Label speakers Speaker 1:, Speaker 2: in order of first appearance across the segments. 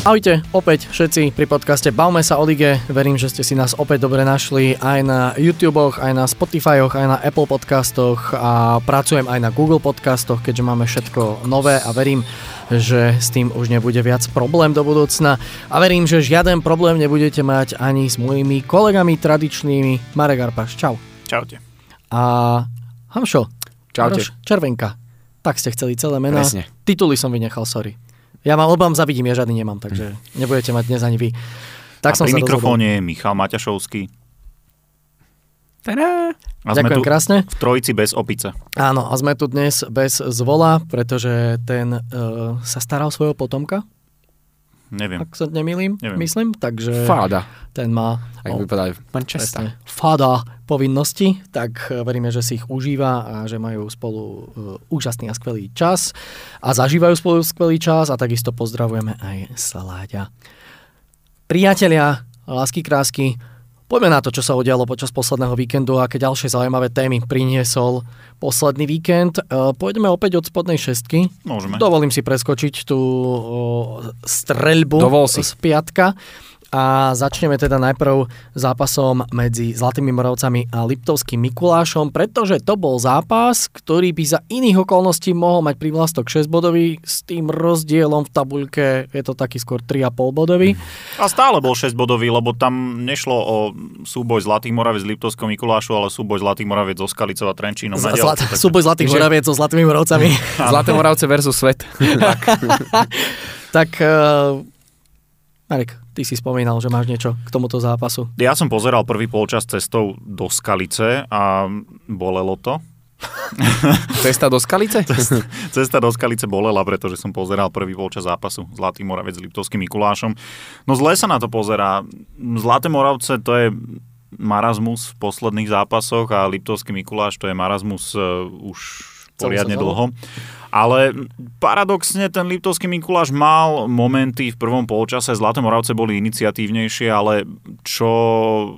Speaker 1: Ahojte, opäť všetci pri podcaste Bavme sa o lige. Verím, že ste si nás opäť dobre našli aj na YouTube, aj na Spotify, aj na Apple podcastoch a pracujem aj na Google podcastoch, keďže máme všetko nové a verím, že s tým už nebude viac problém do budúcna a verím, že žiaden problém nebudete mať ani s mojimi kolegami tradičnými. Marek Arpaš, čau.
Speaker 2: Čaute.
Speaker 1: A Hamšo.
Speaker 3: Čaute.
Speaker 1: Červenka. Tak ste chceli celé mená.
Speaker 3: Presne.
Speaker 1: Tituly som vynechal, sorry. Ja mám obám zavidím, ja žiadny nemám, takže nebudete mať dnes ani vy. Tak
Speaker 2: a
Speaker 1: som
Speaker 2: pri mikrofóne je Michal Maťašovský.
Speaker 3: Tada.
Speaker 2: A sme
Speaker 1: Ďakujem
Speaker 2: tu
Speaker 1: krásne.
Speaker 2: v trojici bez opice.
Speaker 1: Áno, a sme tu dnes bez zvola, pretože ten uh, sa staral svojho potomka,
Speaker 2: Neviem.
Speaker 1: ak sa nemýlim,
Speaker 2: Neviem.
Speaker 1: myslím, takže
Speaker 3: Fáda.
Speaker 1: ten má
Speaker 3: Ak
Speaker 1: oh,
Speaker 3: vypadá Manchester.
Speaker 1: presne, fada povinnosti, tak eh, veríme, že si ich užíva a že majú spolu uh, úžasný a skvelý čas a zažívajú spolu skvelý čas a takisto pozdravujeme aj Saláďa. Priatelia, lásky krásky, poďme na to, čo sa udialo počas posledného víkendu a aké ďalšie zaujímavé témy priniesol posledný víkend. E, Pôjdeme opäť od spodnej šestky.
Speaker 2: Môžeme.
Speaker 1: Dovolím si preskočiť tú streľbu
Speaker 3: Dovol si.
Speaker 1: z piatka. A začneme teda najprv zápasom medzi Zlatými Moravcami a Liptovským Mikulášom, pretože to bol zápas, ktorý by za iných okolností mohol mať privlastok 6 bodový, s tým rozdielom v tabuľke je to taký skôr 3,5 bodový.
Speaker 2: A stále bol 6 bodový, lebo tam nešlo o súboj Zlatých Moraviec z Liptovskou Mikulášu, ale súboj Zlatých Moraviec zo Skalicov a Trenčínom.
Speaker 1: Z- zlat,
Speaker 2: takže-
Speaker 1: súboj Zlatých
Speaker 3: Že-
Speaker 1: Moraviec so Zlatými Moravcami.
Speaker 3: Zlaté Moravce versus svet.
Speaker 1: tak, uh, Marek, ty si spomínal, že máš niečo k tomuto zápasu.
Speaker 2: Ja som pozeral prvý polčas cestou do Skalice a bolelo to.
Speaker 3: Cesta do Skalice?
Speaker 2: Cesta do Skalice bolela, pretože som pozeral prvý polčas zápasu Zlatý Moravec s Liptovským Mikulášom. No zle sa na to pozerá. Zlaté Moravce to je marazmus v posledných zápasoch a Liptovský Mikuláš to je marazmus uh, už poriadne dlho. Ale paradoxne ten Liptovský Mikuláš mal momenty v prvom polčase, Zlaté Moravce boli iniciatívnejšie, ale čo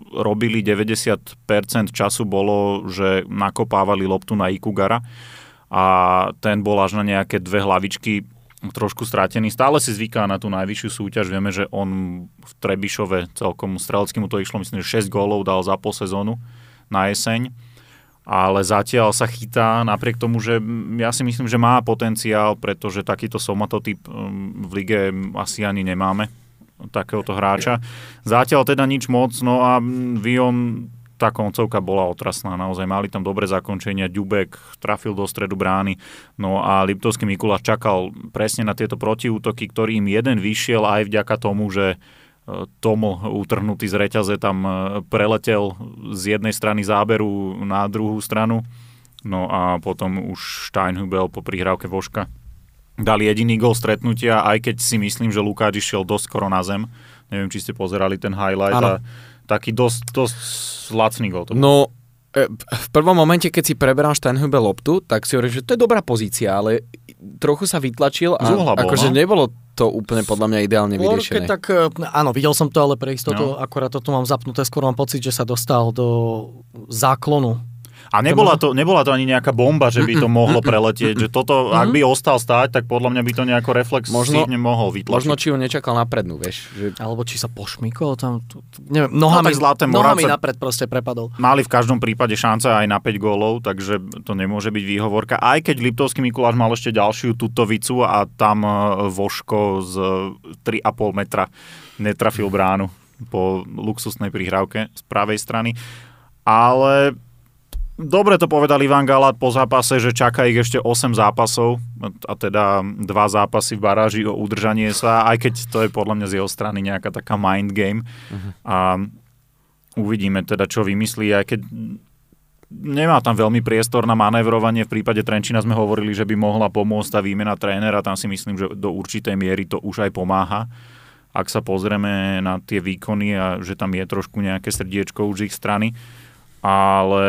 Speaker 2: robili 90% času bolo, že nakopávali loptu na Ikugara a ten bol až na nejaké dve hlavičky trošku stratený. Stále si zvyká na tú najvyššiu súťaž. Vieme, že on v Trebišove celkom streleckému to išlo, myslím, že 6 gólov dal za pol sezónu na jeseň ale zatiaľ sa chytá napriek tomu, že ja si myslím, že má potenciál, pretože takýto somatotyp v lige asi ani nemáme takéhoto hráča. Zatiaľ teda nič moc, no a Vion tá koncovka bola otrasná, naozaj mali tam dobré zakončenia, Ďubek trafil do stredu brány, no a Liptovský Mikuláš čakal presne na tieto protiútoky, ktorým jeden vyšiel aj vďaka tomu, že Tomo utrhnutý z reťaze tam e, preletel z jednej strany záberu na druhú stranu. No a potom už Steinhubel po prihrávke Voška dal jediný gol stretnutia, aj keď si myslím, že Lukáč išiel dosť skoro na zem. Neviem, či ste pozerali ten highlight. A taký dosť, dosť lacný gol to bol.
Speaker 3: No, e, v prvom momente, keď si preberal Steinhubel loptu, tak si hovorím, že to je dobrá pozícia, ale trochu sa vytlačil a
Speaker 2: Z uhla bol,
Speaker 3: akože
Speaker 2: no.
Speaker 3: nebolo to úplne podľa mňa ideálne
Speaker 1: Skôr,
Speaker 3: vyriešené.
Speaker 1: keď tak, e, áno, videl som to, ale pre istotu,
Speaker 2: No.
Speaker 1: akorát to tu mám zapnuté, skôr mám pocit, že sa dostal do záklonu.
Speaker 2: A nebola to, nebola to ani nejaká bomba, že by to mohlo preletieť. Že toto, ak by ostal stáť, tak podľa mňa by to nejako
Speaker 3: Možno-
Speaker 2: reflexívne mohol vytlačiť.
Speaker 3: Možno či ho nečakal na prednú, vieš. Že...
Speaker 1: Alebo či sa pošmykol tam, tu, tu, neviem, nohami,
Speaker 2: No, Zlaté
Speaker 1: nohami napred proste prepadol.
Speaker 2: Mali v každom prípade šance aj na 5 gólov, takže to nemôže byť výhovorka. Aj keď Liptovský Mikuláš mal ešte ďalšiu tutovicu a tam e, Voško z 3,5 metra netrafil bránu po luxusnej prihrávke z pravej strany. Ale dobre to povedal Ivan Galat po zápase, že čaká ich ešte 8 zápasov a teda dva zápasy v baráži o udržanie sa, aj keď to je podľa mňa z jeho strany nejaká taká mind game. A uvidíme teda, čo vymyslí, aj keď nemá tam veľmi priestor na manévrovanie. V prípade Trenčina sme hovorili, že by mohla pomôcť tá výmena trénera. Tam si myslím, že do určitej miery to už aj pomáha. Ak sa pozrieme na tie výkony a že tam je trošku nejaké srdiečko už ich strany. Ale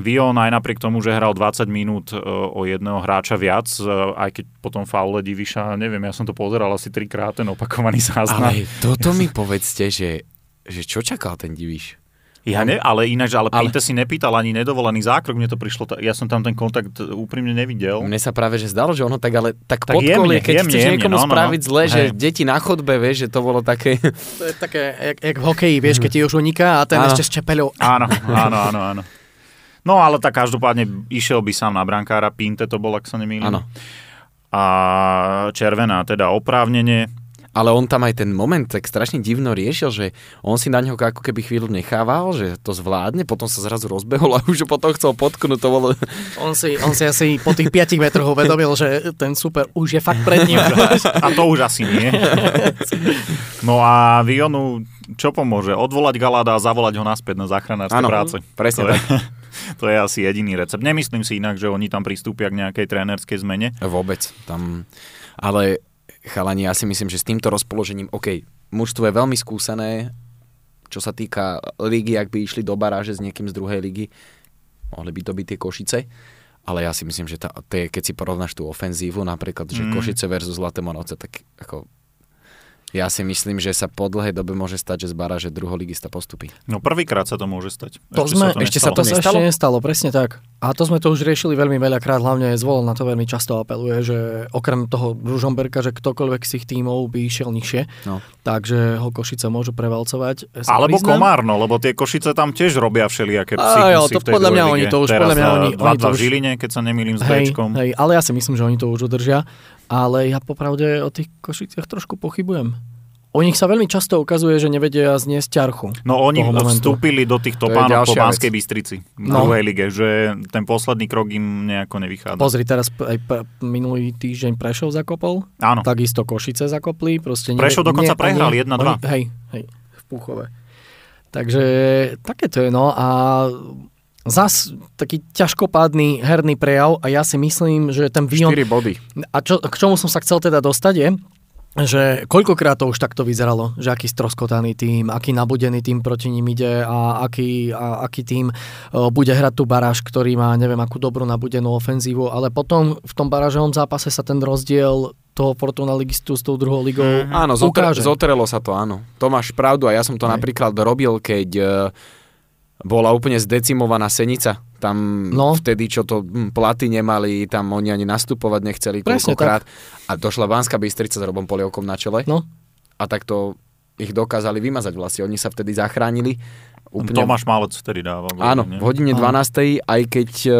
Speaker 2: Vion aj napriek tomu, že hral 20 minút e, o jedného hráča viac, e, aj keď potom faule Diviša, neviem, ja som to pozeral asi trikrát, ten opakovaný záznam.
Speaker 3: Ale toto mi povedzte, že, že čo čakal ten divíš?
Speaker 2: Ja ne, ale ináč, ale,
Speaker 3: Ale-
Speaker 2: Pinte si nepýtal ani nedovolený zákrok, mne to prišlo, ja som tam ten kontakt úprimne nevidel.
Speaker 3: Mne sa práve, že zdalo, že ono tak, ale tak,
Speaker 2: Tak
Speaker 3: podkolie,
Speaker 2: jemne,
Speaker 3: keď
Speaker 2: jemne,
Speaker 3: chceš
Speaker 2: jemne,
Speaker 3: niekomu
Speaker 2: no, no, no.
Speaker 3: spraviť zle, že
Speaker 2: Hej.
Speaker 3: deti na chodbe, vieš, že to bolo také...
Speaker 1: To je také, jak, jak v hokeji, vieš, keď ti už uniká a ten
Speaker 3: Áno.
Speaker 1: ešte s čepeľou.
Speaker 2: Áno, áno, áno, áno. No ale tak každopádne išiel by sám na brankára, Pinte to bol, ak sa nemýlim.
Speaker 3: Áno.
Speaker 2: A červená teda oprávnenie.
Speaker 3: Ale on tam aj ten moment tak strašne divno riešil, že on si na neho ako keby chvíľu nechával, že to zvládne, potom sa zrazu rozbehol a už ho potom chcel potknúť, to bolo...
Speaker 1: On si, on si asi po tých 5 metroch uvedomil, že ten super už je fakt pred ním.
Speaker 2: A to už asi nie. No a Vionu čo pomôže? Odvolať Galada a zavolať ho naspäť na záchranárske
Speaker 3: Áno,
Speaker 2: práce.
Speaker 3: presne
Speaker 2: to je, to je asi jediný recept. Nemyslím si inak, že oni tam pristúpia k nejakej trénerskej zmene.
Speaker 3: Vôbec. Tam... Ale chalani, ja si myslím, že s týmto rozpoložením, OK, mužstvo je veľmi skúsené, čo sa týka ligy, ak by išli do baráže s niekým z druhej ligy, mohli by to byť tie Košice, ale ja si myslím, že tá, tie, keď si porovnáš tú ofenzívu, napríklad, že
Speaker 2: Mm.
Speaker 3: Košice versus Zlaté Moravce, tak ako ja si myslím, že sa po dlhej dobe môže stať, že z baráže druholigista postupí.
Speaker 2: No prvýkrát sa to môže stať.
Speaker 1: To sme, ešte sa to sa
Speaker 3: nestalo?
Speaker 1: ešte nestalo, presne tak. A to sme to už riešili veľmi veľakrát, hlavne Zvol na to veľmi často apeluje, že okrem toho Ružomberka, že ktokoľvek z tých tímov by išiel nižšie,
Speaker 3: No.
Speaker 1: takže ho Košice môžu prevalcovať. Ja sa
Speaker 2: Alebo
Speaker 1: priznám.
Speaker 2: Komárno, lebo tie Košice tam tiež robia všelijaké
Speaker 1: Á,
Speaker 2: psikusy
Speaker 1: jo, to
Speaker 2: v tej
Speaker 1: podľa mňa oni to už-
Speaker 2: Teraz
Speaker 1: podľa mňa oni-
Speaker 2: 2-2
Speaker 1: oni to
Speaker 2: v
Speaker 1: už-
Speaker 2: Žiline, keď sa nemýlim s
Speaker 1: Hej, hej, ale ja si myslím, že oni to už udržia. Ale ja popravde o tých Košiciach trošku pochybujem. O nich sa veľmi často ukazuje, že nevedia zniesť ťarchu.
Speaker 2: No oni vstúpili do tých topánok po Banskej. Bystrici v
Speaker 1: No.
Speaker 2: druhej lige, že ten posledný krok im nejako nevychádza.
Speaker 1: Pozri, teraz aj p- minulý týždeň Prešov zakopol,
Speaker 2: Áno,
Speaker 1: takisto Košice zakopli. Proste
Speaker 2: Prešov dokonca prehral 1:2.
Speaker 1: oni- Hej, hej, v Púchove. Takže také to je, no a zas taký ťažkopádny herný prejav a ja si myslím, že ten Vion...
Speaker 3: 4 body.
Speaker 1: A čo, k čomu som sa chcel teda dostať je, že koľkokrát to už takto vyzeralo, že aký stroskotaný tým, aký nabudený tým proti ním ide a aký, a aký tým o, bude hrať tú baráž, ktorý má neviem akú dobrú nabudenú ofenzívu, ale potom v tom barážovom zápase sa ten rozdiel toho Fortuna ligistu s tou druhou ligou
Speaker 2: Mhm.
Speaker 3: Áno,
Speaker 1: ukáže.
Speaker 3: zotrelo sa to, áno. To máš pravdu a ja som to
Speaker 1: Hej.
Speaker 3: napríklad robil, keď e, bola úplne zdecimovaná Senica. Tam
Speaker 1: No.
Speaker 3: vtedy, čo to hm, platy nemali, tam oni ani nastupovať nechceli
Speaker 1: Presne
Speaker 3: toľkokrát. A došla Banská Bystrica s Robom Polievkom na čele
Speaker 1: No,
Speaker 3: a takto ich dokázali vymazať vlastne. Oni sa vtedy zachránili. Úplne,
Speaker 2: Tomáš Malec vtedy dával.
Speaker 3: áno,
Speaker 2: nie?
Speaker 3: v hodine
Speaker 1: Áno.
Speaker 3: 12. aj keď e,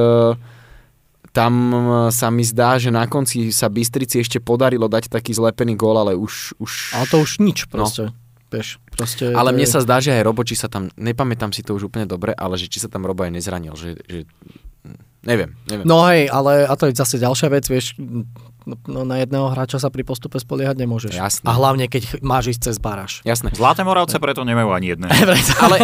Speaker 3: tam e, sa mi zdá, že na konci sa Bystrici ešte podarilo dať taký zlepený gól, ale už... už...
Speaker 1: ale to už nič proste. Vieš, proste
Speaker 3: Ale mne sa zdá, že aj Robo, či sa tam, nepamätám si to už úplne dobre, ale že či sa tam Robo aj nezranil, že, že neviem, neviem.
Speaker 1: No hej, ale a to je zase ďalšia vec, vieš, no, no na jedného hráča sa pri postupe spoliehať nemôžeš.
Speaker 3: Jasné.
Speaker 1: A hlavne, keď máš ísť cez baráž.
Speaker 3: Jasné.
Speaker 2: Zlaté Moravce preto nemajú ani jedné.
Speaker 3: Ale,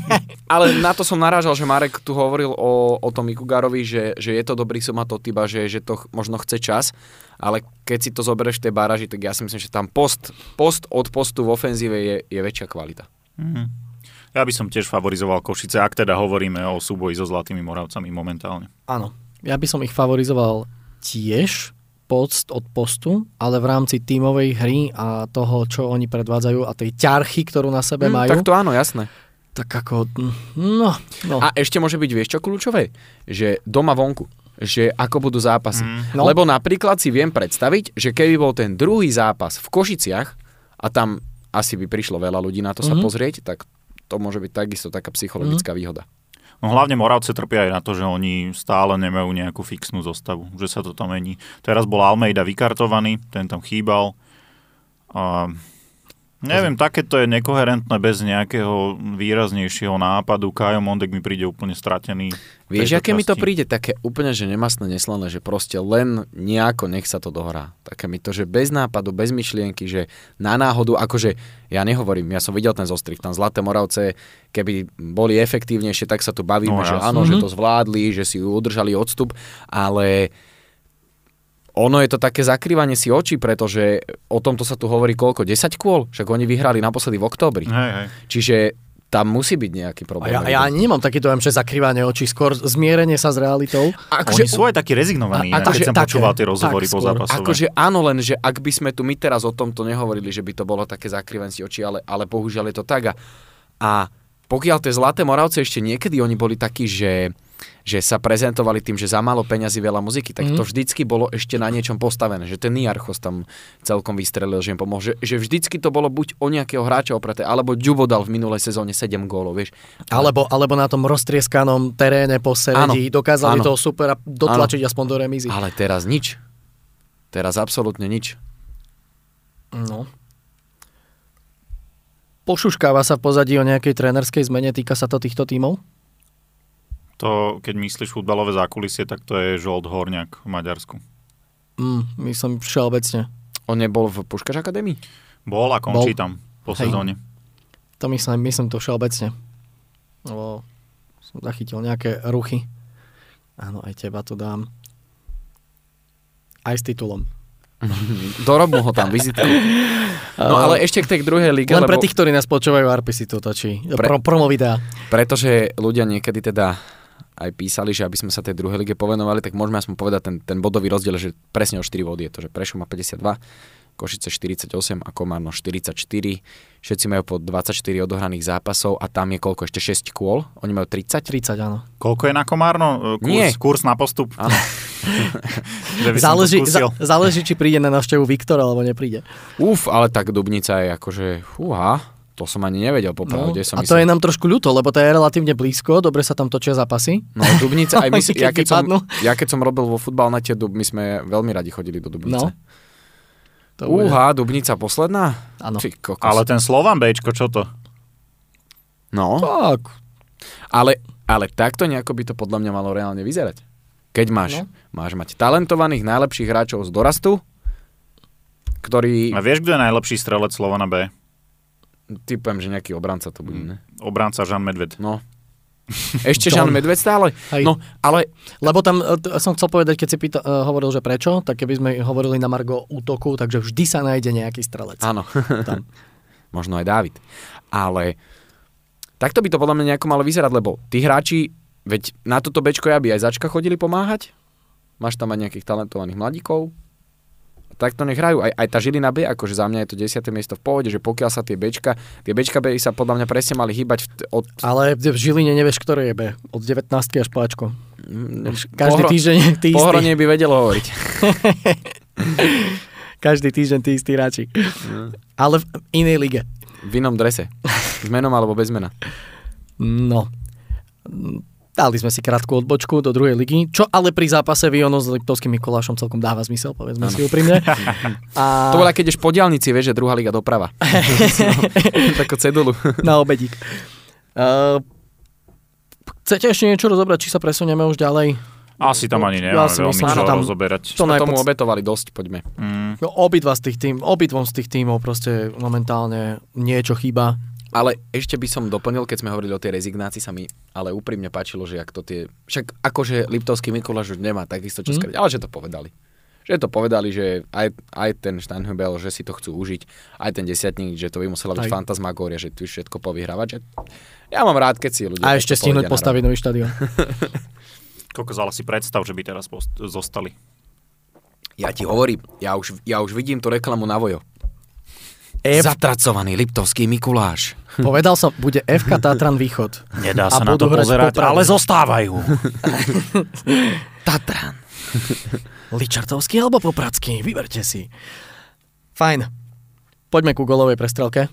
Speaker 3: ale na to som narážal, že Marek tu hovoril o, o tom Ikugarovi, že, že je to dobrý somatotyp a že, že to možno chce čas, ale keď si to zoberieš v tej baráži, tak ja si myslím, že tam post, post od postu v ofenzíve je, je väčšia kvalita.
Speaker 2: Mhm. Ja by som tiež favorizoval Košice, ak teda hovoríme o súboji so Zlatými Moravcami momentálne.
Speaker 1: Áno. Ja by som ich favorizoval tiež post od postu, ale v rámci tímovej hry a toho, čo oni predvádzajú a tej ťarchy, ktorú na sebe
Speaker 3: Hm,
Speaker 1: majú,
Speaker 3: tak to áno, jasné.
Speaker 1: tak ako, no, no.
Speaker 3: A ešte môže byť, vieš čo kľúčové? Že doma vonku. Že ako budú zápasy.
Speaker 2: Mm.
Speaker 1: No.
Speaker 3: Lebo napríklad si viem predstaviť, že keby bol ten druhý zápas v Košiciach a tam asi by prišlo veľa ľudí na to sa
Speaker 1: Mhm.
Speaker 3: pozrieť, tak to môže byť takisto taká psychologická výhoda.
Speaker 2: No hlavne Moravce trpia aj na to, že oni stále nemajú nejakú fixnú zostavu, že sa to tam mení. Teraz bol Almeida vykartovaný, ten tam chýbal. A neviem, takéto je nekoherentné bez nejakého výraznejšieho nápadu. Kajo Mondek mi príde úplne stratený.
Speaker 3: Vieš, aké mi to
Speaker 2: časti.
Speaker 3: príde? Také úplne, že nemastné, neslané, že proste len nejako nech sa to dohrá. Také mi to, že bez nápadu, bez myšlienky, že na náhodu, akože ja nehovorím, ja som videl ten zostrih, tam Zlaté Moravce, keby boli efektívnejšie, tak sa tu bavíme,
Speaker 2: No,
Speaker 3: že áno, že
Speaker 1: Mhm.
Speaker 3: to zvládli, že si udržali odstup, ale ono je to také zakrývanie si očí, pretože o tomto sa tu hovorí koľko? 10 kôl? Však oni vyhrali naposledy v oktobri.
Speaker 2: Hej, hej.
Speaker 3: Čiže tam musí byť nejaký
Speaker 1: A
Speaker 3: problém.
Speaker 1: ja, ja ani nemám taký dojem, že zakrývanie očí, skôr zmierenie sa s realitou.
Speaker 3: akože,
Speaker 2: Oni sú aj takí rezignovaní,
Speaker 1: A- akože
Speaker 2: keď som
Speaker 1: také,
Speaker 2: počúval tie rozhovory po zápasové.
Speaker 3: Akože áno, len že ak by sme tu my teraz o tomto nehovorili, že by to bolo také zakrývanie si očí, ale, ale bohužiaľ je to tak. A, a pokiaľ tie Zlaté Moravce ešte niekedy oni boli takí, že že sa prezentovali tým, že za málo peňazí veľa muziky, tak to
Speaker 1: Mhm.
Speaker 3: vždycky bolo ešte na niečom postavené, že ten Niarchos tam celkom vystrelil, že im pomohol, že, že vždycky to bolo buď o nejakého hráča opreté, alebo Ďubo dal v minulej sezóne 7 gólov, vieš.
Speaker 1: Alebo, alebo na tom roztrieskanom teréne po Seredi dokázali
Speaker 3: áno.
Speaker 1: to super a dotlačiť aspoň do remízy.
Speaker 3: Ale teraz nič. Teraz absolútne nič.
Speaker 1: No. Pošuškáva sa v pozadí o nejakej trénerskej zmene, týka sa to týchto tímov?
Speaker 2: To, keď myslíš futbalové zákulisie, tak to je Žolt Horňák v Maďarsku.
Speaker 1: Mm, myslím všeobecne.
Speaker 3: On nebol v Puškaš Akadémii?
Speaker 2: Bol a končí
Speaker 1: Bol.
Speaker 2: tam po
Speaker 1: Hej.
Speaker 2: sezóne.
Speaker 1: To myslím, myslím to všeobecne. Lebo som zachytil nejaké ruchy. Áno, aj teba tu dám. Aj s titulom.
Speaker 3: Dorob mu ho tam vizitku. No ale ešte k tej druhej lige,
Speaker 1: Len
Speaker 3: lebo,
Speaker 1: pre tých, ktorí nás počúvajú, Arpi si tu točí.
Speaker 3: Pre-
Speaker 1: Pro, promo videa.
Speaker 3: pretože ľudia niekedy teda aj písali, že aby sme sa tej druhej lige povenovali, tak môžeme aspoň povedať ten, ten bodový rozdiel, že presne o 4 body je to, že Prešov má 52, Košice 48 a Komárno 44. Všetci majú po 24 odohraných zápasov a tam je koľko? Ešte 6 kôl? Oni majú 30?
Speaker 1: 30, áno.
Speaker 2: Koľko je na Komárno? E, Kurs,
Speaker 3: Nie.
Speaker 2: kurs na postup?
Speaker 3: Áno.
Speaker 2: Som
Speaker 1: Záleží, za, záleží, či príde na návštevu Viktor, alebo nepríde.
Speaker 3: Uf, ale tak Dubnica je akože, fúha, to som ani nevedel popravde. som
Speaker 1: No, a to
Speaker 3: myslel-
Speaker 1: je nám trošku ľúto, lebo to je relatívne blízko, dobre sa tam točia zápasy.
Speaker 3: No, Dubnica, aj my, si,
Speaker 1: Keď
Speaker 3: ja, keď som, ja keď som robil vo futbalnete Dub, my sme veľmi radi chodili do Dubnice.
Speaker 1: No. To bude-
Speaker 3: Úha, Dubnica posledná?
Speaker 1: Áno.
Speaker 2: Ale ten Slovan Bčko, čo to?
Speaker 3: No,
Speaker 1: Tak,
Speaker 3: ale, ale takto nejako by to podľa mňa malo reálne vyzerať. Keď máš,
Speaker 1: No.
Speaker 3: máš mať talentovaných najlepších hráčov z dorastu, ktorí,
Speaker 2: A vieš, kto je najlepší strelec Slovana B?
Speaker 3: typujem, že nejaký obranca to bude, ne?
Speaker 2: Obranca Žan Medved.
Speaker 3: No. Ešte
Speaker 1: John.
Speaker 3: Medved stále?
Speaker 1: Hej.
Speaker 3: No, ale
Speaker 1: Lebo tam, e, t- som chcel povedať, keď si pýta, uh, hovoril, že prečo, tak keby sme hovorili na Margo útoku, takže vždy sa nájde nejaký strelec.
Speaker 3: Áno.
Speaker 1: Tam.
Speaker 3: Možno aj Dávid. Ale takto by to podľa mňa nejako malo vyzerať, lebo tí hráči, veď na toto bečko ja by aj začka chodili pomáhať. Máš tam aj nejakých talentovaných mladíkov. Tak to nech hrajú. Aj, aj tá Žilina B, akože za mňa je to 10. miesto v pohode, že pokiaľ sa tie bečka, tie bečka by sa podľa mňa presne mali hýbať od...
Speaker 1: Ale v Žiline nevieš, ktoré je B. Od 19 až po Ačko.
Speaker 3: mm,
Speaker 1: Každý
Speaker 3: pohro-
Speaker 1: týždeň istí.
Speaker 3: Pohronie by vedel hovoriť.
Speaker 1: Každý týždeň tí istí hráči. Ale v inej lige.
Speaker 3: V inom drese. S menom alebo bez mena.
Speaker 1: No. Dali sme si krátku odbočku do druhej ligy, čo ale pri zápase Vionu s Liptovským Mikulášom celkom dáva zmysel, povedzme si úprimne. A
Speaker 3: To bola, keď ideš po diálnici, vieš, že druhá liga doprava. Takú cedulu.
Speaker 1: na obedík. Uh, chcete ešte niečo rozobrať, či sa presunieme už ďalej?
Speaker 2: Asi tam ani
Speaker 1: Ja
Speaker 2: nemáme
Speaker 1: si
Speaker 2: veľmi
Speaker 1: myslím,
Speaker 2: čo
Speaker 1: tam-
Speaker 2: rozoberať.
Speaker 1: To
Speaker 3: Sme tomu obetovali dosť, poďme.
Speaker 2: Mm.
Speaker 1: No, obidva z tých tým, obidvom z tých tímov proste momentálne niečo chýba.
Speaker 3: Ale ešte by som doplnil, keď sme hovorili o tej rezignácii, sa mi ale úprimne páčilo, že ak to tie... Však akože Liptovský Mikuláš už nemá takisto čo
Speaker 1: Mhm.
Speaker 3: skryť, ale že to povedali. Že to povedali, že aj, aj ten Steinhubel, že si to chcú užiť, aj ten desiatník, že to by musela byť
Speaker 1: Aj.
Speaker 3: fantasmagória, že tu všetko povyhrávať. Že... Ja mám rád, keď si ľudia...
Speaker 1: A ešte stihnúť postaviť nový štadión.
Speaker 2: Koľko ale si predstav, že by teraz post- zostali.
Speaker 3: Ja ti hovorím, ja už, ja už vidím tú reklamu na Vojo.
Speaker 1: F,
Speaker 3: Zatracovaný Liptovský Mikuláš.
Speaker 1: povedal som, bude FK Tatran Východ.
Speaker 2: Nedá sa na to pozerať,
Speaker 1: Popradu.
Speaker 2: ale zostávajú.
Speaker 3: Tatran.
Speaker 1: Ličartovský alebo Popradský, vyberte si. Fajn. Poďme ku golovej prestrelke.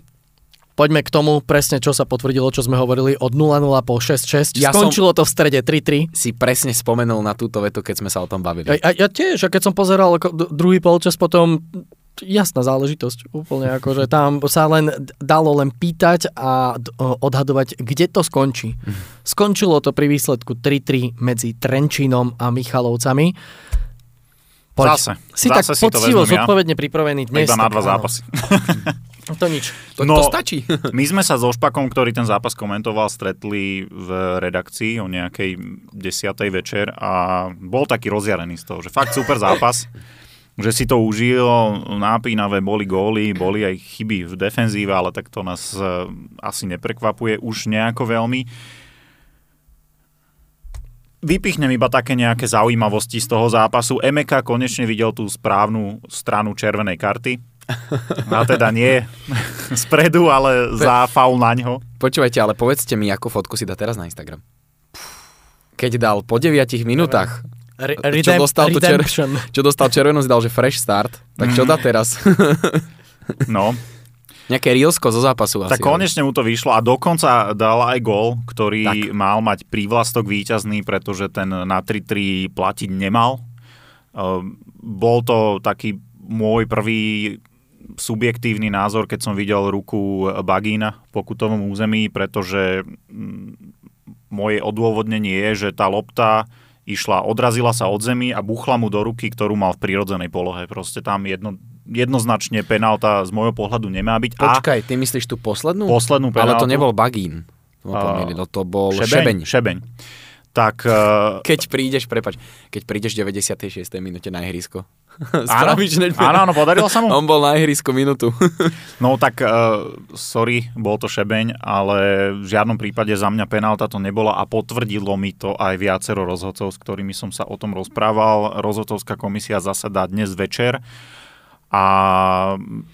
Speaker 1: Poďme k tomu presne, čo sa potvrdilo, čo sme hovorili od 0-0 po 6-6.
Speaker 3: Ja
Speaker 1: Skončilo to v strede 3-3.
Speaker 3: Si presne spomenul na túto vetu, keď sme sa o tom bavili.
Speaker 1: A, a ja tiež, a keď som pozeral druhý polčas potom, jasná záležitosť. Úplne ako, že tam sa len dalo len pýtať a odhadovať, kde to skončí. Skončilo to pri výsledku 3-3 medzi Trenčínom a Michalovcami.
Speaker 2: Zase.
Speaker 1: Si
Speaker 2: Zase
Speaker 1: tak
Speaker 2: si
Speaker 1: poctivo,
Speaker 2: vezmem ja.
Speaker 1: zodpovedne pripravený dnes.
Speaker 2: Iba na dva zápasy.
Speaker 1: To nič.
Speaker 3: To,
Speaker 2: No,
Speaker 3: to stačí.
Speaker 2: My sme sa so Špakom, ktorý ten zápas komentoval, stretli v redakcii o nejakej desiatej večer a bol taký rozjarený z toho, že fakt super zápas, že si to užil, nápínavé boli góly, boli aj chyby v defenzíve, ale tak to nás e, asi neprekvapuje už nejako veľmi. Vypichnem iba také nejaké zaujímavosti z toho zápasu. Emeka konečne videl tú správnu stranu červenej karty. A teda nie spredu, ale za faul na ňo.
Speaker 3: Počúvajte, ale povedzte mi, ako fotku si dá teraz na Instagram. Keď dal po 9 minútach,
Speaker 1: Re-
Speaker 3: čo, dostal tu čer-
Speaker 1: redemption.
Speaker 3: čo dostal červenú, si dal, že fresh start, tak čo dá teraz?
Speaker 2: No,
Speaker 3: Nejaké reelsko zo zápasu
Speaker 2: tak
Speaker 3: asi.
Speaker 2: konečne mu to vyšlo a dokonca dal aj gól, ktorý
Speaker 3: Tak.
Speaker 2: mal mať prívlastok víťazný, pretože ten na 3-3 platiť nemal. Ehm, Bol to taký môj prvý subjektívny názor, keď som videl ruku Bagína v pokutovom území, pretože mm, moje odôvodnenie je, že tá lopta išla, odrazila sa od zemi a buchla mu do ruky, ktorú mal v prírodzenej polohe. Proste tam jedno, jednoznačne penálta z môjho pohľadu nemá byť.
Speaker 3: Počkaj, ty myslíš tú poslednú?
Speaker 2: A poslednú penáltu...
Speaker 3: Ale to nebol Bagín. To,
Speaker 2: A-
Speaker 3: pomýlilo, to bol
Speaker 2: Šebeň.
Speaker 3: Šebeň.
Speaker 2: Šebeň. Tak uh,
Speaker 3: Keď prídeš, prepač, keď prídeš v 96. minúte na ihrisko. Hneď
Speaker 2: áno, áno, podarilo sa mu.
Speaker 3: On bol na ihrisku minútu.
Speaker 2: No tak, uh, sorry, bol to Šebeň, ale v žiadnom prípade za mňa penálta to nebola a potvrdilo mi to aj viacero rozhodcov, s ktorými som sa o tom rozprával. Rozhodcovská komisia zasadá dnes večer a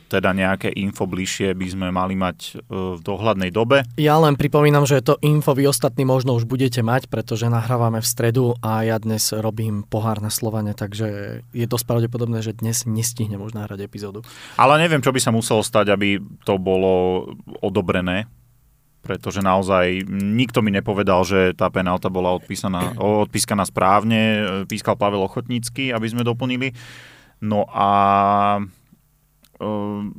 Speaker 2: teda nejaké info bližšie by sme mali mať uh, v dohľadnej dobe.
Speaker 1: Ja len pripomínam, že to info vy ostatní možno už budete mať, pretože nahrávame v stredu a ja dnes robím pohár na Slovane, takže je dosť pravdepodobné, že dnes nestihnem už nahrať epizódu.
Speaker 2: Ale neviem, čo by sa muselo stať, aby to bolo odobrené, pretože naozaj nikto mi nepovedal, že tá penálta bola odpísaná, odpískaná správne. Pískal Pavel Ochotnícky, aby sme doplnili. No a um,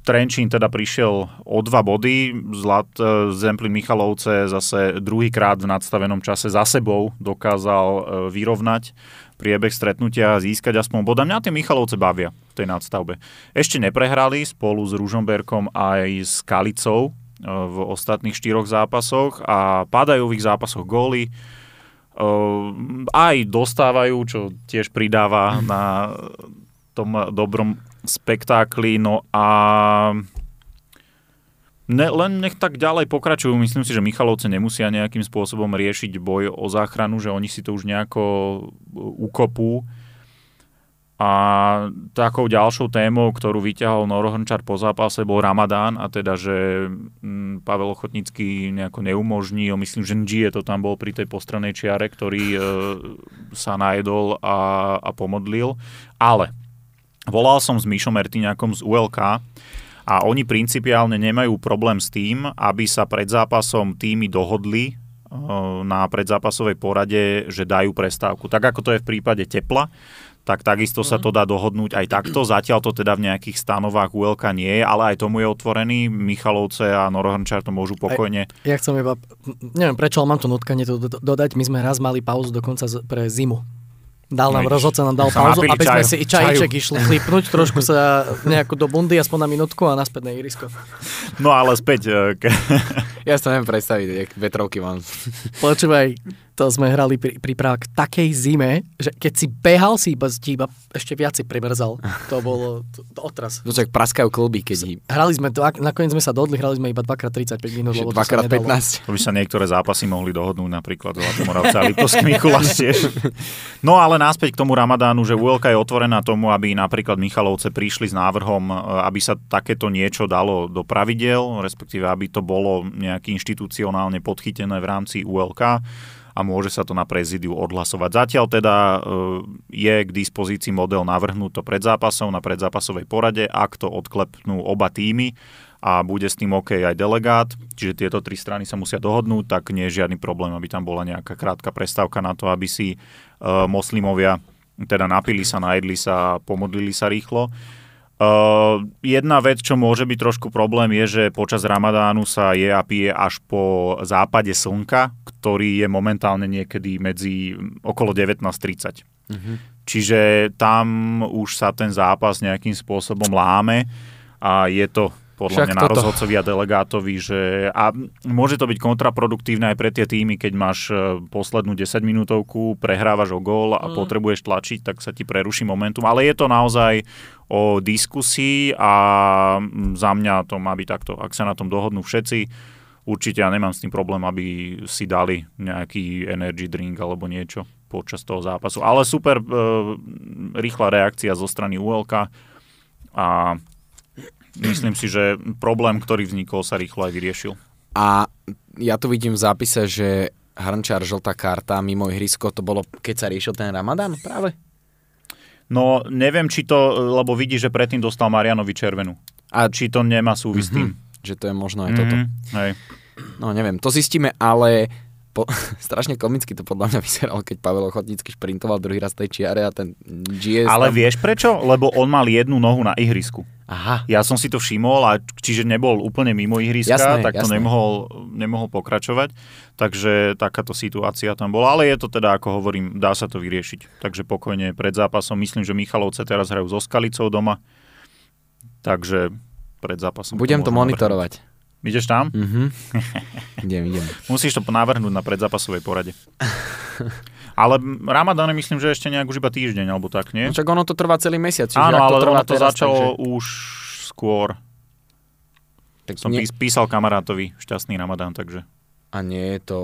Speaker 2: Trenčín teda prišiel o dva body, Zlat, e, Zemplín Michalovce zase druhýkrát v nadstavenom čase za sebou dokázal e, vyrovnať priebeh stretnutia a získať aspoň bod. A mňa tie Michalovce bavia v tej nadstavbe. Ešte neprehrali spolu s Ružomberkom aj s Kalicou e, v ostatných štyroch zápasoch a padajú v ich zápasoch góly. Aj dostávajú, čo tiež pridáva na tom dobrom spektákli, no a ne, len nech tak ďalej pokračujú. Myslím si, že Michalovce nemusia nejakým spôsobom riešiť boj o záchranu, že oni si to už nejako ukopú. A takou ďalšou témou, ktorú vyťahol Noro po zápase, bol Ramadán a teda, že mm, Pavel Ochotnický nejako neumožní, myslím, že Ngie to tam bol pri tej postranej čiare, ktorý e, sa najedol a, a pomodlil. Ale volal som s Mišom Ertiňakom z ULK a oni principiálne nemajú problém s tým, aby sa pred zápasom týmy dohodli e, na predzápasovej porade, že dajú prestávku. Tak ako to je v prípade tepla, tak takisto sa to dá dohodnúť aj takto. Zatiaľ to teda v nejakých stanovách ULK nie je, ale aj tomu je otvorený. Michalovce a Norohrnčar to môžu pokojne.
Speaker 1: Ja chcem iba, neviem prečo, ale mám to nutkanie to do- dodať, my sme raz mali pauzu dokonca pre zimu. Dal nám
Speaker 2: No,
Speaker 1: rozhodca, nám dal
Speaker 2: sa
Speaker 1: pauzu, aby sme si i čajíček išli chlípnuť, trošku sa nejako do bundy, aspoň na minútku a naspäť na irisko.
Speaker 2: No ale späť e, k,
Speaker 3: Ja to neviem predstaviť, jak vetrovky mám.
Speaker 1: Počúvaj, to sme hrali pri, príprava k takej zime, že keď si behal, si iba, ti iba ešte viac si primrzal. To bolo to, to otras.
Speaker 3: To čak praskajú klby, keď hi...
Speaker 1: Hrali sme to, ak- nakoniec sme sa dodli, hrali sme iba 2x35 minút, lebo to sa
Speaker 3: Dvakrát
Speaker 1: nedalo.
Speaker 3: 15.
Speaker 2: To by sa niektoré zápasy mohli dohodnúť, napríklad Zlatý Moravca a Liptovský Mikuláš tiež. No ale náspäť k tomu Ramadánu, že ULK je otvorená tomu, aby napríklad Michalovce prišli s návrhom, e, aby sa takéto niečo dalo do pravidel, respektíve aby to bolo nejaký inštitucionálne podchytené v rámci ULK a môže sa to na prezidiu odhlasovať. Zatiaľ teda e, je k dispozícii model navrhnúť to pred zápasom na predzápasovej porade, ak to odklepnú oba týmy a bude s tým OK aj delegát, čiže tieto tri strany sa musia dohodnúť, tak nie je žiadny problém, aby tam bola nejaká krátka prestávka na to, aby si uh, moslimovia teda napili sa, najedli sa a pomodlili sa rýchlo. Uh, jedna vec, čo môže byť trošku problém, je, že počas Ramadánu sa je a pije až po západe slnka, ktorý je momentálne niekedy medzi okolo 19.30.
Speaker 3: Mhm.
Speaker 2: Čiže tam už sa ten zápas nejakým spôsobom láme a je to podľa
Speaker 3: Však
Speaker 2: mňa na
Speaker 3: toto.
Speaker 2: rozhodcovi a delegátovi, že a môže to byť kontraproduktívne aj pre tie týmy, keď máš e, poslednú 10 minútovku, prehrávaš o gól a
Speaker 1: Mm.
Speaker 2: potrebuješ tlačiť, tak sa ti preruší momentum. Ale je to naozaj o diskusii a mm, za mňa to má byť takto. Ak sa na tom dohodnú všetci, určite ja nemám s tým problém, aby si dali nejaký energy drink alebo niečo počas toho zápasu. Ale super e, rýchla reakcia zo strany ULK a myslím si, že problém, ktorý vznikol, sa rýchlo aj vyriešil.
Speaker 3: A ja tu vidím v zápise, že Hrnčár žltá karta mimo ihrisko, to bolo, keď sa riešil ten Ramadán práve?
Speaker 2: No, neviem, či to, lebo vidí, že predtým dostal Marianovi červenú. A či to nemá súvis s tým.
Speaker 3: Že to je možno aj toto.
Speaker 2: Mhm, hej.
Speaker 3: No neviem, to zistíme, ale po, strašne komicky to podľa mňa vyzeralo, keď Pavel Ochotnícky šprintoval druhý raz tej čiare a ten GS
Speaker 2: Ale
Speaker 3: tam...
Speaker 2: vieš prečo? Lebo on mal jednu nohu na ihrisku.
Speaker 3: Aha,
Speaker 2: Ja som si to všimol, a čiže nebol úplne mimo ihriska,
Speaker 3: Jasné,
Speaker 2: tak to
Speaker 3: jasné.
Speaker 2: nemohol, nemohol pokračovať. Takže takáto situácia tam bola. Ale je to teda, ako hovorím, dá sa to vyriešiť. Takže pokojne pred zápasom. Myslím, že Michalovce teraz hrajú so Skalicou doma. Takže pred zápasom.
Speaker 3: budem to
Speaker 2: môžeme
Speaker 3: monitorovať.
Speaker 2: navrhnúť. Ideš tam?
Speaker 3: Mhm. idem, idem.
Speaker 2: Musíš to navrhnúť na predzápasovej porade. Ale Ramadán je myslím, že ešte nejak už iba týždeň, alebo tak, nie?
Speaker 3: No, čak ono to trvá celý mesiac.
Speaker 2: Áno, ale
Speaker 3: trvá
Speaker 2: ono to
Speaker 3: teraz,
Speaker 2: začalo už skôr.
Speaker 3: Takže, tak
Speaker 2: Som
Speaker 3: nie,
Speaker 2: pís- písal kamarátovi šťastný Ramadán, takže...
Speaker 3: a nie je to...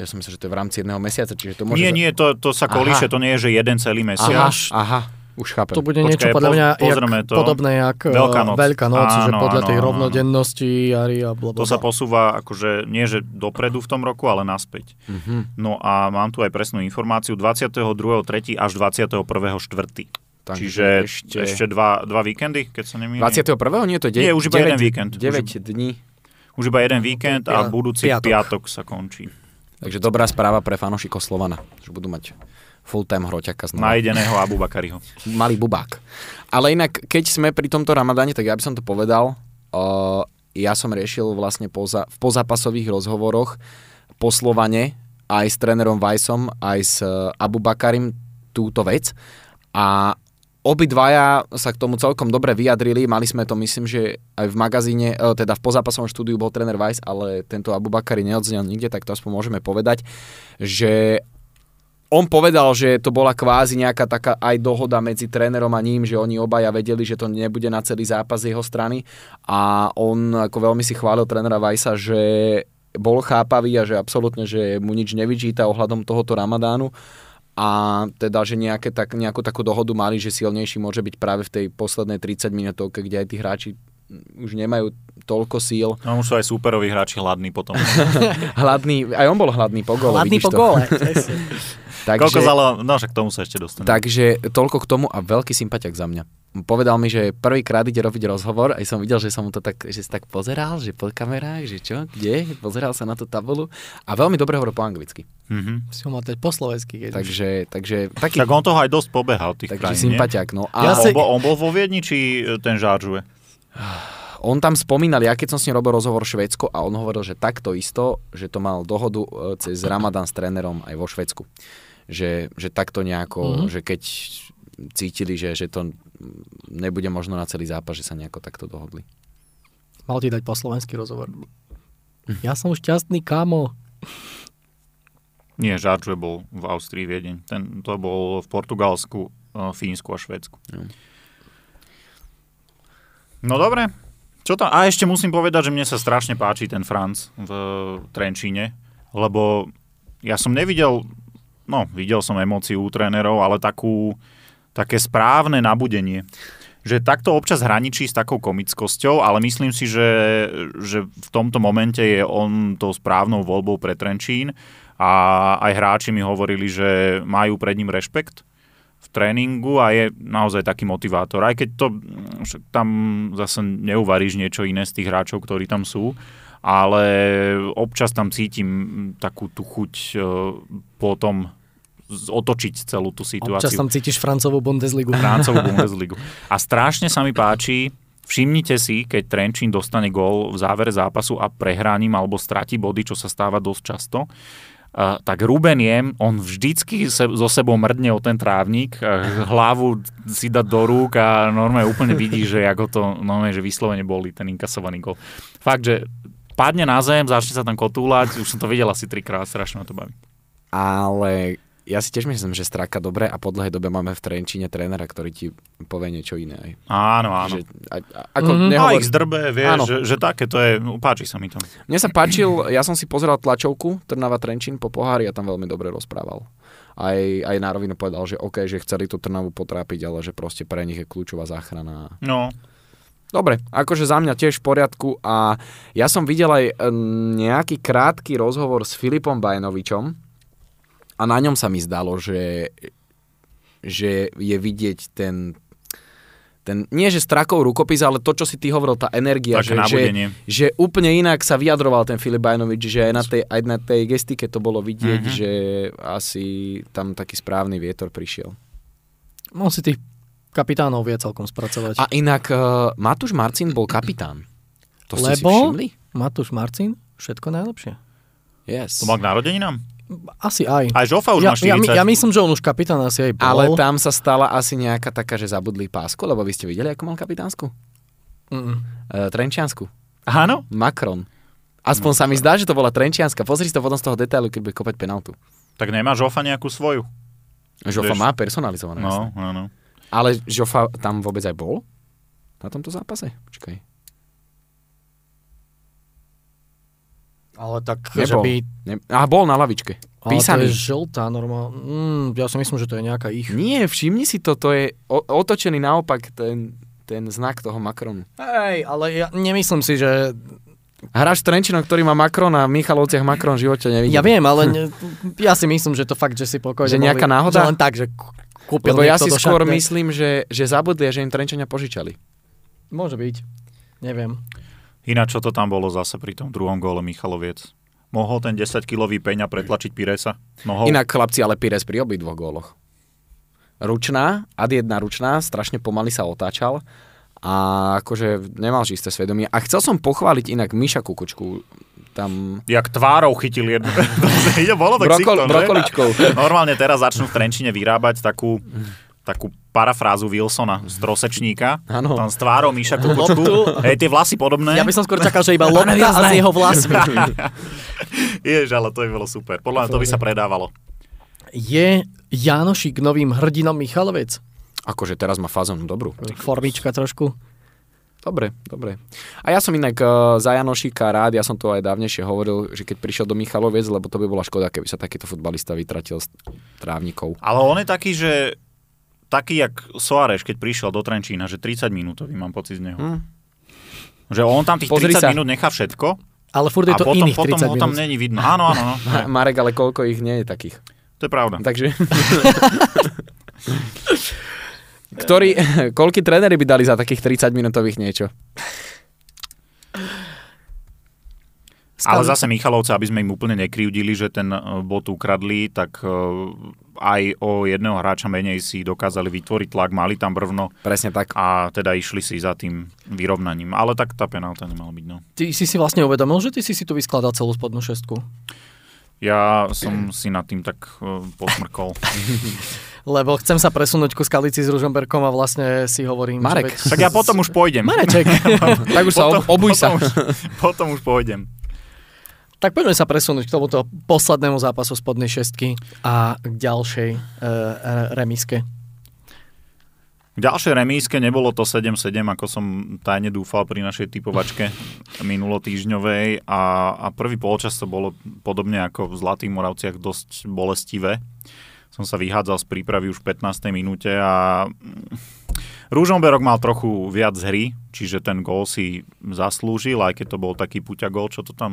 Speaker 3: Ja som myslel, že to je v rámci jedného mesiaca, čiže to môže...
Speaker 2: Nie,
Speaker 3: za-
Speaker 2: nie, to, to sa
Speaker 3: Aha.
Speaker 2: kolíše, to nie je, že jeden celý
Speaker 3: Aha,
Speaker 2: mesiac.
Speaker 3: aha, už chápem.
Speaker 1: To bude
Speaker 2: Počkaj,
Speaker 1: niečo podľa mňa jak,
Speaker 2: to.
Speaker 1: podobné jak eh,
Speaker 2: Veľká noc.
Speaker 1: Veľká noc, že
Speaker 2: Áno,
Speaker 1: podľa
Speaker 2: áno,
Speaker 1: tej
Speaker 2: áno,
Speaker 1: rovnodennosti jary a blablabla.
Speaker 2: To sa posúva akože nie, že dopredu v tom roku, ale naspäť.
Speaker 3: Mhm.
Speaker 2: No a mám tu aj presnú informáciu 22.3. až 21.4.
Speaker 3: Takže
Speaker 2: Čiže ešte, ešte dva, dva víkendy, keď sa nemýlim.
Speaker 3: 21. Nie, to je de-
Speaker 2: Nie, už iba jeden víkend.
Speaker 3: 9 dní.
Speaker 2: Už iba jeden víkend a budúci
Speaker 1: piatok.
Speaker 2: piatok sa končí.
Speaker 3: Takže dobrá správa pre fanošikov Slovana, že budú mať full-time hroťaka znova.
Speaker 2: Najdeného Abu Bakariho.
Speaker 3: Malý bubák. Ale inak, keď sme pri tomto ramadáne, tak ja by som to povedal. Uh, ja som riešil vlastne poza, v pozápasových rozhovoroch po Slovane aj s trénerom Vajsom, aj s uh, Abu Bakarim túto vec. A obidvaja sa k tomu celkom dobre vyjadrili. Mali sme to, myslím, že aj v magazíne, e, teda v pozápasovom štúdiu bol tréner Vajs, ale tento Abu Bakari neodznel nikde, tak to aspoň môžeme povedať, že on povedal, že to bola kvázi nejaká taká aj dohoda medzi trénerom a ním, že oni obaja vedeli, že to nebude na celý zápas z jeho strany. A on ako veľmi si chválil trénera Vajsa, že bol chápavý a že absolútne, že mu nič nevyčíta ohľadom tohoto ramadánu. A teda, že nejaké, tak, nejakú takú dohodu mali, že silnejší môže byť práve v tej poslednej 30 minútovke, kde aj tí hráči už nemajú toľko síl.
Speaker 2: No už sú aj súperoví hráči hladní potom.
Speaker 3: Hladný, aj on bol hladný po gole,
Speaker 1: Hladný po
Speaker 3: to.
Speaker 1: góle.
Speaker 2: Koľko
Speaker 3: Takže,
Speaker 2: zalo... No však k tomu sa ešte dostaneme.
Speaker 3: takže toľko k tomu a veľký sympatiak za mňa. Povedal mi, že prvýkrát ide robiť rozhovor, aj som videl, že som mu to tak, že si tak pozeral, že po kamerách, že čo, kde, pozeral sa na tú tabulu a veľmi dobre hovoril po anglicky.
Speaker 2: Mhm.
Speaker 1: Si ho mal dať po slovensky.
Speaker 3: Takže, takže taký,
Speaker 2: Tak on toho aj dosť pobehal, tých
Speaker 3: takže
Speaker 2: krajín,
Speaker 3: sympatiak. No.
Speaker 1: Ja
Speaker 3: A
Speaker 1: si-
Speaker 2: On, bol, on bol vo Viedni, či e, ten žáržuje?
Speaker 3: On tam spomínal, ja keď som s ním robil rozhovor v Švédsku a on hovoril, že takto isto, že to mal dohodu e, cez Ramadan s trénerom aj vo Švédsku. Že, že takto nejako,
Speaker 1: Mhm.
Speaker 3: mm-hmm. že keď cítili, že, že to nebude možno na celý zápas, že sa nejako takto dohodli.
Speaker 1: Mal ti dať po slovenský rozhovor. Ja som šťastný, kámo.
Speaker 2: Nie, žáržuje bol v Austrii, Viedeň. Ten, to bol v Portugalsku, e, Fínsku a Švédsku.
Speaker 3: Jo.
Speaker 2: No dobre. Čo tam? A ešte musím povedať, že mne sa strašne páči ten Franc v Trenčíne, lebo ja som nevidel, no videl som emóciu u trénerov, ale takú, také správne nabudenie. Že takto občas hraničí s takou komickosťou, ale myslím si, že, že v tomto momente je on tou správnou voľbou pre Trenčín a aj hráči mi hovorili, že majú pred ním rešpekt v tréningu a je naozaj taký motivátor. Aj keď to mm, tam zase neuvaríš niečo iné z tých hráčov, ktorí tam sú, ale občas tam cítim takú tú chuť e, potom otočiť celú tú
Speaker 1: Občas
Speaker 2: situáciu.
Speaker 1: tam cítiš Francovú Bundesligu.
Speaker 2: Francovú Bundesligu. A strašne sa mi páči, všimnite si, keď Trenčín dostane gól v závere zápasu a prehrá ním alebo stratí body, čo sa stáva dosť často, tak Ruben Jem, on vždycky se, so sebou mrdne o ten trávnik, hlavu si dá do rúk a normálne úplne vidí, že ako to normálne, že vyslovene boli ten inkasovaný gol. Fakt, že padne na zem, začne sa tam kotúľať, už som to videl asi trikrát, strašne ma to baví.
Speaker 3: Ale ja si tiež myslím, že stráka dobre a po dlhej dobe máme v Trenčíne trénera, ktorý ti povie niečo iné. Aj.
Speaker 2: Áno, áno.
Speaker 3: Že, a, a, ako
Speaker 1: Mhm.
Speaker 3: mm-hmm. Nehovor...
Speaker 2: ich zdrbe, vieš,
Speaker 3: Áno.
Speaker 2: že, že také to je, páči sa mi to.
Speaker 3: Mne sa páčil, ja som si pozeral tlačovku Trnava Trenčín po pohári a tam veľmi dobre rozprával. Aj, aj na rovinu povedal, že OK, že chceli tú Trnavu potrápiť, ale že proste pre nich je kľúčová záchrana.
Speaker 2: No,
Speaker 3: Dobre, akože za mňa tiež v poriadku a ja som videl aj e, nejaký krátky rozhovor s Filipom Bajenovičom a na ňom sa mi zdalo, že, že je vidieť ten, ten, nie že strakov rukopis, ale to, čo si ty hovoril, tá energia, že, že,
Speaker 2: nabudenie.
Speaker 3: že úplne inak sa vyjadroval ten Filip Bajanovič, že aj na tej, aj na tej gestike to bolo vidieť,
Speaker 2: Mhm.
Speaker 3: že asi tam taký správny vietor prišiel.
Speaker 1: On si tých kapitánov vie celkom spracovať.
Speaker 3: A inak uh, Matúš Marcin bol kapitán. To ste si
Speaker 1: Lebo
Speaker 3: všimli?
Speaker 1: Matúš Marcin, všetko najlepšie.
Speaker 3: Yes.
Speaker 2: To mal k narodeninám?
Speaker 1: Asi aj.
Speaker 2: Aj Žofa už
Speaker 1: ja,
Speaker 2: má
Speaker 1: ja,
Speaker 2: 40.
Speaker 1: ja myslím, že on už kapitán asi aj bol.
Speaker 3: Ale tam sa stala asi nejaká taká, že zabudli pásku, lebo vy ste videli, ako mal kapitánsku?
Speaker 1: Mm-mm.
Speaker 3: Uh, Trenčiansku.
Speaker 2: Áno?
Speaker 3: Macron. Aspoň sa mi zdá, že to bola Trenčianska. Pozri si to potom z toho detailu, keď bude kopať penaltu.
Speaker 2: Tak nemá Žofa nejakú svoju?
Speaker 3: Žofa
Speaker 2: Vieš-
Speaker 3: má personalizované. jasné.
Speaker 2: No, áno.
Speaker 3: Ale Žofa tam vôbec aj bol? Na tomto zápase? Počkaj.
Speaker 1: Ale tak, že
Speaker 3: Nebol.
Speaker 1: by...
Speaker 3: Ne... A bol na lavičke.
Speaker 1: Ale
Speaker 3: Písaný.
Speaker 1: to je žltá normálne. Mm, ja si myslím, že to je nejaká ich.
Speaker 3: Nie, všimni si to, to je o- otočený naopak ten, ten znak toho Macronu.
Speaker 1: Hej, ale ja nemyslím si, že...
Speaker 3: Hráč s Trenčinom, ktorý má Macron a v Michalovciach Macron v živote nevidel.
Speaker 1: Ja viem, ale ne, ja si myslím, že to fakt, že si pokojne
Speaker 3: Že nejaká
Speaker 1: mohli-
Speaker 3: náhoda?
Speaker 1: Že len tak, že kú- kúpil
Speaker 3: Lebo ja si skôr
Speaker 1: šatne.
Speaker 3: myslím, že, že zabudli že im Trenčania požičali.
Speaker 1: Môže byť. Neviem.
Speaker 2: Ináč, čo to tam bolo zase pri tom druhom góle Michaloviec? Mohol ten 10-kilový Peňa pretlačiť Piresa? Mohol?
Speaker 3: Inak chlapci, ale Pires pri obidvoch góloch. Ručná, ad jedna ručná, strašne pomaly sa otáčal a akože nemal čisté svedomie. A chcel som pochváliť inak Miša Kukučku. Tam
Speaker 2: Jak tvárou chytil jednu. Bolo to
Speaker 3: Brokol,
Speaker 2: ksichtom,
Speaker 3: brokoličkou.
Speaker 2: Normálne teraz začnú v Trenčine vyrábať takú, takú parafrázu Wilsona z trosečníka.
Speaker 3: Áno.
Speaker 2: Tam s tvárou Míša Kukučku. Hej, tie vlasy podobné.
Speaker 1: Ja by som skôr čakal, že iba lopta a jeho vlasmi.
Speaker 2: Jež, ale to by bolo super. Podľa mňa to by sa predávalo.
Speaker 1: Je Jánošik novým hrdinom Michaloviec?
Speaker 3: Akože teraz má fazonu dobrú.
Speaker 1: Formička trošku.
Speaker 3: Dobre, dobre. A ja som inak uh, za Janošika rád, ja som to aj dávnejšie hovoril, že keď prišiel do Michaloviec, lebo to by bola škoda, keby sa takýto futbalista vytratil z trávnikov.
Speaker 2: Ale on je taký, že taký jak Soares, keď prišiel do Trenčína, že 30 minútový mám pocit z neho.
Speaker 3: Hm.
Speaker 2: Že on tam tých
Speaker 3: Pozri
Speaker 2: 30
Speaker 3: sa.
Speaker 2: minút nechá všetko
Speaker 1: Ale furt je
Speaker 2: a
Speaker 1: to
Speaker 2: potom,
Speaker 1: iných
Speaker 2: potom
Speaker 1: 30
Speaker 2: ho tam
Speaker 1: minút.
Speaker 2: není vidno. Áno, áno, no.
Speaker 3: Ma- Marek, ale koľko ich nie je takých.
Speaker 2: To je pravda.
Speaker 3: Takže... Ktorý, koľky tréneri by dali za takých 30 minútových niečo?
Speaker 2: Ale zase Michalovce, aby sme im úplne nekryvdili, že ten eh, bod ukradli, tak eh, aj o jedného hráča menej si dokázali vytvoriť tlak, mali tam brvno
Speaker 3: Presne tak.
Speaker 2: a teda išli si za tým vyrovnaním. Ale tak tá penálta nemala byť. No.
Speaker 1: Ty si si vlastne uvedomil, že ty si si tu vyskladal celú spodnú šestku.
Speaker 2: Ja som si nad tým tak uh, posmrkol.
Speaker 1: Lebo chcem sa presunúť ku skalici s Ružomberkom a vlastne si hovorím...
Speaker 3: Marek.
Speaker 1: Že veď...
Speaker 2: tak ja potom už pôjdem.
Speaker 1: Mareček.
Speaker 3: Tak už sa ob- obuj sa.
Speaker 2: Potom už, potom už pôjdem.
Speaker 1: Tak poďme sa presunúť k tomuto poslednému zápasu spodnej šestky a k ďalšej e, remiske.
Speaker 2: K ďalšej remíske nebolo to 7-7, ako som tajne dúfal pri našej typovačke minulotýžňovej a, a prvý polčas to bolo podobne ako v Zlatých Moravciach dosť bolestivé. Som sa vyhádzal z prípravy už v 15. minúte a Rúžomberok mal trochu viac hry, čiže ten gól si zaslúžil, aj keď to bol taký puťa gól, čo to tam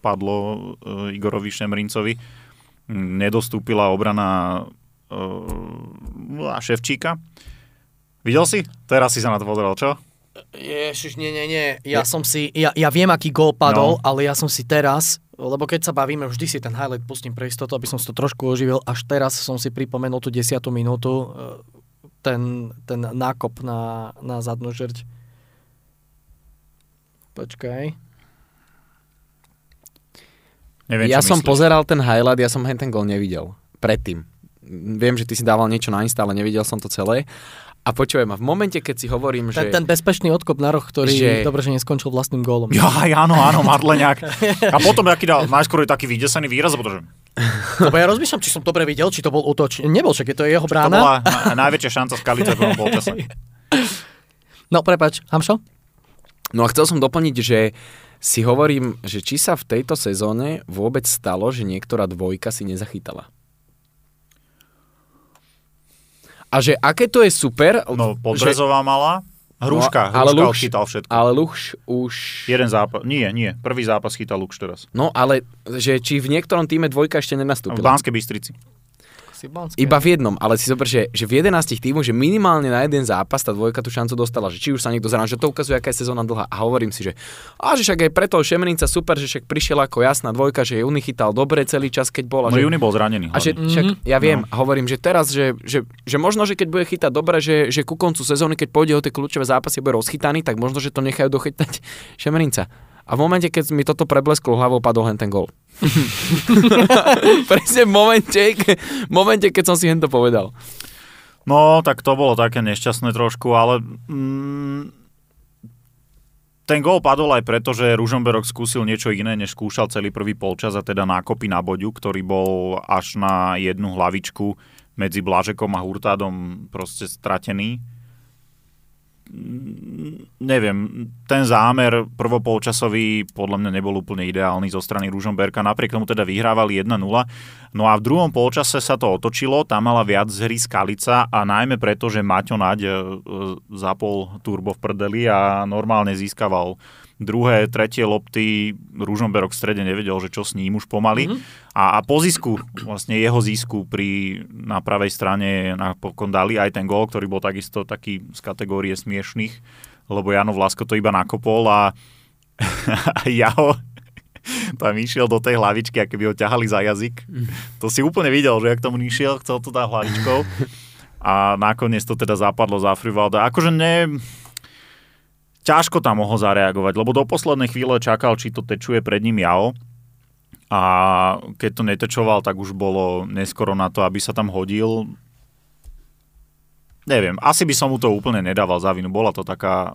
Speaker 2: padlo e, Igorovi Šemrincovi. Nedostúpila obrana e, Ševčíka. Videl si? Teraz si sa na to pozeral, čo?
Speaker 1: Ježiš, nie, nie, nie. Ja som si, ja, ja viem, aký gól padol,
Speaker 2: No.
Speaker 1: ale ja som si teraz, lebo keď sa bavíme, vždy si ten highlight pustím pre istotu, aby som si to trošku oživil. Až teraz som si pripomenul tú 10. minútu, e, ten, ten nákop na, na zadnú žrť. Počkaj.
Speaker 2: Neviem,
Speaker 3: ja som
Speaker 2: myslíš.
Speaker 3: pozeral ten highlight, ja som hen ten gol nevidel. Predtým. Viem, že ty si dával niečo na Insta, ale nevidel som to celé. A počujem, a v momente, keď si hovorím,
Speaker 1: Ten,
Speaker 3: že...
Speaker 1: ten bezpečný odkop na roh, ktorý
Speaker 3: Že-
Speaker 1: dobre, že neskončil vlastným gólom.
Speaker 2: Ja, áno, áno, Madleňák. A potom aký dal, najskôr je taký vydesený výraz, pretože
Speaker 1: Lebo ja rozmýšľam, či som dobre videl, či to bol útoč. Nebol, však je to jeho
Speaker 2: to
Speaker 1: brána.
Speaker 2: bola na, najväčšia šanca v Skalice v polčase.
Speaker 1: No, prepač, Hamšo?
Speaker 3: No a chcel som doplniť, že si hovorím, že či sa v tejto sezóne vôbec stalo, že niektorá dvojka si nezachytala. A že aké to je super,
Speaker 2: No,
Speaker 3: že,
Speaker 2: Podrezová mala, Hruška,
Speaker 3: No, ale
Speaker 2: Hruška
Speaker 3: Luch-
Speaker 2: odchytal všetko.
Speaker 3: Ale Luch už...
Speaker 2: Jeden zápas, nie, nie, prvý zápas chytal Lux teraz.
Speaker 3: No ale, že či v niektorom týme dvojka ešte
Speaker 2: V
Speaker 3: nenastúpila.
Speaker 2: Banskej Bystrici.
Speaker 1: Si Banské.
Speaker 3: Iba v jednom, ale si zober, že, že v 11 týmoch, že minimálne na jeden zápas tá dvojka tú šancu dostala, že či už sa niekto zranil, že to ukazuje, aká je sezóna dlhá. A hovorím si, že a že však aj preto Šemenica super, že však prišiel ako jasná dvojka, že Juni chytal dobre celý čas, keď bol. A
Speaker 2: No
Speaker 3: že,
Speaker 2: Juni bol zranený.
Speaker 3: a že však, ja viem,
Speaker 2: No.
Speaker 3: a hovorím, že teraz, že, že, že možno, že keď bude chytať dobre, že, že ku koncu sezóny, keď pôjde o tie kľúčové zápasy, bude rozchytaný, tak možno, že to nechajú dochytať Šemenica. A v momente, keď mi toto preblesklo hlavou, padol hen ten gol. Presne v momente, ke, momente, keď som si hen to povedal.
Speaker 2: No, tak to bolo také nešťastné trošku, ale mm, ten gól padol aj preto, že Ružomberok skúsil niečo iné, než skúšal celý prvý polčas a teda nákopy na boďu, ktorý bol až na jednu hlavičku medzi Blažekom a Hurtádom proste stratený. Neviem, ten zámer prvopolčasový podľa mňa nebol úplne ideálny zo strany Ružomberka, napriek tomu teda vyhrávali 1-0. No a v druhom polčase sa to otočilo, tam mala viac hry Skalica a najmä preto, že Maťo Naď e, e, zapol turbo v prdeli a normálne získaval druhé, tretie lopty, Ružomberok v strede nevedel, že čo s ním už pomaly. Mm-hmm. A, a po zisku, vlastne jeho zisku pri, na pravej strane napokon dali aj ten gól, ktorý bol takisto taký z kategórie smiešných, lebo Jano Vlasko to iba nakopol a, a ja ho tam išiel do tej hlavičky, a keby ho ťahali za jazyk. To si úplne videl, že jak tomu išiel, chcel to dať hlavičkou. A nakoniec to teda zapadlo za Frivalda. Akože ne, ťažko tam mohol zareagovať, lebo do poslednej chvíle čakal, či to tečuje pred ním Jao. A keď to netečoval, tak už bolo neskoro na to, aby sa tam hodil. Neviem, asi by som mu to úplne nedával za vinu. Bola to taká,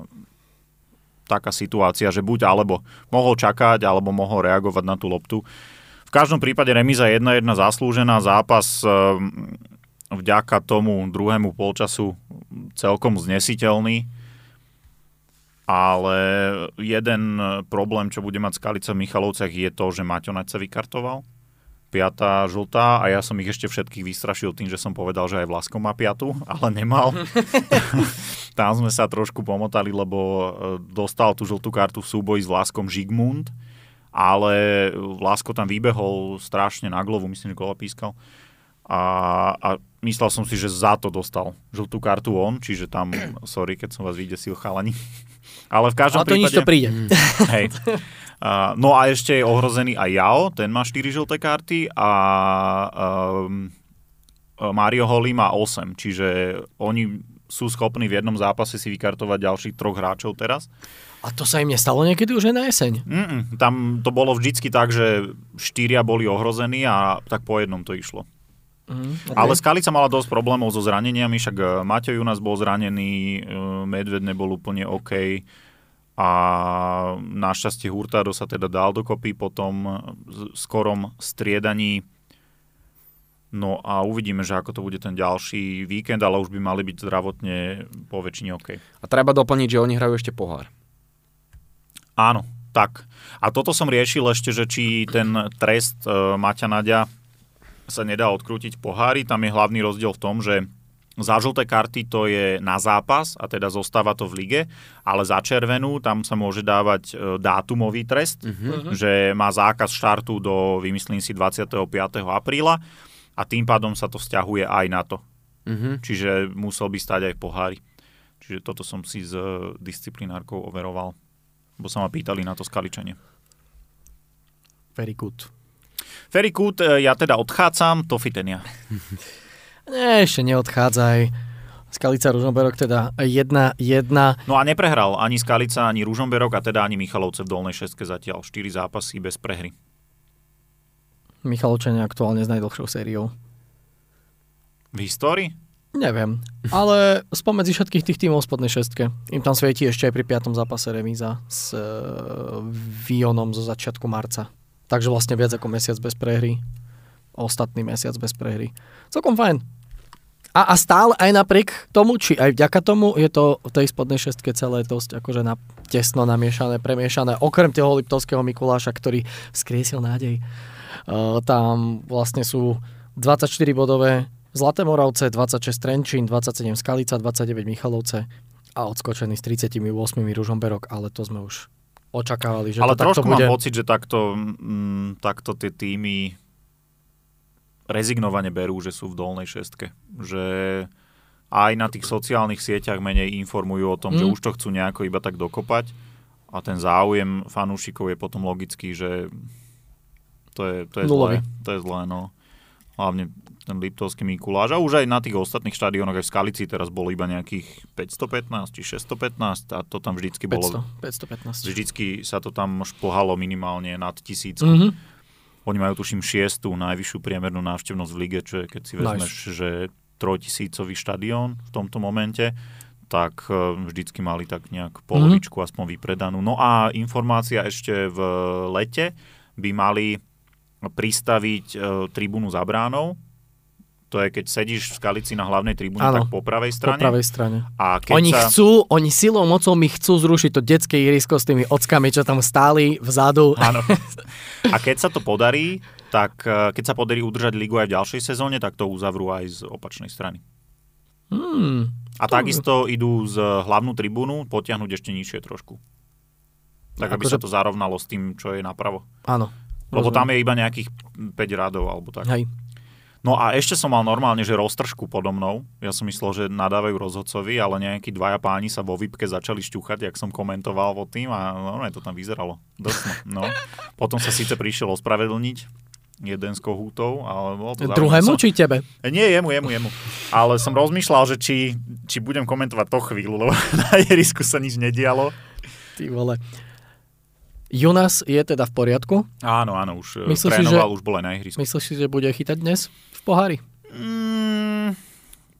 Speaker 2: taká situácia, že buď alebo mohol čakať, alebo mohol reagovať na tú loptu. V každom prípade remíza 1-1 zaslúžená, zápas ehm, vďaka tomu druhému polčasu celkom znesiteľný ale jeden problém, čo bude mať Skalica v Michalovciach je to, že Maťo Naď sa vykartoval. Piatá žltá a ja som ich ešte všetkých vystrašil tým, že som povedal, že aj Vlasko má piatu, ale nemal. Tam sme sa trošku pomotali, lebo e, dostal tú žltú kartu v súboji s Vlaskom Žigmund, ale Vlasko tam vybehol strašne na glovu, myslím, že gola pískal. A, a myslel som si, že za to dostal žltú kartu on, čiže tam, sorry, keď som vás vydesil chalani. Ale v každom
Speaker 1: Ale to nič
Speaker 2: prípade...
Speaker 1: to príde.
Speaker 2: Hej. Uh, no a ešte je ohrozený aj Jao, ten má 4 žlté karty a um, Mario Holly má 8, čiže oni sú schopní v jednom zápase si vykartovať ďalších troch hráčov teraz.
Speaker 1: A to sa im nestalo niekedy už aj na jeseň.
Speaker 2: Mm-mm, tam to bolo vždycky tak, že štyria boli ohrození a tak po jednom to išlo.
Speaker 1: Mhm,
Speaker 2: Ale Skalica mala dosť problémov so zraneniami, však e, Matej u nás bol zranený, e, Medved nebol úplne OK a našťastie Hurtado sa teda dal dokopy po tom e, skorom striedaní. No a uvidíme, že ako to bude ten ďalší víkend, ale už by mali byť zdravotne po väčšine OK.
Speaker 3: A treba doplniť, že oni hrajú ešte pohár.
Speaker 2: Áno, tak. A toto som riešil ešte, že či ten trest e, Maťa Nadia sa nedá odkrútiť pohári. Tam je hlavný rozdiel v tom, že za žlté karty to je na zápas a teda zostáva to v lige, ale za červenú tam sa môže dávať e, dátumový trest,
Speaker 3: Mhm.
Speaker 2: že má zákaz štartu do, vymyslím si, 25. apríla a tým pádom sa to vzťahuje aj na to.
Speaker 3: Mhm.
Speaker 2: Čiže musel by stať aj pohári. Čiže toto som si s e, disciplinárkou overoval, bo sa ma pýtali na to skaličenie.
Speaker 1: Very good.
Speaker 2: Ferry Kút, e, ja teda odchádzam, to fitenia.
Speaker 1: Nie, ešte neodchádzaj. Skalica Ružomberok teda 1-1.
Speaker 2: No a neprehral ani Skalica, ani Ružomberok a teda ani Michalovce v dolnej šestke zatiaľ. 4 zápasy bez prehry.
Speaker 1: Michalovčania aktuálne s najdlhšou sériou.
Speaker 2: V histórii?
Speaker 1: Neviem, ale spomedzi všetkých tých tímov spodnej šestke. Im tam svieti ešte aj pri piatom zápase remíza s e, Vionom zo začiatku marca. Takže vlastne viac ako mesiac bez prehry. Ostatný mesiac bez prehry. Celkom fajn. A, a stále aj napriek tomu, či aj vďaka tomu, je to v tej spodnej šestke celé dosť akože na, tesno namiešané, premiešané. Okrem toho Liptovského Mikuláša, ktorý skriesil nádej. Uh, tam vlastne sú 24 bodové Zlaté Moravce, 26 Trenčín, 27 Skalica, 29 Michalovce a odskočený s 38 Ružomberok, ale to sme už očakávali, že
Speaker 2: Ale
Speaker 1: to takto
Speaker 2: trošku
Speaker 1: bude.
Speaker 2: mám pocit, že takto, mm, takto tie týmy rezignovane berú, že sú v dolnej šestke. Že aj na tých sociálnych sieťach menej informujú o tom, mm. že už to chcú nejako iba tak dokopať a ten záujem fanúšikov je potom logický, že to je, to je
Speaker 1: Nulový.
Speaker 2: zlé. To je zlé, no. Hlavne ten Liptovský Mikuláš. A už aj na tých ostatných štadiónoch, aj v Skalici teraz bolo iba nejakých 515 či 615 a to tam vždycky bolo
Speaker 1: 500, 515.
Speaker 2: Vždycky sa to tam šplhalo minimálne nad tisícku.
Speaker 1: Mhm.
Speaker 2: Oni majú tuším šiestú najvyššiu priemernú návštevnosť v lige, čo je, keď si vezmeš, že trojtisícový štadión v tomto momente, tak e, vždycky mali tak nejak polovičku aspoň vypredanú. No a informácia ešte v lete by mali pristaviť e, tribúnu za bránou. To je, keď sedíš v Skalici na hlavnej tribúne, tak po pravej
Speaker 1: Po
Speaker 2: strane.
Speaker 1: pravej strane.
Speaker 2: A keď
Speaker 1: Oni
Speaker 2: sa...
Speaker 1: chcú, oni silou mocou mi chcú zrušiť to detské irisko s tými ockami, čo tam stáli vzadu.
Speaker 2: Áno. A keď sa to podarí, tak eh, keď sa podarí udržať ligu aj v ďalšej sezóne, tak to uzavrú aj z opačnej strany.
Speaker 1: Hmm.
Speaker 2: A takisto idú z hlavnú tribúnu potiahnuť ešte nižšie trošku. Tak aby
Speaker 1: Akože-
Speaker 2: sa to zarovnalo s tým, čo je napravo.
Speaker 1: Áno.
Speaker 2: Lebo tam je iba nejakých 5 radov alebo tak.
Speaker 1: Hej.
Speaker 2: No a ešte som mal normálne, že roztržku podo mnou. Ja som myslel, že nadávajú rozhodcovi, ale nejakí dvaja páni sa vo výpke začali šťuchať, jak som komentoval o tým a normálne to tam vyzeralo. Dosno. No. Potom sa síce prišiel ospravedlniť jeden z kohútov, ale bolo to
Speaker 1: Druhému
Speaker 2: zaujímavé.
Speaker 1: či tebe?
Speaker 2: Som, nie, jemu, jemu, jemu. Ale som rozmýšľal, že či, či budem komentovať to chvíľu, lebo na jerisku sa nič nedialo.
Speaker 1: Ty vole. Jonas je teda v poriadku.
Speaker 2: Áno, áno, už
Speaker 1: Myslíš
Speaker 2: Myslíš
Speaker 1: si,
Speaker 2: trénoval, už bol aj na ihrisku.
Speaker 1: Myslíš si, že bude chytať dnes v pohári?
Speaker 2: Mm,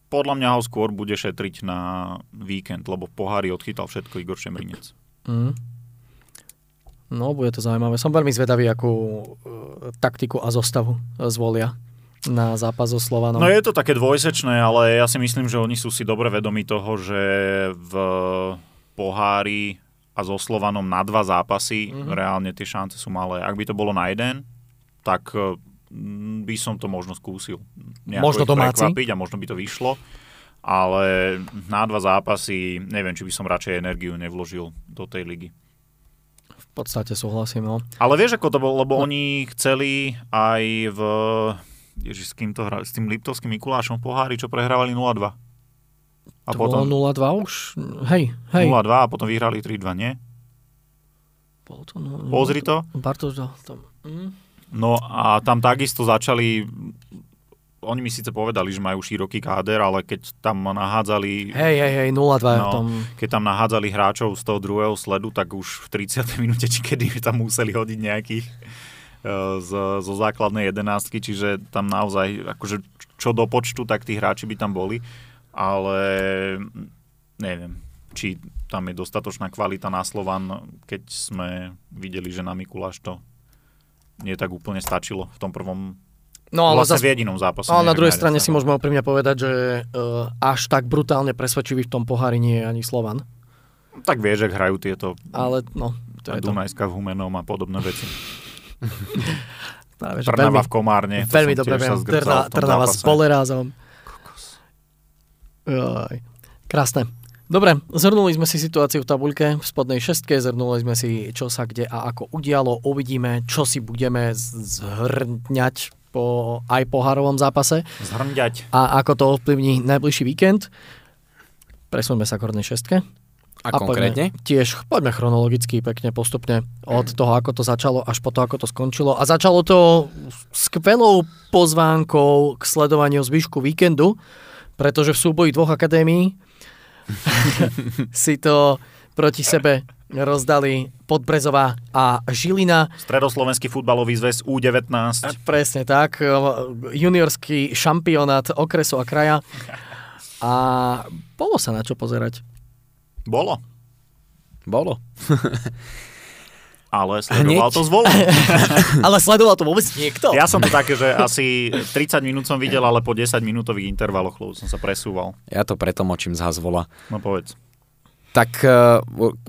Speaker 2: podľa mňa ho skôr bude šetriť na víkend, lebo v pohári odchytal všetko Igor Šemrinec.
Speaker 1: Mm. No, bude to zaujímavé. Som veľmi zvedavý, akú e, taktiku a zostavu zvolia na zápas so Slovanom.
Speaker 2: No je to také dvojsečné, ale ja si myslím, že oni sú si dobre vedomi toho, že v pohári a so Slovanom na dva zápasy
Speaker 1: Mhm.
Speaker 2: reálne tie šance sú malé. Ak by to bolo na jeden, tak e, by som to možno skúsil. Nejako
Speaker 1: Možno domáci?
Speaker 2: a možno by to vyšlo. Ale na dva zápasy neviem, či by som radšej energiu nevložil do tej ligy.
Speaker 1: V podstate súhlasím, no.
Speaker 2: Ale vieš, ako to bolo, lebo
Speaker 1: No.
Speaker 2: oni chceli aj v... Ježiš, s kým to hra, s tým Liptovským Mikulášom v pohári, čo prehrávali 0-2. A
Speaker 1: to
Speaker 2: potom
Speaker 1: bolo 0-2 už? Hej, hej.
Speaker 2: 0-2 a potom vyhrali 3-2, nie?
Speaker 1: Bolo to 0
Speaker 2: Pozri to.
Speaker 1: Bartoš dal tam. Mm.
Speaker 2: No a tam takisto začali... Oni mi síce povedali, že majú široký káder, ale keď tam nahádzali...
Speaker 1: Hej, hej, hej, 0-2 je v
Speaker 2: No.
Speaker 1: tom.
Speaker 2: Keď tam nahádzali hráčov z toho druhého sledu, tak už v 30. minúte, či kedy tam museli hodiť nejakých eh, z, zo základnej jedenáctky, čiže tam naozaj, akože čo do počtu, tak tí hráči by tam boli, ale neviem, či tam je dostatočná kvalita na Slovan, keď sme videli, že na Mikuláš to nie tak úplne stačilo v tom prvom,
Speaker 1: No ale
Speaker 2: vlastne
Speaker 1: zas,
Speaker 2: v jedinom zápase.
Speaker 1: ale na druhej strane si môžeme úprimne povedať, že uh, až tak brutálne presvedčivý v tom pohári nie je ani Slovan.
Speaker 2: Tak vieš, že hrajú tieto
Speaker 1: Ale no, to je to.
Speaker 2: Dunajská v Humenom a podobné veci.
Speaker 1: Práve,
Speaker 2: Trnava
Speaker 1: veľmi,
Speaker 2: v Komárne. to
Speaker 1: veľmi dobre viem. Trnava s
Speaker 2: zápase.
Speaker 1: Joj. Krásne. Dobre, zhrnuli sme si situáciu v tabuľke v spodnej šestke, zhrnuli sme si, čo sa kde a ako udialo. Uvidíme, čo si budeme zhrňať po aj pohárovom zápase
Speaker 2: Zhrňať.
Speaker 1: a ako to ovplyvní najbližší víkend. Presuňme sa k hornej šestke.
Speaker 3: A, konkrétne?
Speaker 1: Poďme, tiež poďme chronologicky, pekne, postupne od toho, ako to začalo, až po to, ako to skončilo. A začalo to skvelou pozvánkou k sledovaniu zvyšku víkendu, pretože v súboji dvoch akadémií si to proti sebe rozdali Podbrezová a Žilina.
Speaker 2: Stredoslovenský futbalový zväz U19.
Speaker 1: Presne tak, juniorský šampionát okresu a kraja. A bolo sa na čo pozerať.
Speaker 2: Bolo.
Speaker 3: Bolo.
Speaker 2: Ale sledoval
Speaker 3: Hneď?
Speaker 2: to zvolu.
Speaker 1: Ale sledoval to vôbec niekto?
Speaker 2: Ja som to také, že asi 30 minút som videl, ale po 10 minútových intervaloch lebo som sa presúval.
Speaker 3: Ja to preto močím z Hazvola.
Speaker 2: No povedz.
Speaker 3: Tak uh,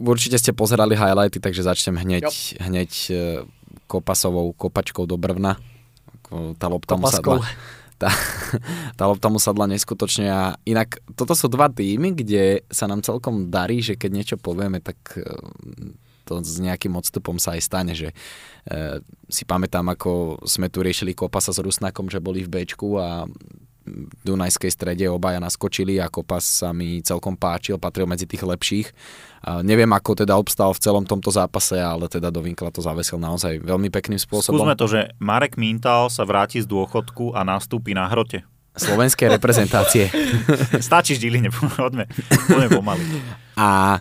Speaker 3: určite ste pozerali highlighty, takže začnem hneď,
Speaker 1: Jo.
Speaker 3: hneď uh, kopasovou kopačkou do brvna. Tá lopta mu sadla. tá, tá lopta mu sadla neskutočne a inak toto sú dva týmy, kde sa nám celkom darí, že keď niečo povieme, tak e, to s nejakým odstupom sa aj stane, že e, si pamätám, ako sme tu riešili Kopasa s Rusnakom, že boli v Bčku a v Dunajskej strede obaja naskočili a Kopas sa mi celkom páčil, patril medzi tých lepších. A neviem, ako teda obstal v celom tomto zápase, ale teda do Vinkla to zavesil naozaj veľmi pekným spôsobom.
Speaker 2: Skúsme to, že Marek Mintal sa vráti z dôchodku a nastúpi na hrote.
Speaker 3: Slovenskej reprezentácie.
Speaker 2: Stačí poďme, poďme pomaly.
Speaker 3: A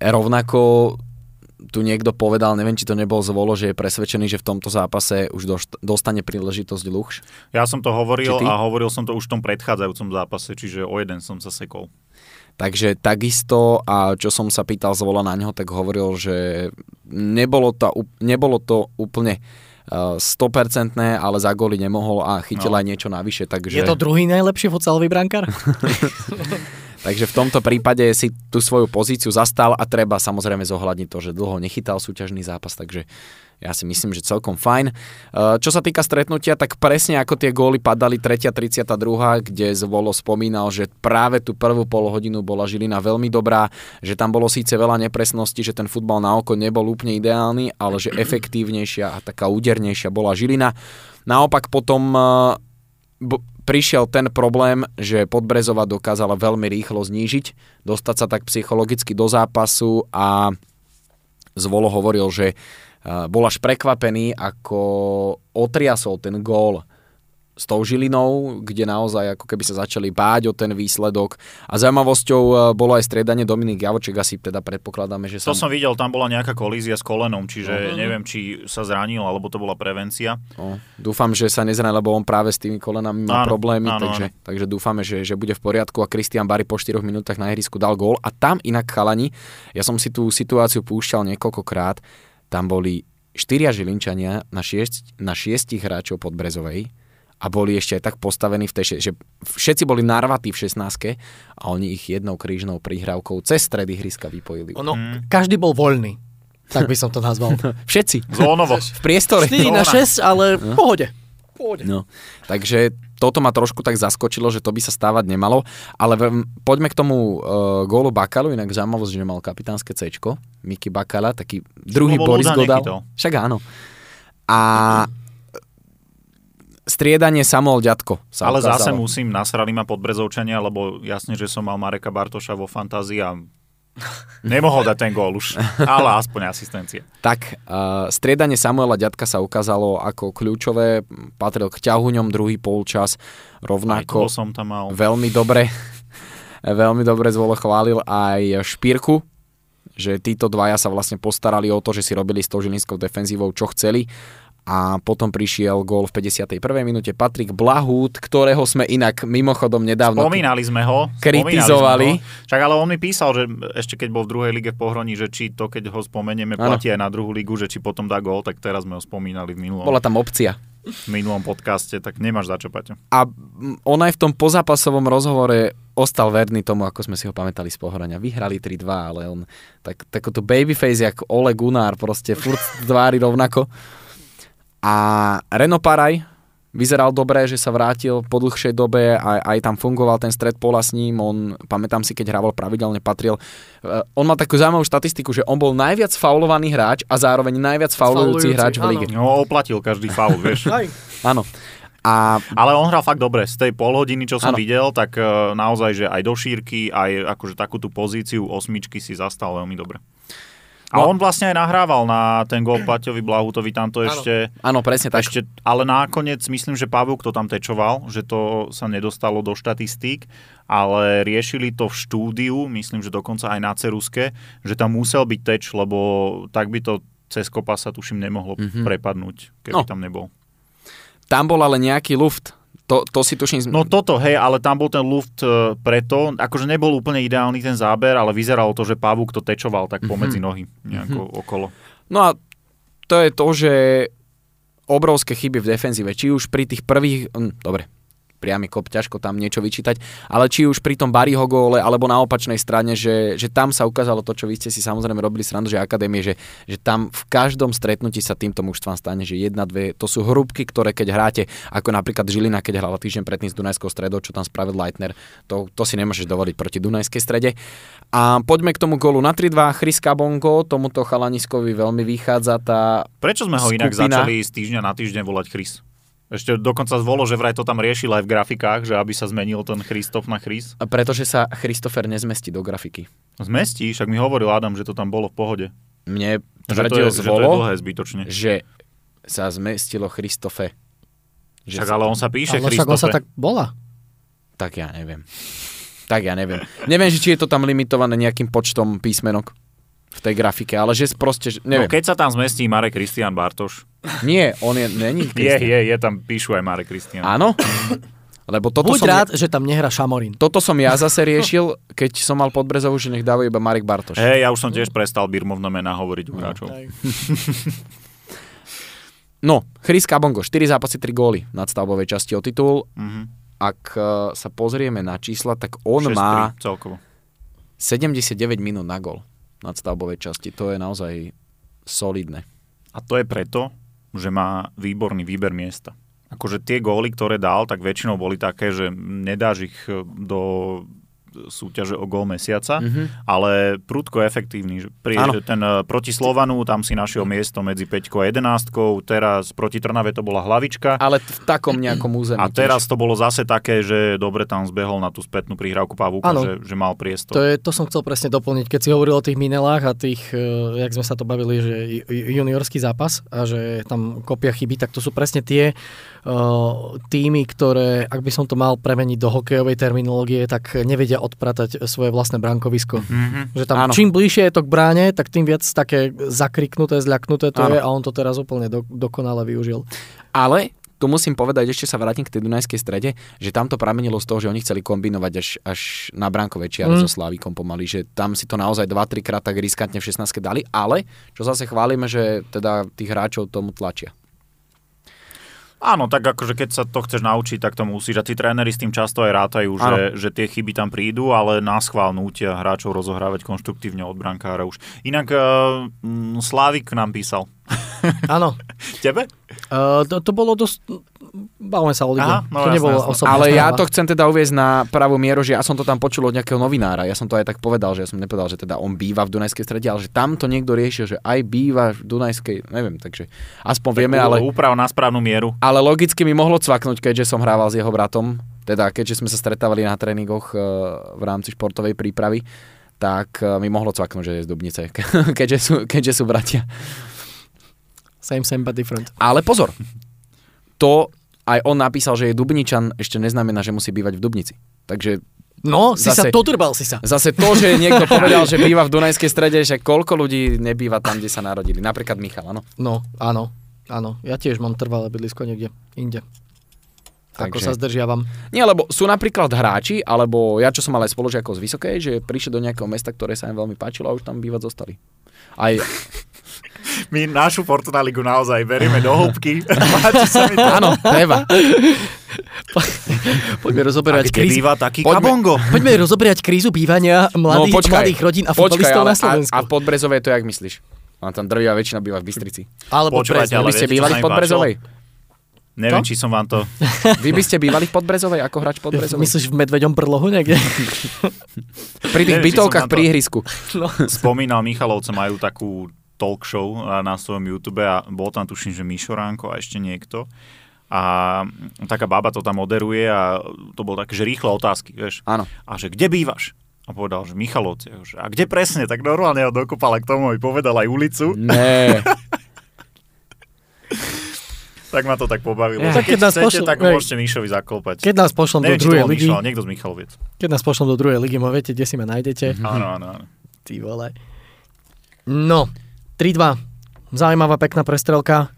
Speaker 3: rovnako tu niekto povedal, neviem, či to nebol zvolo, že je presvedčený, že v tomto zápase už dostane príležitosť Luchš.
Speaker 2: Ja som to hovoril a hovoril som to už v tom predchádzajúcom zápase, čiže o jeden som sa sekol.
Speaker 3: Takže takisto, a čo som sa pýtal zvola na neho, tak hovoril, že nebolo to, nebolo to úplne 100%, ale za góly nemohol a chytil no. aj niečo navyše. Takže...
Speaker 1: Je to druhý najlepší futsalový brankár?
Speaker 3: Takže v tomto prípade si tú svoju pozíciu zastal a treba samozrejme zohľadniť to, že dlho nechytal súťažný zápas, takže ja si myslím, že celkom fajn. E, čo sa týka stretnutia, tak presne ako tie góly padali 3. 32., kde Zvolo spomínal, že práve tú prvú polhodinu bola Žilina veľmi dobrá, že tam bolo síce veľa nepresnosti, že ten futbal na oko nebol úplne ideálny, ale že efektívnejšia a taká údernejšia bola Žilina. Naopak potom e, prišiel ten problém, že Podbrezova dokázala veľmi rýchlo znížiť, dostať sa tak psychologicky do zápasu a Zvolo hovoril, že bol až prekvapený, ako otriasol ten gól s tou Žilinou, kde naozaj ako keby sa začali báť o ten výsledok. A zaujímavosťou e, bolo aj striedanie Dominik Javoček, asi teda predpokladáme, že
Speaker 2: sa... To som videl, tam bola nejaká kolízia s kolenom, čiže uh-huh. neviem, či sa zranil, alebo to bola prevencia.
Speaker 3: No, dúfam, že sa nezranil, lebo on práve s tými kolenami má áno, problémy, áno, takže, áno. takže dúfame, že, že bude v poriadku a Kristian Bary po 4 minútach na ihrisku dal gól a tam inak chalani, ja som si tú situáciu púšťal niekoľkokrát, tam boli štyria Žilinčania na, šiest, na šiestich hráčov pod Brezovej a boli ešte aj tak postavení v tej, že všetci boli narvatí v 16 a oni ich jednou krížnou prihrávkou cez stredy hryska vypojili.
Speaker 1: Ono, hmm. každý bol voľný, tak by som to nazval.
Speaker 3: všetci.
Speaker 2: Zónovo.
Speaker 3: V priestore.
Speaker 1: 4 na 6, ale v pohode.
Speaker 3: pohode. No. Takže toto ma trošku tak zaskočilo, že to by sa stávať nemalo, ale v, poďme k tomu uh, gólu Bakalu, inak zaujímavosť, že mal kapitánske C, Miki Bakala, taký druhý Boris Godal. Však áno. A striedanie Samuel Ďatko
Speaker 2: sa Ale ukázalo. zase musím, nasrali ma podbrezovčania, lebo jasne, že som mal Mareka Bartoša vo fantázii a nemohol dať ten gól už, ale aspoň asistencie.
Speaker 3: Tak, uh, striedanie Samuela Ďatka sa ukázalo ako kľúčové, patril k ťahuňom druhý polčas, rovnako
Speaker 2: som tam mal.
Speaker 3: veľmi dobre, veľmi dobre zvolo chválil aj Špírku, že títo dvaja sa vlastne postarali o to, že si robili s tou žilinskou defenzívou, čo chceli a potom prišiel gól v 51. minúte Patrik Blahút, ktorého sme inak mimochodom nedávno
Speaker 2: Spomínali sme ho.
Speaker 3: Kritizovali.
Speaker 2: Sme ho. Však ale on mi písal, že ešte keď bol v druhej lige v Pohroní, že či to, keď ho spomenieme, platí aj na druhú ligu, že či potom dá gól, tak teraz sme ho spomínali v minulom.
Speaker 3: Bola tam opcia.
Speaker 2: V minulom podcaste, tak nemáš za čo, Paťo.
Speaker 3: A on aj v tom pozápasovom rozhovore ostal verný tomu, ako sme si ho pamätali z Pohorania. Vyhrali 3-2, ale on tak, takúto babyface, jak Ole Gunnar, proste furt tvári rovnako. A Reno Paraj vyzeral dobre, že sa vrátil po dlhšej dobe a aj tam fungoval ten stred pola s ním. On, pamätám si, keď hrával pravidelne, patril. Uh, on mal takú zaujímavú štatistiku, že on bol najviac faulovaný hráč a zároveň najviac faulujúci hráč v lige.
Speaker 2: No, oplatil každý faul, vieš.
Speaker 3: áno. A...
Speaker 2: Ale on hral fakt dobre. Z tej polhodiny, čo som ano. videl, tak uh, naozaj, že aj do šírky, aj akože takú tú pozíciu osmičky si zastal veľmi dobre. A no. on vlastne aj nahrával na ten gol Paťovi Blahutovi, tam to ešte...
Speaker 3: Áno, presne tak.
Speaker 2: Ešte, ale nakoniec myslím, že Pavuk to tam tečoval, že to sa nedostalo do štatistík, ale riešili to v štúdiu, myslím, že dokonca aj na Ceruske, že tam musel byť teč, lebo tak by to cez kopa sa tuším nemohlo mm-hmm. prepadnúť, keby no. tam nebol.
Speaker 3: Tam bol ale nejaký luft, to, to si tuším...
Speaker 2: No toto, hej, ale tam bol ten luft uh, preto, akože nebol úplne ideálny ten záber, ale vyzeralo to, že Pavuk to tečoval tak mhm. pomedzi nohy nejako mm-hmm. okolo.
Speaker 3: No a to je to, že obrovské chyby v defenzíve, či už pri tých prvých, hm, dobre, priamy kop, ťažko tam niečo vyčítať, ale či už pri tom Bariho góle, alebo na opačnej strane, že, že tam sa ukázalo to, čo vy ste si samozrejme robili srandu, že akadémie, že, že tam v každom stretnutí sa týmto mužstvám stane, že jedna, dve, to sú hrúbky, ktoré keď hráte, ako napríklad Žilina, keď hrala týždeň predtým s Dunajskou stredou, čo tam spravil Leitner, to, to si nemôžeš dovoliť proti Dunajskej strede. A poďme k tomu gólu na 3-2, Chriska Bongo, tomuto chalaniskovi veľmi vychádza tá
Speaker 2: Prečo sme ho inak
Speaker 3: skupina-
Speaker 2: začali z týždňa na týždeň volať Chris? Ešte dokonca zvolo, že vraj to tam riešil aj v grafikách, že aby sa zmenil ten Christof na Chris.
Speaker 3: pretože sa Christopher nezmestí do grafiky.
Speaker 2: Zmestí, však mi hovoril Adam, že to tam bolo v pohode.
Speaker 3: Mne
Speaker 2: Že to,
Speaker 3: tvrdil
Speaker 2: je, že to je
Speaker 3: zvolo,
Speaker 2: dlhé zbytočne.
Speaker 3: že sa zmestilo Christofe. Že
Speaker 2: Však
Speaker 3: sa-
Speaker 2: ale on sa píše
Speaker 1: Ale však on sa
Speaker 2: Christofe.
Speaker 1: tak bola.
Speaker 3: Tak ja neviem. Tak ja neviem. neviem, že či je to tam limitované nejakým počtom písmenok v tej grafike, ale že proste, že-
Speaker 2: No
Speaker 3: neviem.
Speaker 2: keď sa tam zmestí Marek Kristian Bartoš.
Speaker 3: Nie, on je, není
Speaker 2: Je, je, je, tam píšu aj Marek Kristian.
Speaker 3: Áno? Lebo toto
Speaker 1: Buď
Speaker 3: som,
Speaker 1: rád, že tam nehra Šamorín.
Speaker 3: toto som ja zase riešil, keď som mal podbrezovú, že nech dávajú iba Marek Bartoš.
Speaker 2: Hej, ja už som tiež prestal birmovné mená hovoriť u hráčov.
Speaker 3: No, Chris Kabongo, 4 zápasy, 3 góly v nadstavbovej časti o titul.
Speaker 2: Mhm.
Speaker 3: Ak eh, sa pozrieme na čísla, tak on
Speaker 2: 6-3
Speaker 3: má
Speaker 2: celkovo.
Speaker 3: 79 minút na gol v nadstavbovej časti. To je naozaj solidné.
Speaker 2: A to je preto, že má výborný výber miesta. Akože tie góly, ktoré dal, tak väčšinou boli také, že nedáš ich do súťaže o gól mesiaca,
Speaker 3: Mhm.
Speaker 2: ale prudko efektívny. Pri, ten e, proti Slovanu, tam si našiel miesto medzi 5 a 11, teraz proti Trnave to bola hlavička.
Speaker 3: Ale v takom nejakom území.
Speaker 2: A teraz to bolo zase také, že dobre tam zbehol na tú spätnú prihrávku Pavúka, že, že mal priestor.
Speaker 1: To, je, to som chcel presne doplniť. Keď si hovoril o tých minelách a tých, uh, jak sme sa to bavili, že ju- ju- juniorský zápas a že tam kopia chyby, tak to sú presne tie uh, týmy, ktoré, ak by som to mal premeniť do hokejovej terminológie, tak nevedia odpratať svoje vlastné brankovisko.
Speaker 2: Mhm.
Speaker 1: Že tam
Speaker 3: Áno.
Speaker 1: čím bližšie je to k bráne, tak tým viac také zakriknuté, zľaknuté to
Speaker 3: Áno.
Speaker 1: je a on to teraz úplne do, dokonale využil.
Speaker 3: Ale tu musím povedať, ešte sa vrátim k tej Dunajskej strede, že tam to pramenilo z toho, že oni chceli kombinovať až, až na bránkovej čiare
Speaker 1: Mm.
Speaker 3: so Slávikom pomaly, že tam si to naozaj 2-3 krát tak riskantne v 16 dali, ale čo zase chválime, že teda tých hráčov tomu tlačia.
Speaker 2: Áno, tak akože keď sa to chceš naučiť, tak to musíš. A tí tréneri s tým často aj rátajú, že, že tie chyby tam prídu, ale schvál nútia hráčov rozohrávať konštruktívne od brankára už. Inak uh, Slávik nám písal.
Speaker 1: Áno.
Speaker 2: Tebe?
Speaker 1: Uh, to, to bolo dosť... Bavme sa o lige.
Speaker 2: Aha, no
Speaker 1: to
Speaker 2: jasné,
Speaker 1: nebolo
Speaker 2: jasné.
Speaker 1: osobná
Speaker 3: Ale ja to chcem teda uviezť na pravú mieru, že ja som to tam počul od nejakého novinára. Ja som to aj tak povedal, že ja som nepovedal, že teda on býva v Dunajskej strede, ale že tam to niekto riešil, že aj býva v Dunajskej, neviem, takže aspoň vieme, ale...
Speaker 2: Úprav na správnu mieru.
Speaker 3: Ale logicky mi mohlo cvaknúť, keďže som hrával s jeho bratom, teda keďže sme sa stretávali na tréningoch e, v rámci športovej prípravy, tak e, mi mohlo cvaknúť, že je z Dubnice, keďže sú, keďže sú bratia.
Speaker 1: Same, same, but different.
Speaker 3: Ale pozor, to aj on napísal, že je Dubničan, ešte neznamená, že musí bývať v Dubnici. Takže
Speaker 1: No, si
Speaker 3: Zase-
Speaker 1: sa dodrbal si sa.
Speaker 3: zase to, že niekto povedal, že býva v Dunajskej strede, že koľko ľudí nebýva tam, kde sa narodili. Napríklad Michal, áno.
Speaker 1: No, áno, áno. Ja tiež mám trvalé bydlisko niekde inde. Ako
Speaker 3: Takže-
Speaker 1: sa zdržiavam.
Speaker 3: Nie, lebo sú napríklad hráči, alebo ja, čo som mal aj spolužiakov z Vysokej, že prišli do nejakého mesta, ktoré sa im veľmi páčilo a už tam bývať zostali. Aj,
Speaker 2: My našu Fortuna Ligu naozaj berieme do hĺbky.
Speaker 3: Áno, treba.
Speaker 1: Poďme
Speaker 2: A
Speaker 1: rozoberať krízu.
Speaker 2: býva taký
Speaker 3: Poďme-
Speaker 2: kabongo?
Speaker 1: Poďme rozoberať krízu bývania mladých, mladých rodín a
Speaker 3: No, počkaj,
Speaker 1: futbalistov
Speaker 3: ale
Speaker 1: na Slovensku.
Speaker 3: A, a v Podbrezovej to jak myslíš? A tam drvia väčšina býva v Bystrici.
Speaker 1: Alebo
Speaker 2: Počúvajte,
Speaker 1: Brezno.
Speaker 2: ale
Speaker 3: Vy ste bývali v Podbrezovej?
Speaker 2: Neviem,
Speaker 1: To?
Speaker 2: či som vám to...
Speaker 3: Vy by ste bývali v Podbrezovej ako hráč Podbrezovej?
Speaker 1: Myslíš v medveďom brlohu niekde?
Speaker 3: Pri tých
Speaker 2: Neviem,
Speaker 3: bytovkách pri ihrisku.
Speaker 1: No.
Speaker 2: Spomínal Michalovce, majú takú talk show na svojom YouTube a bol tam tuším, že Mišo Ránko a ešte niekto. A taká baba to tam moderuje a to bolo také, že rýchle otázky, vieš.
Speaker 3: Áno.
Speaker 2: A že kde bývaš? A povedal, že Michalovce. A že, A kde presne? Tak normálne ho dokopal a k tomu mi povedal aj ulicu.
Speaker 3: Ne.
Speaker 2: Tak ma to tak pobavilo.
Speaker 1: Ja.
Speaker 2: Keď
Speaker 1: keď nás
Speaker 2: chcete,
Speaker 1: pošlu-
Speaker 2: tak
Speaker 1: hej.
Speaker 2: môžete Mišovi zaklopať.
Speaker 1: Keď nás pošlom do
Speaker 2: Neviem,
Speaker 1: druhej ligy,
Speaker 2: Mišo, ale niekto z Michaloviec.
Speaker 1: keď nás pošlom do druhej ligy, mo viete, kde si ma nájdete.
Speaker 2: Áno, áno, áno.
Speaker 1: Ty vole. No, 3-2. Zaujímavá, pekná prestrelka.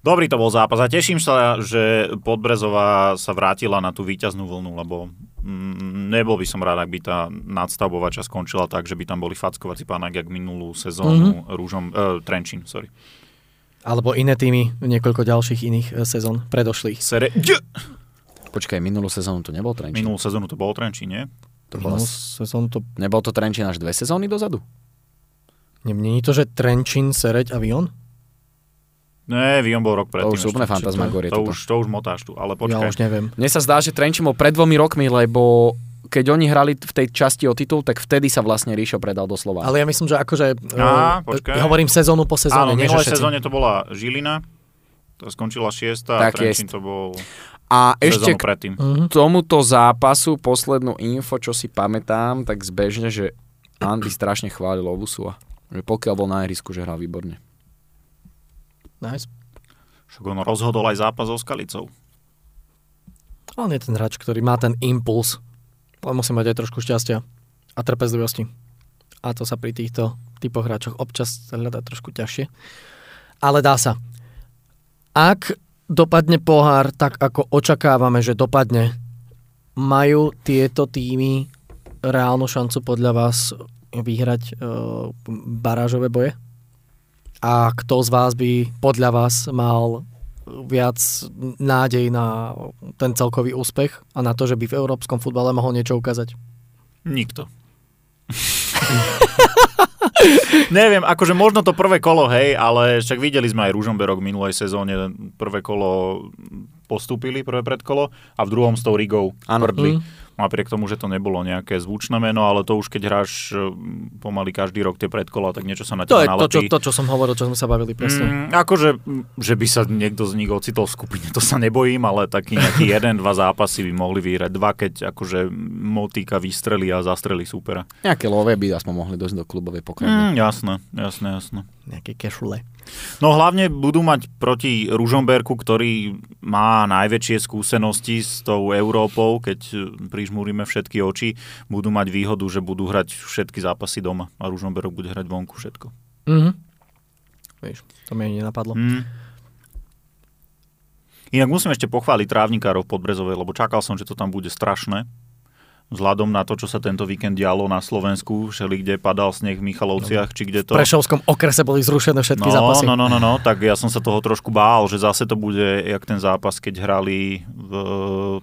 Speaker 2: Dobrý to bol zápas a teším sa, že Podbrezová sa vrátila na tú víťaznú vlnu, lebo mm, nebol by som rád, ak by tá nadstavbová časť skončila tak, že by tam boli fackovací pánok, jak minulú sezónu mm-hmm. Rúžom, uh, Trenčín, sorry.
Speaker 1: Alebo iné týmy, niekoľko ďalších iných e, sezón predošlých.
Speaker 2: Sere...
Speaker 3: Počkaj, minulú sezónu to nebol Trenčín.
Speaker 2: Minulú sezónu to bol Trenčín, nie?
Speaker 3: To bola,
Speaker 1: Minulú sezónu to...
Speaker 3: nebol to Trenčín až dve sezóny dozadu?
Speaker 1: Není to, že Trenčín, Sereď a Vion?
Speaker 2: Ne, Vion bol rok
Speaker 3: To
Speaker 2: predtým.
Speaker 3: už sú úplne
Speaker 2: ešte.
Speaker 3: fantasmagorie.
Speaker 2: to,
Speaker 3: toto.
Speaker 2: už, to už motáš tu, ale
Speaker 1: Ja
Speaker 2: počkaj.
Speaker 1: už neviem.
Speaker 3: Mne sa zdá, že Trenčín bol pred dvomi rokmi, lebo keď oni hrali v tej časti o titul, tak vtedy sa vlastne Ríšo predal do Slovácka.
Speaker 1: Ale ja myslím, že akože...
Speaker 2: Á,
Speaker 1: eh,
Speaker 2: počkaj.
Speaker 1: ja hovorím sezónu po
Speaker 2: Áno,
Speaker 1: sezóne.
Speaker 2: v minulej
Speaker 1: všetci.
Speaker 2: sezóne to bola Žilina, to skončila šiesta a
Speaker 3: Tak
Speaker 2: Trenčín
Speaker 3: jest.
Speaker 2: to bol
Speaker 3: A ešte k
Speaker 2: predtým.
Speaker 1: Mhm.
Speaker 3: tomuto zápasu poslednú info, čo si pamätám, tak zbežne, že Andy strašne chválil Ovusua. Že pokiaľ bol na ihrisku, že hral výborne.
Speaker 1: Nice.
Speaker 2: Však on rozhodol aj zápas so Skalicou.
Speaker 1: On je ten hráč, ktorý má ten impuls. Ale musí mať aj trošku šťastia a trpezlivosti. A to sa pri týchto typoch hráčoch občas hľadá trošku ťažšie. Ale dá sa. Ak dopadne pohár tak, ako očakávame, že dopadne, majú tieto týmy reálnu šancu podľa vás vyhrať uh, barážové boje? A kto z vás by podľa vás mal viac nádej na ten celkový úspech a na to, že by v európskom futbale mohol niečo ukázať?
Speaker 2: Nikto. Neviem, akože možno to prvé kolo, hej, ale však videli sme aj Ružomberok v minulej sezóne, prvé kolo postúpili, prvé predkolo a v druhom s tou Rigou prdli.
Speaker 1: Mm.
Speaker 2: Napriek tomu, že to nebolo nejaké zvučné meno, ale to už keď hráš e, pomaly každý rok tie predkola, tak niečo sa na
Speaker 1: To
Speaker 2: teba
Speaker 1: je to čo,
Speaker 2: nalepí.
Speaker 1: to, čo som hovoril, čo sme sa bavili presne.
Speaker 2: Mm, akože, že by sa niekto z nich ocitol v skupine, to sa nebojím, ale taký nejaký jeden, dva zápasy by mohli vyhrať. Dva, keď akože motíka vystrelí a zastrelí supera.
Speaker 3: Nejaké love by aspoň mohli dosť do klubovej pokladne.
Speaker 2: Mm, jasné, jasné, jasné.
Speaker 1: Nejaké kešule.
Speaker 2: No hlavne budú mať proti Ružomberku, ktorý má najväčšie skúsenosti s tou Európou, keď e, prižmúrime všetky oči, budú mať výhodu, že budú hrať všetky zápasy doma a Ružomberok bude hrať vonku všetko.
Speaker 1: Mhm. Vieš, to mi ani nenapadlo.
Speaker 2: Mm. Inak musím ešte pochváliť trávnikárov v Podbrezovej, lebo čakal som, že to tam bude strašné. Vzhľadom na to, čo sa tento víkend dialo na Slovensku, všeli kde padal sneh v Michalovciach, či kde
Speaker 1: V
Speaker 2: to...
Speaker 1: Prešovskom okrese boli zrušené všetky
Speaker 2: no,
Speaker 1: zápasy.
Speaker 2: No, no, no, no, tak ja som sa toho trošku bál, že zase to bude jak ten zápas, keď hrali v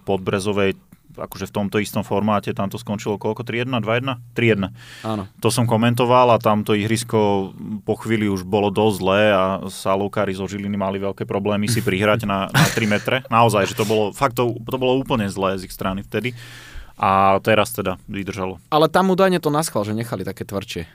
Speaker 2: Podbrezovej, akože v tomto istom formáte, tam to skončilo koľko? 3-1, 2-1? 3-1.
Speaker 3: Áno.
Speaker 2: To som komentoval a tam to ihrisko po chvíli už bolo dosť zlé a salúkári zo Žiliny mali veľké problémy si prihrať na, na 3 metre. Naozaj, že to bolo, fakt to, to bolo úplne zlé z ich strany vtedy. A teraz teda vydržalo.
Speaker 3: Ale tam údajne to naschval, že nechali také tvrdšie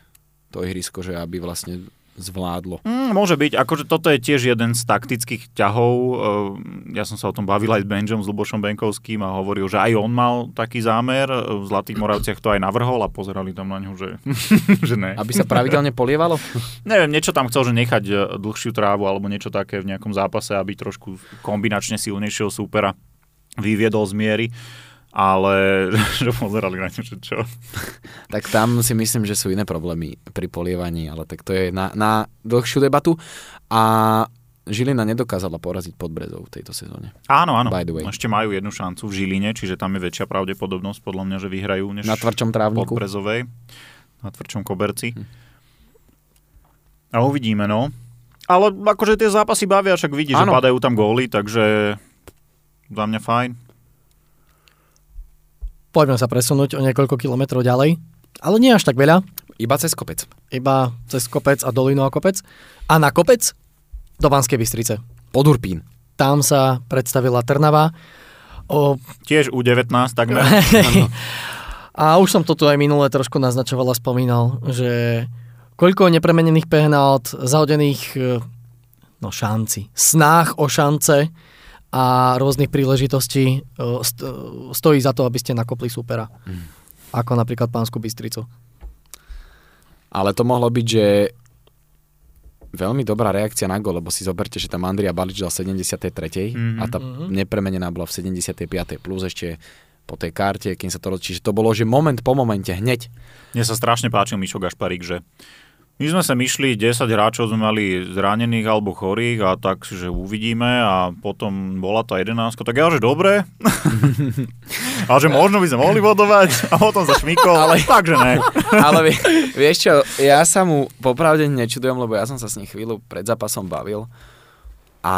Speaker 3: to ihrisko, že aby vlastne zvládlo.
Speaker 2: Mm, môže byť, akože toto je tiež jeden z taktických ťahov. Ehm, Ja som sa o tom bavil aj s Benžom, s Lubošom Benkovským a hovoril, že aj on mal taký zámer. V Zlatých Moravciach to aj navrhol a pozerali tam na ňu, že, že ne.
Speaker 3: Aby sa pravidelne polievalo?
Speaker 2: Neviem, niečo tam chcel, že nechať e, dlhšiu trávu alebo niečo také v nejakom zápase, aby trošku kombinačne silnejšieho súpera vyviedol z miery. Ale že pozerali na že čo.
Speaker 3: tak tam si myslím, že sú iné problémy pri polievaní, ale tak to je na, na dlhšiu debatu. A Žilina nedokázala poraziť Podbrezov v tejto sezóne.
Speaker 2: Áno, áno.
Speaker 3: By the way.
Speaker 2: Ešte majú jednu šancu v Žiline, čiže tam je väčšia pravdepodobnosť podľa mňa, že vyhrajú než
Speaker 3: Na tvrdšom trávniku.
Speaker 2: Podbrezovej. Na tvrdšom koberci.
Speaker 3: Hm.
Speaker 2: A uvidíme, no. Ale akože tie zápasy bavia, však vidíš, že padajú tam góly, takže za mňa fajn.
Speaker 1: Poďme sa presunúť o niekoľko kilometrov ďalej. Ale nie až tak veľa.
Speaker 3: Iba cez kopec.
Speaker 1: Iba cez kopec a dolinu a kopec. A na kopec do Banskej Bystrice.
Speaker 3: Pod Urpín.
Speaker 1: Tam sa predstavila Trnava. O,
Speaker 2: Tiež U19 takmer.
Speaker 1: a už som to tu aj minule trošku naznačoval a spomínal, že koľko nepremenených penalt, zahodených e, no šanci, snách o šance a rôznych príležitostí e, e, stojí za to, aby ste nakopli supera. Ako napríklad Pánsku Bystricu.
Speaker 3: Ale to mohlo byť, že veľmi dobrá reakcia na gol, lebo si zoberte, že tam Andria Balič dal v 73.
Speaker 2: Mhm.
Speaker 3: a tá
Speaker 1: Mhm.
Speaker 3: nepremenená bola v 75. plus ešte po tej karte, kým sa to roz... Čiže to bolo, že moment po momente, hneď.
Speaker 2: Mne sa strašne páčil Mišo Gašparík, že my sme sa myšli, 10 hráčov sme mali zranených alebo chorých a tak, že uvidíme a potom bola tá 11, tak ja, že dobre. a že možno by sme mohli bodovať a potom sa šmykol, ale takže ne.
Speaker 3: Ale vie, vieš čo, ja sa mu popravde nečudujem, lebo ja som sa s ním chvíľu pred zápasom bavil a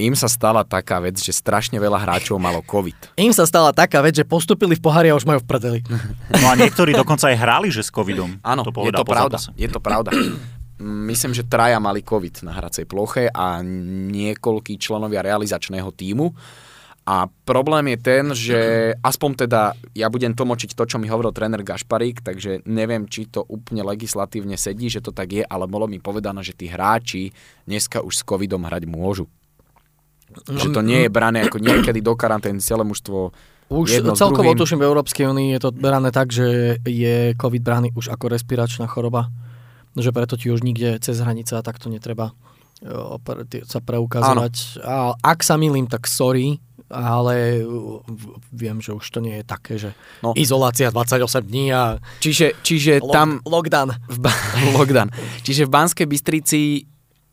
Speaker 3: im sa stala taká vec, že strašne veľa hráčov malo COVID.
Speaker 1: Im sa stala taká vec, že postupili v pohári a už majú v prdeli.
Speaker 2: No a niektorí dokonca aj hrali, že s covidom.
Speaker 3: Áno,
Speaker 2: to
Speaker 3: je to pravda. Je to pravda. Myslím, že traja mali COVID na hracej ploche a niekoľkí členovia realizačného týmu. A problém je ten, že aspoň teda ja budem tlmočiť to, čo mi hovoril tréner Gašparík, takže neviem, či to úplne legislatívne sedí, že to tak je, ale bolo mi povedané, že tí hráči dneska už s covidom hrať môžu. Že to nie je brané ako niekedy do karantény celé mužstvo
Speaker 1: Už celkovo tuším v Európskej únii je to berané tak, že je COVID braný už ako respiračná choroba. Že preto ti už nikde cez hranice a takto netreba tie- sa preukazovať. A ak sa milím, tak sorry, ale viem, že už to nie je také, že
Speaker 3: No.
Speaker 1: izolácia 28 dní a
Speaker 3: Čiže, čiže
Speaker 1: lock,
Speaker 3: tam...
Speaker 1: lockdown.
Speaker 3: V ba- lockdown. Čiže v Banskej Bystrici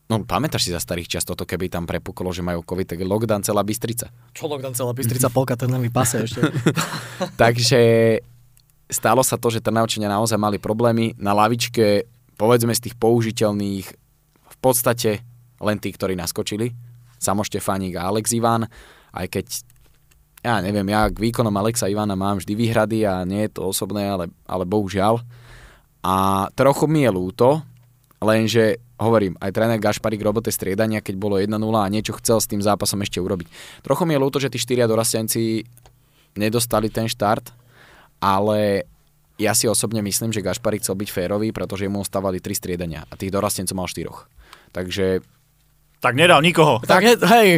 Speaker 3: No pamätáš si za starých čas toto, keby tam prepuklo, že majú COVID, tak lockdown celá Bystrica.
Speaker 1: Čo lockdown celá Bystrica, polka Trnavy pase ešte.
Speaker 3: Takže stalo sa to, že Trnavčania naozaj mali problémy. Na lavičke, povedzme z tých použiteľných, v podstate len tí, ktorí naskočili. Samo Štefánik a Alex Ivan, aj keď ja neviem, ja k výkonom Alexa Ivana mám vždy výhrady a nie je to osobné, ale, ale bohužiaľ. A trochu mi je ľúto, lenže hovorím, aj tréner Gašparík robote striedania, keď bolo 1-0 a niečo chcel s tým zápasom ešte urobiť. Trochu mi je ľúto, že tí štyria dorastenci nedostali ten štart, ale ja si osobne myslím, že Gašparík chcel byť férový, pretože mu ostávali tri striedania a tých dorastencov mal štyroch. Takže
Speaker 2: Tak nedal nikoho.
Speaker 1: tak je, hej,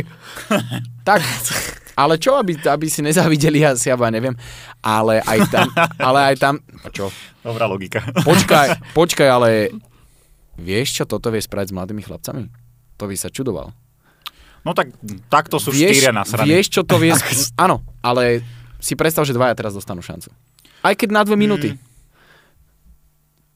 Speaker 3: tak, ale čo, aby, aby si nezavideli, asi ja neviem, ale aj tam, ale aj tam, a čo,
Speaker 2: Dobrá logika.
Speaker 3: počkaj, počkaj, ale vieš, čo toto vie spraviť s mladými chlapcami? To by sa čudoval.
Speaker 2: No tak takto sú
Speaker 3: vieš,
Speaker 2: štyria na srane.
Speaker 3: Vieš, čo to vie... Áno, ale si predstav, že dvaja teraz dostanú šancu. Aj keď na dve minúty.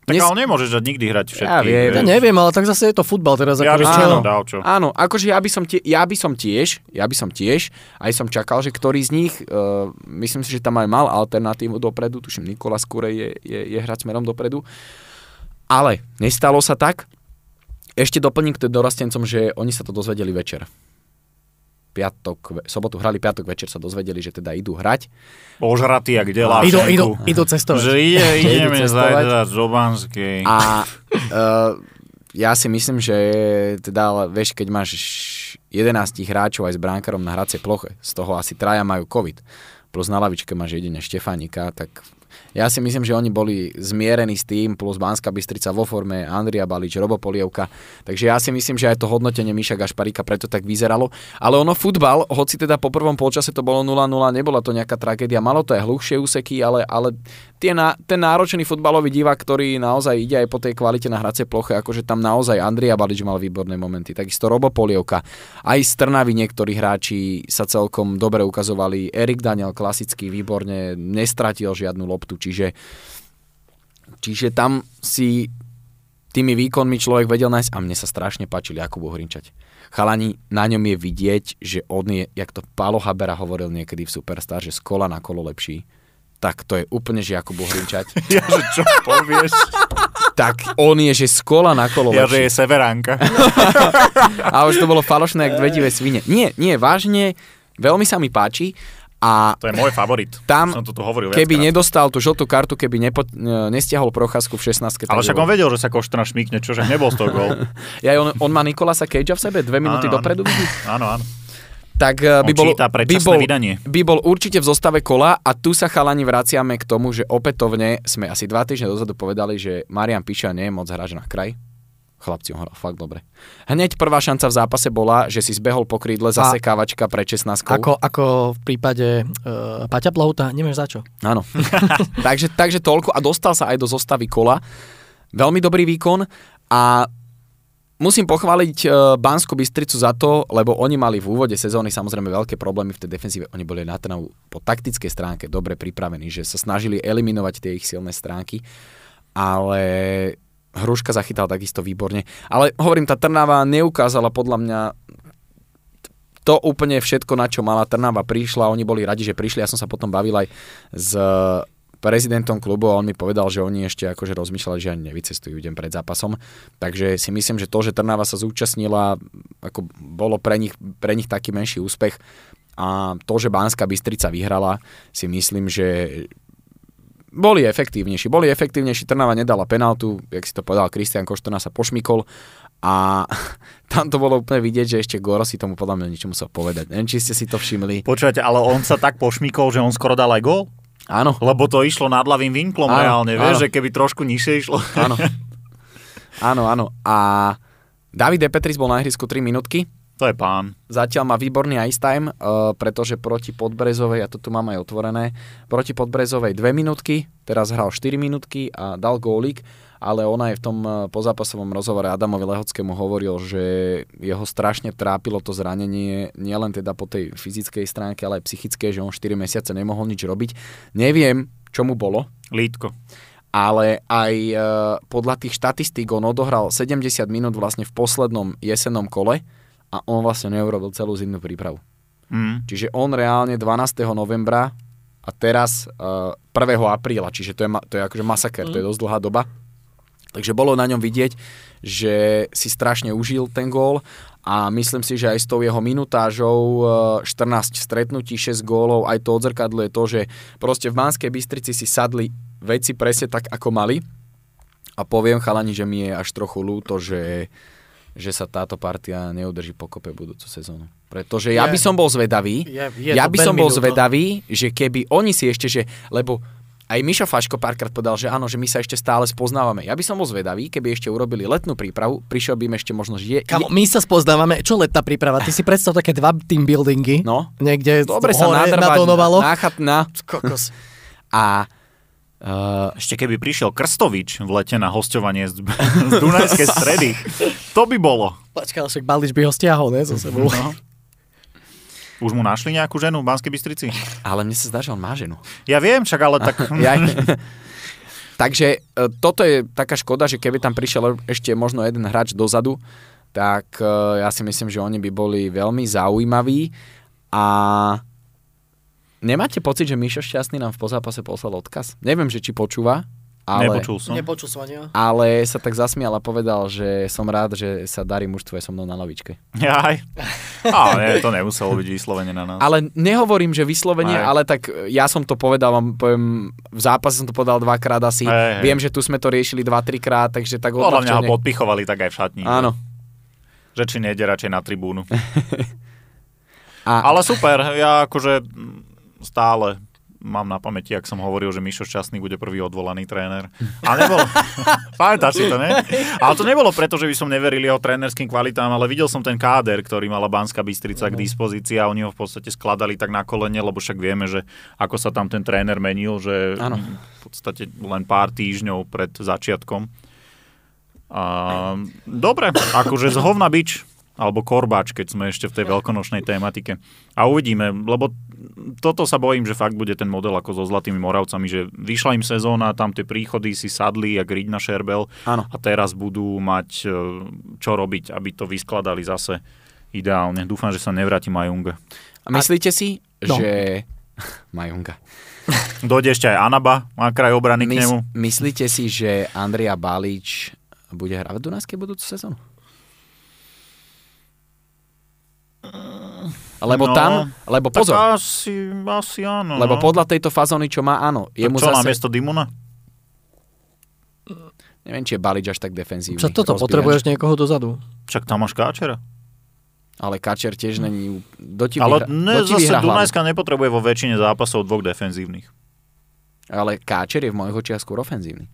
Speaker 2: Tak
Speaker 3: Dnes-
Speaker 2: ale nemôžeš dať nikdy hrať všetkých.
Speaker 3: Ja viem.
Speaker 1: ja neviem, ale tak zase je to futbal teraz.
Speaker 2: Ja by som
Speaker 3: Áno.
Speaker 2: dal čo.
Speaker 3: Áno, akože ja by som, tie, ja by som tiež, ja by som tiež, aj som čakal, že ktorý z nich, uh, myslím si, že tam aj mal alternatívu dopredu, tuším Nikola Skúrej je, je, je hrať smerom dopredu, ale nestalo sa tak. Ešte doplním k tým dorastencom, že oni sa to dozvedeli večer. Piatok, sobotu hrali, piatok večer sa dozvedeli, že teda idú hrať.
Speaker 2: Ožratý, jak
Speaker 1: Idú,
Speaker 2: Delášenku.
Speaker 1: idú, idú cestovať.
Speaker 2: Že ide,
Speaker 3: idú
Speaker 2: ideme zajtra do Banskej.
Speaker 3: A uh, ja si myslím, že teda, vieš, keď máš 11 hráčov aj s bránkarom na hracej ploche, z toho asi traja majú COVID, plus na lavičke máš jedine Štefánika, tak ja si myslím, že oni boli zmierení s tým, plus Banská Bystrica vo forme, Andria Balič, Robo Polievka, takže ja si myslím, že aj to hodnotenie Miša Gašparíka preto tak vyzeralo. Ale ono futbal, hoci teda po prvom polčase to bolo 0-0, nebola to nejaká tragédia, malo to aj hluchšie úseky, ale, ale tie na, ten náročný futbalový divák, ktorý naozaj ide aj po tej kvalite na hracej ploche, akože tam naozaj Andria Balič mal výborné momenty, takisto Robo Polievka, aj z Trnavy niektorí hráči sa celkom dobre ukazovali, Erik Daniel klasicky výborne, nestratil žiadnu loptu, čiže, čiže tam si tými výkonmi človek vedel nájsť a mne sa strašne páčili Jakub Uhrinčať. Chalani, na ňom je vidieť, že on je, jak to Pálo Habera hovoril niekedy v Superstar, že z kola na kolo lepší, tak to je úplne, že Jakub Uhrinčať.
Speaker 2: Ja, že čo povieš?
Speaker 3: tak on je, že z kola na kolo
Speaker 2: Ja, že
Speaker 3: lepší.
Speaker 2: je severánka.
Speaker 3: A už to bolo falošné, jak dve divé svine. Nie, nie, vážne, veľmi sa mi páči a
Speaker 2: To je môj favorit.
Speaker 3: Tam,
Speaker 2: Som to tu hovoril
Speaker 3: keby
Speaker 2: viackrát.
Speaker 3: nedostal tú žltú kartu, keby nepo, ne- nestiahol procházku v 16.
Speaker 2: Ale však on vedel, že sa Koštrna šmíkne, čože nebol toho gol.
Speaker 3: Ja, on, on má Nikolasa Cagea v sebe, dve minúty
Speaker 2: Áno,
Speaker 3: dopredu.
Speaker 2: Áno, áno.
Speaker 3: Tak eh, by bol, by, bol,
Speaker 2: vydanie.
Speaker 3: by bol určite v zostave kola a tu sa chalani vraciame k tomu, že opätovne sme asi dva týždne dozadu povedali, že Marian Piša nie je moc hráč na kraj. Chlapci, on hral fakt dobre. Hneď prvá šanca v zápase bola, že si zbehol po krídle zasekávačka pre 16
Speaker 1: Ako, ako v prípade uh, Paťa Plauta, nevieš za čo.
Speaker 3: Áno. takže, takže toľko a dostal sa aj do zostavy kola. Veľmi dobrý výkon a musím pochváliť uh, Banskú Bystricu za to, lebo oni mali v úvode sezóny samozrejme veľké problémy v tej defenzíve. Oni boli na Trnavu po taktickej stránke dobre pripravení, že sa snažili eliminovať tie ich silné stránky, ale Hruška zachytal takisto výborne. Ale hovorím, tá Trnava neukázala podľa mňa to úplne všetko, na čo mala Trnava prišla. Oni boli radi, že prišli. Ja som sa potom bavil aj s prezidentom klubu a on mi povedal, že oni ešte akože rozmýšľali, že ani nevycestujú deň pred zápasom. Takže si myslím, že to, že Trnava sa zúčastnila, ako bolo pre nich, pre nich taký menší úspech a to, že Banská Bystrica vyhrala, si myslím, že boli efektívnejší. Boli efektívnejší, Trnava nedala penaltu, jak si to povedal, Kristian Koštona sa pošmikol a tam to bolo úplne vidieť, že ešte Goro si tomu podľa mňa niečo musel povedať. Neviem, či ste si to všimli.
Speaker 2: Počujete, ale on sa tak pošmikol, že on skoro dal aj gól?
Speaker 3: Áno.
Speaker 2: Lebo to išlo nad ľavým vinklom
Speaker 3: Áno,
Speaker 2: reálne, vieš, že keby trošku nižšie išlo.
Speaker 3: Áno. áno, áno. A David Petris bol na ihrisku 3 minútky.
Speaker 2: To je pán.
Speaker 3: Zatiaľ má výborný ice time, uh, pretože proti Podbrezovej, ja to tu mám aj otvorené, proti Podbrezovej 2 minútky, teraz hral 4 minútky a dal gólik, ale ona aj v tom uh, pozápasovom rozhovore Adamovi Lehockému hovoril, že jeho strašne trápilo to zranenie, nielen teda po tej fyzickej stránke, ale aj psychickej, že on 4 mesiace nemohol nič robiť. Neviem, čo mu bolo,
Speaker 2: Lítko.
Speaker 3: ale aj uh, podľa tých štatistík on odohral 70 minút vlastne v poslednom jesennom kole a on vlastne neurobil celú zimnú prípravu.
Speaker 2: Mm.
Speaker 3: Čiže on reálne 12. novembra a teraz uh, 1. apríla, čiže to je, to je akože masaker, to je dosť dlhá doba. Takže bolo na ňom vidieť, že si strašne užil ten gól a myslím si, že aj s tou jeho minutážou uh, 14 stretnutí, 6 gólov, aj to odzrkadluje to, že proste v Banskej Bystrici si sadli veci presne tak, ako mali. A poviem chalani, že mi je až trochu ľúto, že, že sa táto partia neudrží pokope budúcu sezónu. Pretože ja
Speaker 1: Je.
Speaker 3: by som bol zvedavý,
Speaker 1: Je, je
Speaker 3: ja by som bol
Speaker 1: ľúto.
Speaker 3: zvedavý, že keby oni si ešte, že, lebo aj Mišo Faško párkrát povedal, že áno, že my sa ešte stále spoznávame. Ja by som bol zvedavý, keby ešte urobili letnú prípravu, prišiel by im ešte možno, že je...
Speaker 1: Kamo, my sa spoznávame, čo letná príprava? Ty si predstav také dva team buildingy,
Speaker 3: No.
Speaker 1: niekde
Speaker 3: Dobre sa nadrbať
Speaker 1: natónovalo.
Speaker 3: na, na,
Speaker 1: Kokos.
Speaker 3: a
Speaker 2: Ešte keby prišiel Krstovič v lete na hostovanie z, z Dunajskej stredy, to by bolo.
Speaker 1: Počkaj, však Baldič by ho stiahol, ne, so sebou.
Speaker 2: No. Už mu našli nejakú ženu v Banskej Bystrici?
Speaker 3: ale mne sa zdá, že on má ženu.
Speaker 2: Ja viem, však ale tak...
Speaker 3: Ja, takže e, toto je taká škoda, že keby tam prišiel ešte možno jeden hráč dozadu, tak e, ja si myslím, že oni by boli veľmi zaujímaví a nemáte pocit, že Mišo Šťastný nám v pozápase poslal odkaz? Neviem, že či počúva, ale,
Speaker 2: Nepočul som.
Speaker 1: Nepočul som ani
Speaker 3: ale sa tak zasmial a povedal, že som rád, že sa darí mužstvu aj so mnou na lavičke.
Speaker 2: Jaj. Á, nie, to nemuselo byť vyslovene na nás.
Speaker 3: Ale nehovorím, že vyslovene,
Speaker 2: Aj.
Speaker 3: ale tak ja som to povedal, vám poviem, v zápase som to povedal dvakrát asi.
Speaker 2: Hej, hej.
Speaker 3: Viem, že tu sme to riešili dva, trikrát, takže tak
Speaker 2: Podľa mňa ho podpichovali tak aj v šatni.
Speaker 3: Áno.
Speaker 2: Že či nejde radšej na tribúnu.
Speaker 3: A,
Speaker 2: Ale super, ja akože stále mám na pamäti, ak som hovoril, že Mišo Šťastný bude prvý odvolaný tréner. A nebolo. Pamätáš si to, ne? Ale to nebolo preto, že by som neveril jeho trénerským kvalitám, ale videl som ten káder, ktorý mala Banská Bystrica k dispozícii a oni ho v podstate skladali tak na kolene, lebo však vieme, že ako sa tam ten tréner menil, že
Speaker 3: Áno.
Speaker 2: v podstate len pár týždňov pred začiatkom. A, dobre, akože z hovna bič, alebo korbáč, keď sme ešte v tej veľkonočnej tematike. A uvidíme, lebo toto sa bojím, že fakt bude ten model ako so Zlatými Moravcami, že vyšla im sezóna, tam tie príchody si sadli jak riť na šerbel
Speaker 3: Áno.
Speaker 2: a teraz budú mať e, čo robiť, aby to vyskladali zase ideálne. Dúfam, že sa nevráti Majunga.
Speaker 3: a myslíte si,
Speaker 1: No.
Speaker 3: že... Majunga.
Speaker 2: Dojde ešte aj Anaba na kraj obrany k
Speaker 3: Mys-
Speaker 2: nemu.
Speaker 3: myslíte si, že Andrea Balič bude hrávať v Dunajskej budúcu sezónu? Lebo
Speaker 2: No,
Speaker 3: tam, lebo pozor,
Speaker 2: Tak asi, asi áno.
Speaker 3: lebo
Speaker 2: no.
Speaker 3: podľa tejto fazóny, čo má, áno,
Speaker 2: Tak
Speaker 3: jemu
Speaker 2: čo
Speaker 3: zase,
Speaker 2: miesto Dimona?
Speaker 3: neviem, či je Balič až tak defenzívny.
Speaker 1: Čo toto,
Speaker 3: rozbíjač.
Speaker 1: potrebuješ niekoho dozadu.
Speaker 2: Však tam máš Káčera.
Speaker 3: Ale Kačer tiež není... Do ti
Speaker 2: Ale
Speaker 3: vyhra,
Speaker 2: ne,
Speaker 3: do ti
Speaker 2: zase
Speaker 3: vyhra hlavu.
Speaker 2: Dunajska nepotrebuje vo väčšine zápasov dvoch defenzívnych.
Speaker 3: Ale Káčer je v mojich očiach skôr ofenzívny.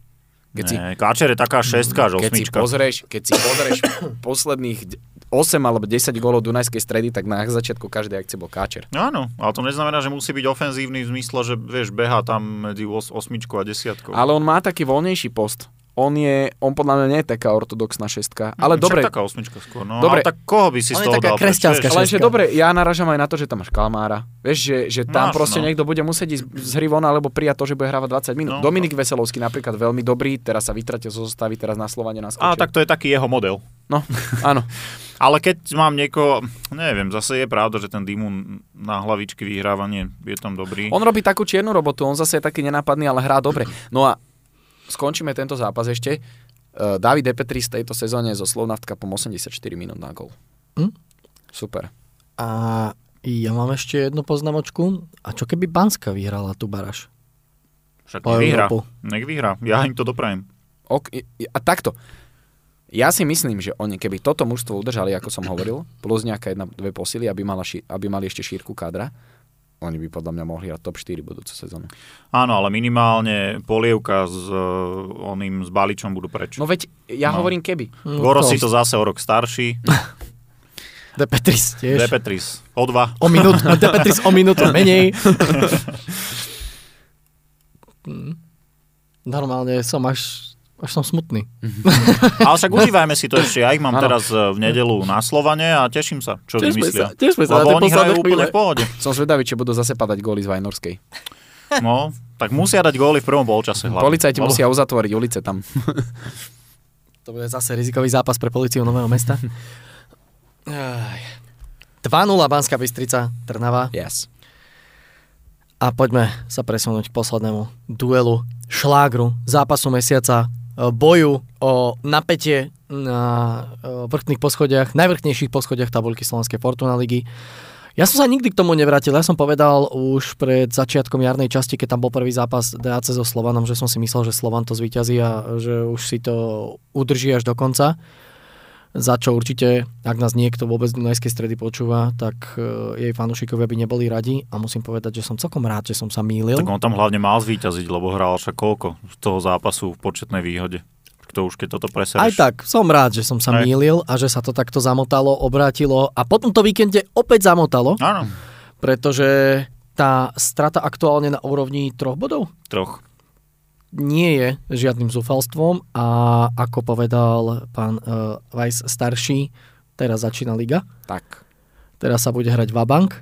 Speaker 3: Keď si,
Speaker 2: Nie, Káčer je taká šestka až
Speaker 3: keď si
Speaker 2: osmička.
Speaker 3: pozrieš, keď si pozrieš posledných d- 8 alebo 10 gólov Dunajskej stredy, tak na začiatku každej akcie bol Káčer.
Speaker 2: Áno, ale to neznamená, že musí byť ofenzívny v zmysle, že vieš, beha tam medzi os- osmičkou a desiatkou.
Speaker 3: Ale on má taký voľnejší post. On je, on podľa mňa nie je taká ortodoxná šestka. Ale
Speaker 2: Však
Speaker 3: dobre,
Speaker 2: taká osmička skôr. No,
Speaker 3: Dobre.
Speaker 2: Ale tak koho by si
Speaker 1: On
Speaker 2: z
Speaker 1: je
Speaker 2: toho
Speaker 1: taká
Speaker 2: dal preč,
Speaker 1: kresťanská
Speaker 2: vieš?
Speaker 3: ale že
Speaker 1: šestka.
Speaker 3: dobre, ja narážam aj na to, že tam máš Kalmára. Vieš, že, že tam
Speaker 2: Máš,
Speaker 3: proste
Speaker 2: no.
Speaker 3: niekto bude musieť ísť z hry von alebo prijať to, že bude hrávať 20 minút.
Speaker 2: No,
Speaker 3: Dominik Veselovský napríklad veľmi dobrý, teraz sa vytratil zo zostavy, teraz na Slovane naskočil.
Speaker 2: A tak to je taký jeho model.
Speaker 3: No, áno.
Speaker 2: Ale keď mám niekoho, neviem, zase je pravda, že ten Dimun na hlavičky vyhrávanie je tam dobrý.
Speaker 3: On robí takú čiernu robotu, on zase je taký nenápadný, ale hrá dobre. No a skončíme tento zápas ešte. Uh, David Epetri z tejto sezóne zo Slovnaftka po 84 minút na gol.
Speaker 1: Hm?
Speaker 3: Super.
Speaker 1: A ja mám ešte jednu poznamočku. A čo keby Banska vyhrala tu Baraš?
Speaker 2: Však
Speaker 1: Po
Speaker 2: nech vyhrá.
Speaker 1: Európu.
Speaker 2: Nech vyhrá. Ja im to doprajem.
Speaker 3: Ok, a takto. Ja si myslím, že oni keby toto mužstvo udržali, ako som hovoril, plus nejaká jedna, dve posily, aby, mala ši, aby mali ešte šírku kádra, oni by podľa mňa mohli hrať top 4 budúcu sezónu.
Speaker 2: Áno, ale minimálne polievka s uh, oným s Baličom budú preč.
Speaker 3: No veď, ja
Speaker 2: No.
Speaker 3: hovorím keby.
Speaker 1: Hm,
Speaker 2: Goro si to zase o rok starší.
Speaker 1: De Petris tiež.
Speaker 2: De Petris o dva.
Speaker 1: O minútu, De Petris o minútu menej. Normálne som až, až som smutný.
Speaker 2: Ale však užívajme si to ešte. Ja ich mám
Speaker 3: Áno.
Speaker 2: teraz eh, v nedelu na Slovane a teším sa, čo
Speaker 1: Tešme
Speaker 2: vymyslia.
Speaker 1: sa, tešme sa
Speaker 2: Lebo oni hrajú úplne v pohode.
Speaker 3: Som zvedavý, či budú zase padať góly z Vajnorskej.
Speaker 2: No, tak musia dať góly v prvom polčase hlavne.
Speaker 3: Policajti
Speaker 2: Lebo-
Speaker 3: musia uzatvoriť ulice tam.
Speaker 1: To bude zase rizikový zápas pre policiu Nového mesta. Aj. 2-0 Banská Bystrica, Trnava.
Speaker 3: Yes.
Speaker 1: A poďme sa presunúť k poslednému duelu, šlágru, zápasu mesiaca, e, boju o napätie na e, vrchných poschodiach, najvrchnejších poschodiach tabulky Slovenskej Fortuna ligy. Ja som sa nikdy k tomu nevrátil, ja som povedal už pred začiatkom jarnej časti, keď tam bol prvý zápas DAC so Slovanom, že som si myslel, že Slovan to zvíťazí a že už si to udrží až do konca za čo určite, ak nás niekto vôbec z Dunajskej stredy počúva, tak uh, jej fanúšikovia by neboli radi a musím povedať, že som celkom rád, že som sa mýlil.
Speaker 2: Tak on tam hlavne mal zvíťaziť, lebo hral však koľko z toho zápasu v početnej výhode. To už keď toto presereš.
Speaker 1: Aj tak, som rád, že som sa
Speaker 2: Aj.
Speaker 1: mýlil a že sa to takto zamotalo, obrátilo a po tomto víkende opäť zamotalo,
Speaker 2: Áno,
Speaker 1: pretože tá strata aktuálne na úrovni troch bodov
Speaker 2: troch.
Speaker 1: Nie je žiadnym zúfalstvom a ako povedal pán uh, Weiss starší, teraz začína liga,
Speaker 3: Tak.
Speaker 1: teraz sa bude hrať Vabank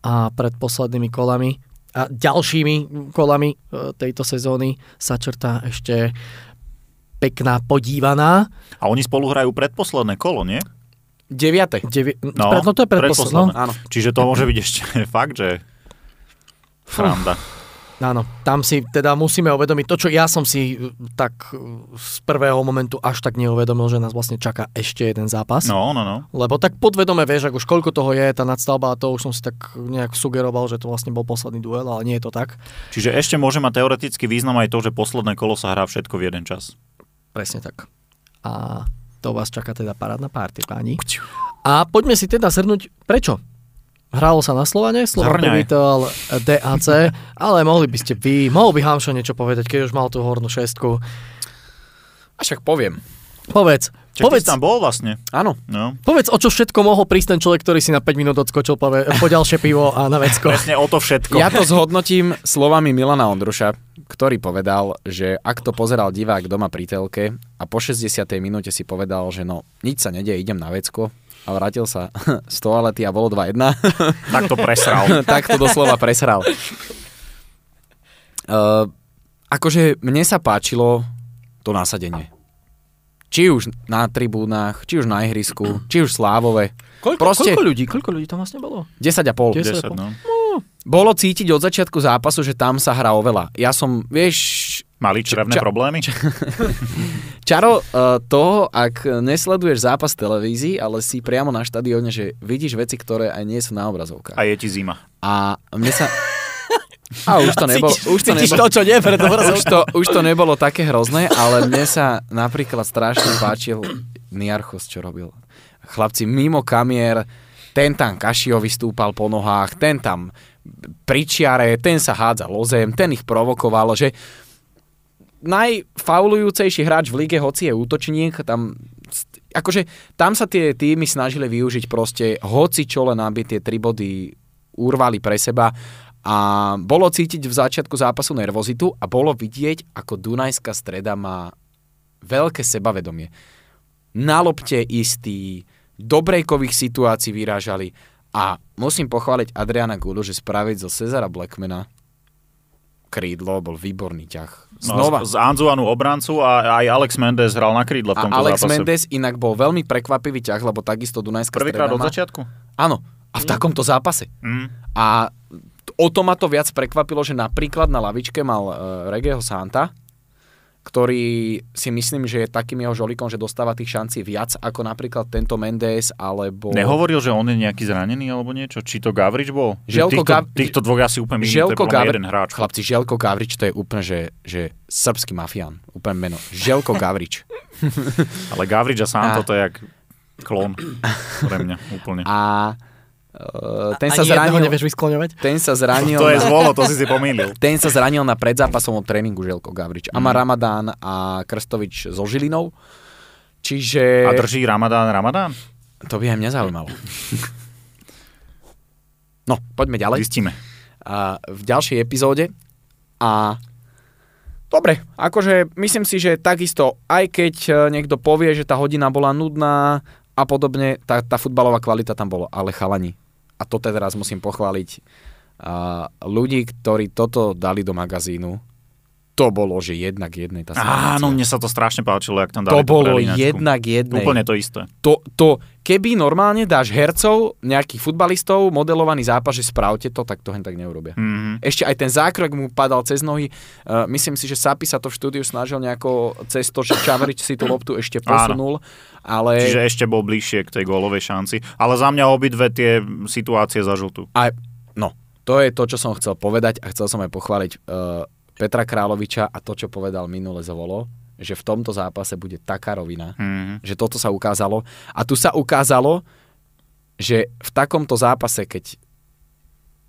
Speaker 1: a pred poslednými kolami a ďalšími kolami uh, tejto sezóny sa črtá ešte pekná podívaná.
Speaker 2: A oni spolu hrajú predposledné kolo, nie?
Speaker 3: Deviate.
Speaker 1: Devi-
Speaker 2: No,
Speaker 1: no, to je predposledné.
Speaker 2: predposledné.
Speaker 3: Áno.
Speaker 2: Čiže to môže byť ešte fakt, že Franda.
Speaker 1: Áno, tam si teda musíme uvedomiť to, čo ja som si uh, tak uh, z prvého momentu až tak neuvedomil, že nás vlastne čaká ešte jeden zápas.
Speaker 2: No, no, no.
Speaker 1: Lebo tak podvedome vieš, ak už koľko toho je, tá nadstavba a to už som si tak nejak sugeroval, že to vlastne bol posledný duel, ale nie je to tak.
Speaker 2: Čiže ešte môže mať teoretický význam aj to, že posledné kolo sa hrá všetko v jeden čas.
Speaker 1: Presne tak. A to vás čaká teda parádna party, páni. A poďme si teda zhrnúť, prečo? Hralo sa na Slovane, Slovan privítal DAC, ale mohli by ste vy, mohol by Hamšo niečo povedať, keď už mal tú hornú šestku.
Speaker 3: A však poviem.
Speaker 1: Povedz,
Speaker 2: Čiže
Speaker 1: povedz,
Speaker 2: tam bol vlastne.
Speaker 3: Áno.
Speaker 2: No.
Speaker 1: povedz, o čo všetko mohol prísť ten človek, ktorý si na 5 minút odskočil po, po ďalšie pivo a na vecko.
Speaker 2: Presne o to všetko.
Speaker 3: Ja to zhodnotím slovami Milana Ondruša, ktorý povedal, že ak to pozeral divák doma pri telke a po 60. minúte si povedal, že no, nič sa nedie, idem na vecko a vrátil sa z toalety a bolo 2-1,
Speaker 2: Tak to presral.
Speaker 3: tak to doslova presral. Uh, akože mne sa páčilo to nasadenie. Či už na tribúnach, či už na ihrisku, či už slávové.
Speaker 1: Koľko,
Speaker 3: Proste-
Speaker 1: koľko ľudí? Koľko ľudí tam vlastne bolo?
Speaker 3: 10 a pol.
Speaker 1: 10.
Speaker 2: 10, no.
Speaker 3: Bolo cítiť od začiatku zápasu, že tam sa hrá oveľa. Ja som, vieš,
Speaker 2: Mali črevné
Speaker 3: Ča-
Speaker 2: problémy?
Speaker 3: Čaro uh, toho, ak nesleduješ zápas v televízii, ale si priamo na štadióne, že vidíš veci, ktoré aj nie sú na obrazovkách.
Speaker 2: A je ti zima.
Speaker 3: A mne sa... A už to nebolo,
Speaker 1: Cítiš,
Speaker 3: už to
Speaker 1: cítiš
Speaker 3: nebolo,
Speaker 1: to, čo nie, preto
Speaker 3: už to, už to nebolo také hrozné, ale mne sa napríklad strašne páčil Niarchos, čo robil. Chlapci mimo kamier, ten tam Kašio vystúpal po nohách, ten tam pričiare, ten sa hádzal o ten ich provokoval, že najfaulujúcejší hráč v lige, hoci je útočník, tam akože tam sa tie týmy snažili využiť proste hoci čo len aby tie tri body urvali pre seba a bolo cítiť v začiatku zápasu nervozitu a bolo vidieť, ako Dunajská streda má veľké sebavedomie. Na lopte istý, do brejkových situácií vyrážali a musím pochváliť Adriana Gulu, že spraviť zo Cezara Blackmana krídlo bol výborný ťah.
Speaker 2: Znova. No, z Anzuanu obrancu a aj Alex Mendes hral na krídle v tomto
Speaker 3: a Alex
Speaker 2: zápase.
Speaker 3: Mendes inak bol veľmi prekvapivý ťah, lebo takisto Dunajská
Speaker 2: Prvýkrát od začiatku?
Speaker 3: Áno, a v takomto zápase.
Speaker 2: Mm.
Speaker 3: A o to ma to viac prekvapilo, že napríklad na lavičke mal uh, Regeho Santa, ktorý si myslím, že je takým jeho žolikom, že dostáva tých šancí viac ako napríklad tento Mendes alebo...
Speaker 2: Nehovoril, že on je nejaký zranený alebo niečo? Či to Gavrič bol?
Speaker 3: Želko
Speaker 2: týchto,
Speaker 3: Gav-
Speaker 2: týchto dvoch asi úplne je
Speaker 3: Želko Gavrič,
Speaker 2: jeden hráč.
Speaker 3: chlapci, Želko Gavrič to je úplne, že, že srbský mafián, úplne meno. Želko Gavrič.
Speaker 2: Ale Gavrič a Santo
Speaker 3: A-
Speaker 2: to je jak klon pre mňa úplne.
Speaker 3: A uh, ten sa zranil...
Speaker 1: nevieš vyskloňovať?
Speaker 3: Ten sa zranil...
Speaker 2: To je zvolo, to si si pomýlil.
Speaker 3: Ten sa zranil na predzápasovom tréningu Želko Gavrič. A má
Speaker 2: Mhm.
Speaker 3: Ramadán a Krstovič so Žilinou. Čiže...
Speaker 2: A drží Ramadán Ramadán?
Speaker 3: To by aj mňa zaujímalo. No, poďme ďalej.
Speaker 2: Zistíme.
Speaker 3: A v ďalšej epizóde. A dobre, akože myslím si, že takisto, aj keď e, niekto povie, že tá hodina bola nudná a podobne, tá, tá futbalová kvalita tam bola, ale chalani. A to teraz musím pochváliť ľudí, ktorí toto dali do magazínu, to bolo, že jednak jednej tá
Speaker 2: Áno,
Speaker 3: situácia.
Speaker 2: mne sa to strašne páčilo, jak tam dali
Speaker 3: to bolo jednak jednej.
Speaker 2: Úplne to isté.
Speaker 3: To, to, keby normálne dáš hercov, nejakých futbalistov, modelovaný zápas, že spravte to, tak to hen tak neurobia.
Speaker 2: Mhm.
Speaker 3: Ešte aj ten zákrok mu padal cez nohy. Uh, myslím si, že Sapi sa to v štúdiu snažil nejako cez to, že Čavrič si tú loptu ešte posunul. Ale
Speaker 2: Čiže ešte bol bližšie k tej gólovej šanci. Ale za mňa obidve tie situácie za žltú.
Speaker 3: aj, no, to je to, čo som chcel povedať a chcel som aj pochváliť uh, Petra Královiča a to, čo povedal minule Zvolo, že v tomto zápase bude taká rovina,
Speaker 2: Mhm.
Speaker 3: že toto sa ukázalo. A tu sa ukázalo, že v takomto zápase, keď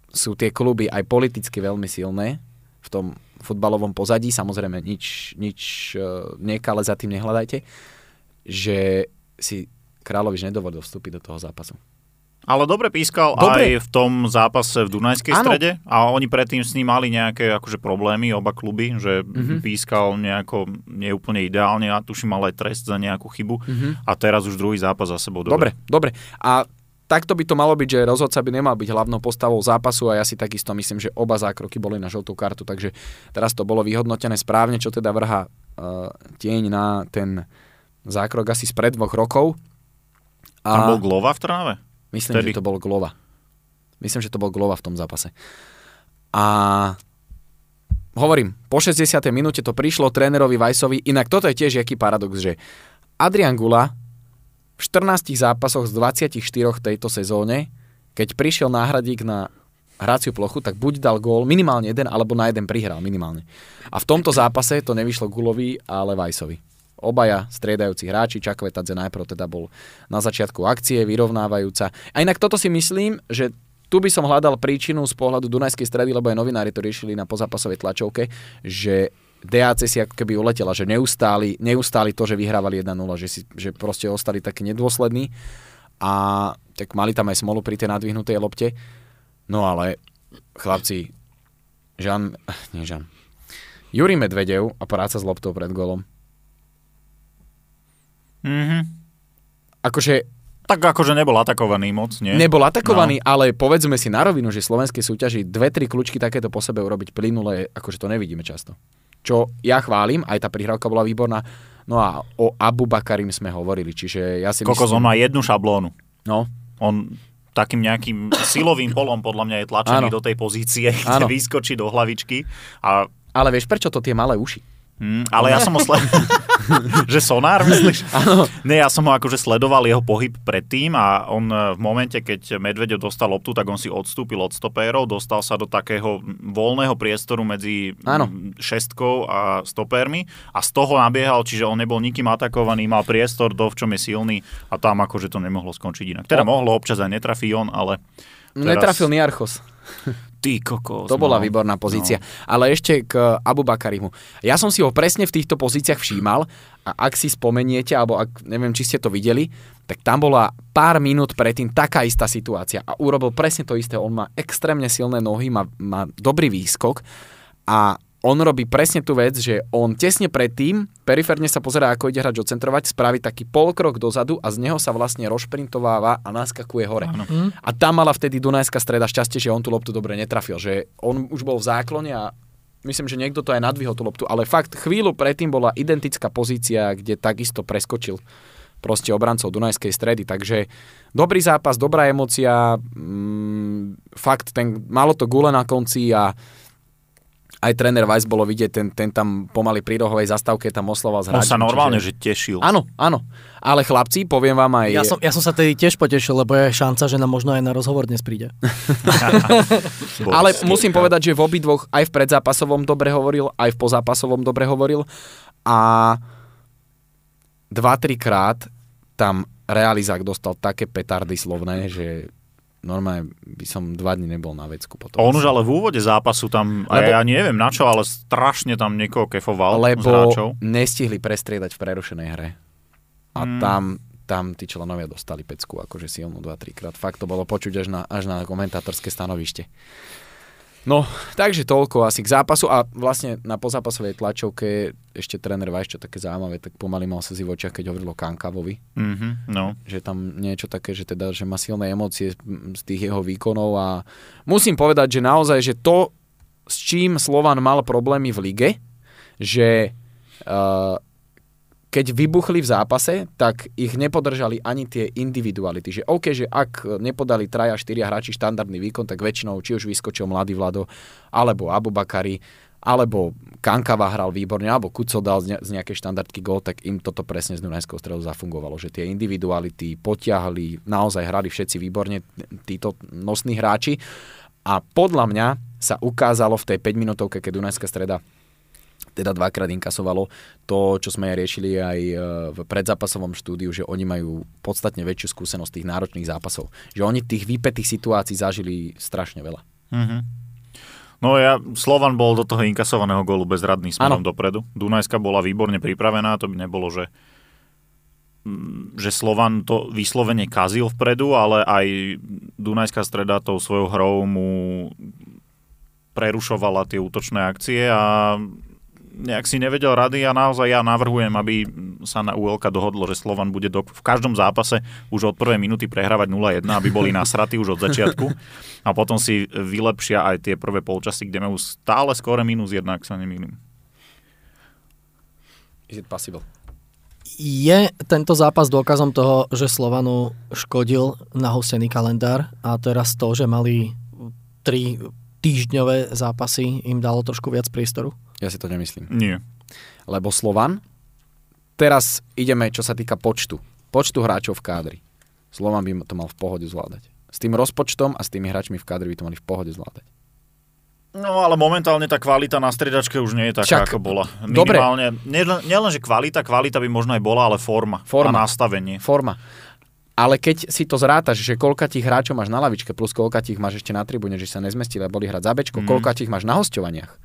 Speaker 3: sú tie kluby aj politicky veľmi silné, v tom futbalovom pozadí, samozrejme nič, nič uh, nekale za tým nehľadajte, že si Královič nedovolil vstúpiť do toho zápasu.
Speaker 2: Ale dobre pískal
Speaker 3: Dobre.
Speaker 2: aj v tom zápase v Dunajskej
Speaker 3: Áno.
Speaker 2: strede a oni predtým s ním mali nejaké akože problémy, oba kluby, že
Speaker 3: Mhm.
Speaker 2: mm-hmm. pískal nejako neúplne ideálne a tuším mal aj trest za nejakú chybu
Speaker 3: Mhm.
Speaker 2: a teraz už druhý zápas za sebou.
Speaker 3: Dobre, dobre. A takto by to malo byť, že rozhodca by nemal byť hlavnou postavou zápasu a ja si takisto myslím, že oba zákroky boli na žltú kartu, takže teraz to bolo vyhodnotené správne, čo teda vrha uh, tieň na ten zákrok asi spred dvoch rokov.
Speaker 2: Tam bol Glova v Trnave?
Speaker 3: Myslím,
Speaker 2: vtedy.
Speaker 3: že to bol Glova. Myslím, že to bol Glova v tom zápase. A hovorím, po 60. minúte to prišlo trénerovi Vajsovi, inak toto je tiež jaký paradox, že Adrian Gula v 14 zápasoch z 24 tejto sezóne, keď prišiel náhradík na hraciu plochu, tak buď dal gól minimálne jeden, alebo na jeden prihral minimálne. A v tomto zápase to nevyšlo Gulovi, ale Vajsovi. Obaja striedajúci hráči, Čakvetadze najprv teda bol na začiatku akcie, vyrovnávajúca. A inak toto si myslím, že tu by som hľadal príčinu z pohľadu Dunajskej stredy, lebo aj novinári to riešili na pozápasovej tlačovke, že DAC si ako keby uletela, že neustáli, neustáli to, že vyhrávali 1-0, že, si, že proste ostali takí nedôslední a tak mali tam aj smolu pri tej nadvihnutej lopte. No ale chlapci, Žan, nie Žan, Juri Medvedev a práca s loptou pred golom.
Speaker 2: Mhm.
Speaker 3: Akože
Speaker 2: Tak akože nebol atakovaný moc, nie?
Speaker 3: nebol atakovaný, no. ale povedzme si na rovinu, že v slovenskej súťaži dve, tri kľúčky takéto po sebe urobiť plynule, akože to nevidíme často. Čo ja chválim, aj tá prihrávka bola výborná. No a o Abu Bakarim sme hovorili, čiže ja si
Speaker 2: Kokos, on
Speaker 3: myslím...
Speaker 2: má jednu šablónu.
Speaker 3: No,
Speaker 2: On takým nejakým silovým polom podľa mňa je tlačený
Speaker 3: Áno.
Speaker 2: do tej pozície, kde vyskočí do hlavičky. A,
Speaker 3: ale vieš prečo to tie malé uši?
Speaker 2: Hm, ale ja som ho sled... že sonár, myslíš?
Speaker 3: Áno.
Speaker 2: Nie, ja som ho akože sledoval jeho pohyb predtým a on e, v momente, keď Medvedev dostal loptu, tak on si odstúpil od stopérov, dostal sa do takého voľného priestoru medzi
Speaker 3: Áno.
Speaker 2: mm, šestkou a stopérmi a z toho nabiehal, čiže on nebol nikým atakovaný, mal priestor, do v čom je silný a tam akože to nemohlo skončiť inak. Teda mohlo, občas aj netrafí on, ale teraz...
Speaker 3: Netrafil Niarchos.
Speaker 2: Ty kokos.
Speaker 3: To bola
Speaker 2: no.
Speaker 3: výborná pozícia. Ale ešte k Abu Bakarimu. Ja som si ho presne v týchto pozíciách všímal a ak si spomeniete, alebo ak neviem, či ste to videli, tak tam bola pár minút predtým taká istá situácia a urobil presne to isté. On má extrémne silné nohy, má, má dobrý výskok a on robí presne tú vec, že on tesne predtým, periférne sa pozerá, ako ide hráč ocentrovať, spraví taký polkrok dozadu a z neho sa vlastne rozprintováva a naskakuje hore.
Speaker 2: Áno.
Speaker 1: Hm?
Speaker 3: A tam mala vtedy Dunajská streda šťastie, že on tú loptu dobre netrafil, že on už bol v záklone a myslím, že niekto to aj nadvihol tú loptu, ale fakt chvíľu predtým bola identická pozícia, kde takisto preskočil proste obrancov Dunajskej stredy, takže dobrý zápas, dobrá emocia, mm, fakt ten, malo to gule na konci a aj tréner Weiss bolo vidieť, ten, ten tam pomaly pri rohovej zastávke tam oslavoval s
Speaker 2: On
Speaker 3: hráčmi,
Speaker 2: sa normálne,
Speaker 3: čiže...
Speaker 2: že tešil.
Speaker 3: Áno, áno. Ale chlapci, poviem vám aj...
Speaker 1: Ja som, ja som sa tedy tiež potešil, lebo je šanca, že nám možno aj na rozhovor dnes príde.
Speaker 3: Ale musím povedať, že v obidvoch aj v predzápasovom dobre hovoril, aj v pozápasovom dobre hovoril a 2-3 krát tam realizák dostal také petardy slovné, že normálne by som dva dní nebol na vecku potom.
Speaker 2: On už ale v úvode zápasu tam,
Speaker 3: Lebo-
Speaker 2: ja neviem na čo, ale strašne tam niekoho kefoval z
Speaker 3: lebo
Speaker 2: hráčov.
Speaker 3: nestihli prestriedať v prerušenej hre. A
Speaker 2: Mm.
Speaker 3: tam, tam tí členovia dostali pecku, akože silnú 2-3 krát. Fakt to bolo počuť až na, až na komentátorské stanovište. No, takže toľko asi k zápasu a vlastne na pozápasovej tlačovke ešte tréner Vajš, čo také zaujímavé, tak pomaly mal sa si v očiach, keď hovoril o Kankavovi,
Speaker 2: Mhm, no.
Speaker 3: že tam niečo také, že teda, že má silné emócie z- z tých jeho výkonov a musím povedať, že naozaj, že to, s čím Slovan mal problémy v lige, že uh, keď vybuchli v zápase, tak ich nepodržali ani tie individuality. Že OK, že ak nepodali traja, štyria hráči štandardný výkon, tak väčšinou či už vyskočil mladý Vlado, alebo Abu Bakari, alebo Kankava hral výborne, alebo Kuco dal z ne- z nejakej štandardky gól, tak im toto presne z Dunajského stredu zafungovalo, že tie individuality potiahli, naozaj hrali všetci výborne, títo nosní hráči. A podľa mňa sa ukázalo v tej 5 minútovke, keď Dunajská streda teda dvakrát inkasovalo to, čo sme aj riešili aj e, v predzápasovom štúdiu, že oni majú podstatne väčšiu skúsenosť tých náročných zápasov. Že oni tých výpetých situácií zažili strašne veľa.
Speaker 2: Mhm. No ja, Slovan bol do toho inkasovaného gólu bezradný smerom
Speaker 3: Áno.
Speaker 2: dopredu. Dunajska bola výborne pripravená, to by nebolo, že mm, že Slovan to vyslovene kazil vpredu, ale aj Dunajská streda tou svojou hrou mu prerušovala tie útočné akcie a nejak si nevedel rady a naozaj ja navrhujem, aby sa na ULK dohodlo, že Slovan bude do, v každom zápase už od prvej minúty prehrávať 0-1, aby boli nasratí už od začiatku a potom si vylepšia aj tie prvé polčasy, kde majú stále skore minus 1, ak sa nemýlim.
Speaker 3: Is it possible?
Speaker 1: Je tento zápas dôkazom toho, že Slovanu škodil nahustený kalendár a teraz to, že mali tri týždňové zápasy, im dalo trošku viac priestoru?
Speaker 3: Ja si to nemyslím.
Speaker 2: Nie.
Speaker 3: Lebo Slovan, teraz ideme, čo sa týka počtu. Počtu hráčov v kádri. Slovan by to mal v pohode zvládať. S tým rozpočtom a s tými hráčmi v kádri by to mali v pohode zvládať.
Speaker 2: No ale momentálne tá kvalita na striedačke už nie je taká,
Speaker 3: Však,
Speaker 2: ako bola.
Speaker 3: dobre.
Speaker 2: Minimálne, nielen, nielen, že kvalita, kvalita by možno aj bola, ale forma,
Speaker 3: Forma.
Speaker 2: a nastavenie.
Speaker 3: Forma. Ale keď si to zrátaš, že koľka tých hráčov máš na lavičke, plus koľka tých máš ešte na tribúne, že sa nezmestili a boli hrať za bečko,
Speaker 2: Mm.
Speaker 3: koľka tých máš na hostovaniach,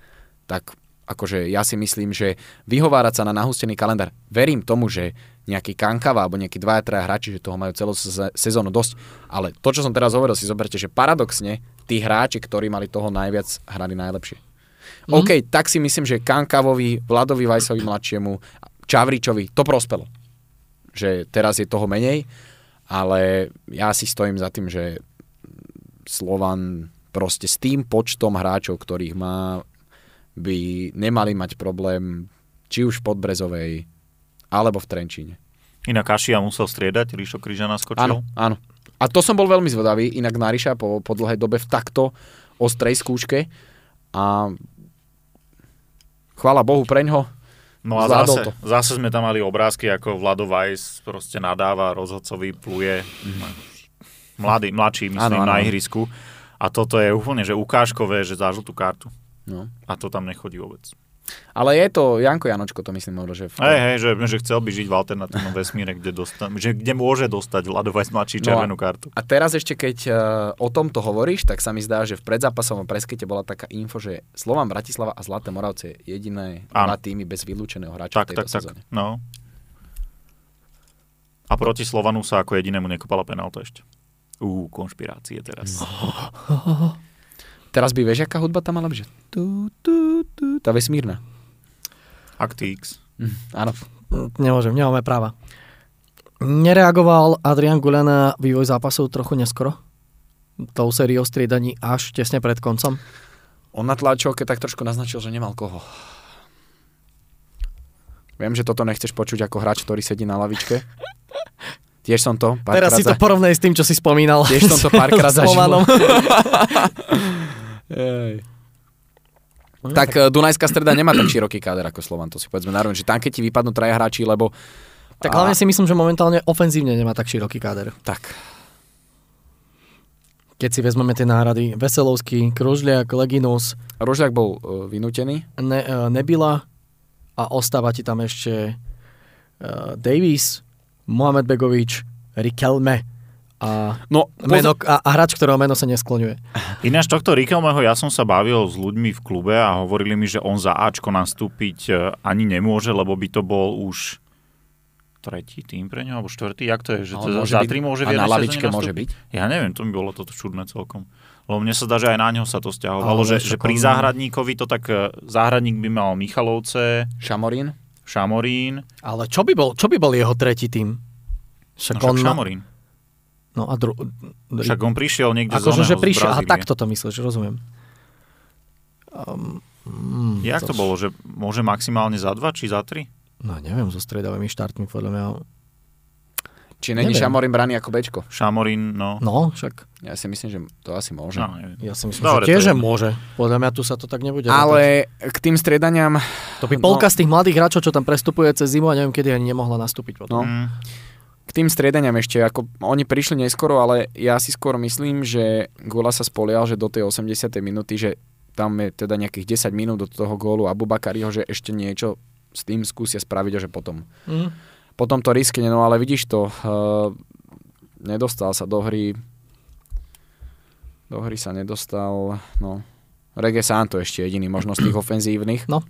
Speaker 3: tak akože ja si myslím, že vyhovárať sa na nahustený kalendár, verím tomu, že nejaký Kankava alebo nejakí dvaja, traja hráči, že toho majú celú se- sezónu dosť, ale to, čo som teraz hovoril, si zoberte, že paradoxne tí hráči, ktorí mali toho najviac, hrali najlepšie. Mm. OK, tak si myslím, že Kankavovi, Vladovi Vajsovi mladšiemu, Čavričovi to prospelo. Že teraz je toho menej, ale ja si stojím za tým, že Slovan proste s tým počtom hráčov, ktorých má, by nemali mať problém či už v Podbrezovej, alebo v Trenčíne.
Speaker 2: Inak Kašia musel striedať, Ríšo Kryža naskočil.
Speaker 3: Áno, áno. A to som bol veľmi zvedavý, inak na Ríša po, po dlhej dobe v takto ostrej skúške a chvála Bohu preňho,
Speaker 2: No a zase,
Speaker 3: to.
Speaker 2: zase sme tam mali obrázky, ako Vlado Weiss proste nadáva, rozhodcovi pluje. Mladý, mladší, myslím,
Speaker 3: Áno, áno,
Speaker 2: na ihrisku. A toto je úplne, že ukážkové, že za žltú kartu.
Speaker 3: no.
Speaker 2: A to tam nechodí vôbec.
Speaker 3: Ale je to, Janko Janočko to myslím hovoril, že v
Speaker 2: Hej, hej, že, že chcel by žiť v alternatívnom vesmíre, kde, dosta- že, kde môže dostať Vlado mladší
Speaker 3: No a-
Speaker 2: červenú kartu.
Speaker 3: A teraz ešte, keď uh, o tomto hovoríš, tak sa mi zdá, že v predzápasovom preskete bola taká info, že Slovan Bratislava a Zlaté Moravce je jediné dva týmy bez vylúčeného hráča
Speaker 2: Tak,
Speaker 3: v tejto
Speaker 2: tak, tak.
Speaker 3: sezóne.
Speaker 2: No. A proti Slovanu sa ako jedinému nekopala penálta ešte. Ú, konšpirácie teraz.
Speaker 3: Teraz by vieš, aká hudba tam mala byť? že Tu, tu, tu, Tá vesmírna.
Speaker 2: Actix.
Speaker 3: Hm, Áno.
Speaker 1: Nemôžem, nemáme práva. Nereagoval Adrian Gulen na vývoj zápasov trochu neskoro? Tou sériou striedaní až tesne pred koncom?
Speaker 3: On na tlačovke tak trošku naznačil, že nemal koho. Viem, že toto nechceš počuť ako hráč, ktorý sedí na lavičke. Tiež som to párkrát
Speaker 1: Teraz si to
Speaker 3: za-
Speaker 1: porovnej s tým, čo si spomínal.
Speaker 3: Tiež som to párkrát zažil.
Speaker 1: Slovanom.
Speaker 3: Ej. Tak eh, Dunajská streda nemá tak široký káder ako Slovan, to si povedzme na rovinu, že tam keď ti vypadnú traja hráči, lebo
Speaker 1: Tak hlavne si myslím, že momentálne ofenzívne nemá tak široký káder.
Speaker 3: tak,
Speaker 1: Keď si vezmeme tie náhrady, Veselovský, Kružliak, Leginus,
Speaker 3: Rožľak bol uh, vynútený,
Speaker 1: ne, e, Nebila a ostáva ti tam ešte uh, Davis, Mohamed Begovič, Rikelme a,
Speaker 3: no
Speaker 1: meno, a, a hráč, ktorého meno sa neskloňuje.
Speaker 2: Ináč tohto Rikelmeho ja som sa bavil s ľuďmi v klube a hovorili mi, že on za Ačko nastúpiť e, ani nemôže, lebo by to bol už tretí tým pre ňo, alebo štvrtý, jak to je? Že to za
Speaker 3: byť-
Speaker 2: tri môže
Speaker 3: a
Speaker 2: v
Speaker 3: na
Speaker 2: jednej
Speaker 3: lavičke
Speaker 2: sezóne
Speaker 3: môže byť.
Speaker 2: Ja neviem, to mi bolo toto čudné celkom. Lebo mne sa zdá, že aj na neho sa to stiahovalo,
Speaker 1: Ale
Speaker 2: že, že pri záhradníkovi to tak e, záhradník by mal Michalovce,
Speaker 3: Šamorín,
Speaker 2: Šamorín,
Speaker 1: Ale čo by bol, čo by bol jeho tretí tým? Však
Speaker 2: no však
Speaker 1: on
Speaker 2: Šamorín.
Speaker 1: No a dru...
Speaker 2: Však on prišiel niekde z
Speaker 1: Akože,
Speaker 2: oného,
Speaker 1: že
Speaker 2: z
Speaker 1: prišiel,
Speaker 2: Brazílie.
Speaker 1: takto to myslíš, rozumiem. Um, mm,
Speaker 2: Jak to bolo, že môže maximálne za dva či za tri?
Speaker 1: No neviem, so stredavými štartmi podľa mňa.
Speaker 3: či není. Šamorín braný ako Bčko.
Speaker 2: Šamorín, no.
Speaker 1: No, však
Speaker 3: Ja si myslím, že to asi môže.
Speaker 2: no neviem.
Speaker 1: ja si myslím,
Speaker 2: Dobre,
Speaker 1: že tiež
Speaker 2: to je
Speaker 1: že môže. Podľa mňa tu sa to tak nebude. rátať.
Speaker 3: Ale k tým striedaniam,
Speaker 1: To by polka z tých mladých hráčov, čo tam prestupuje cez zimu a neviem, kedy ani nemohla nastúpiť potom.
Speaker 3: No.
Speaker 2: Mm.
Speaker 3: K tým striedaniam ešte, ako oni prišli neskoro, ale ja si skôr myslím, že Gula sa spolial, že do tej 80. minúty, že tam je teda nejakých 10 minút do toho gólu Abu Bakariho, že ešte niečo s tým skúsia spraviť a že potom.
Speaker 1: Mm.
Speaker 3: Potom to riskne, no ale vidíš to, uh, nedostal sa do hry, do hry sa nedostal, no, Rege Santo ešte jediný možno z tých ofenzívnych.
Speaker 1: No.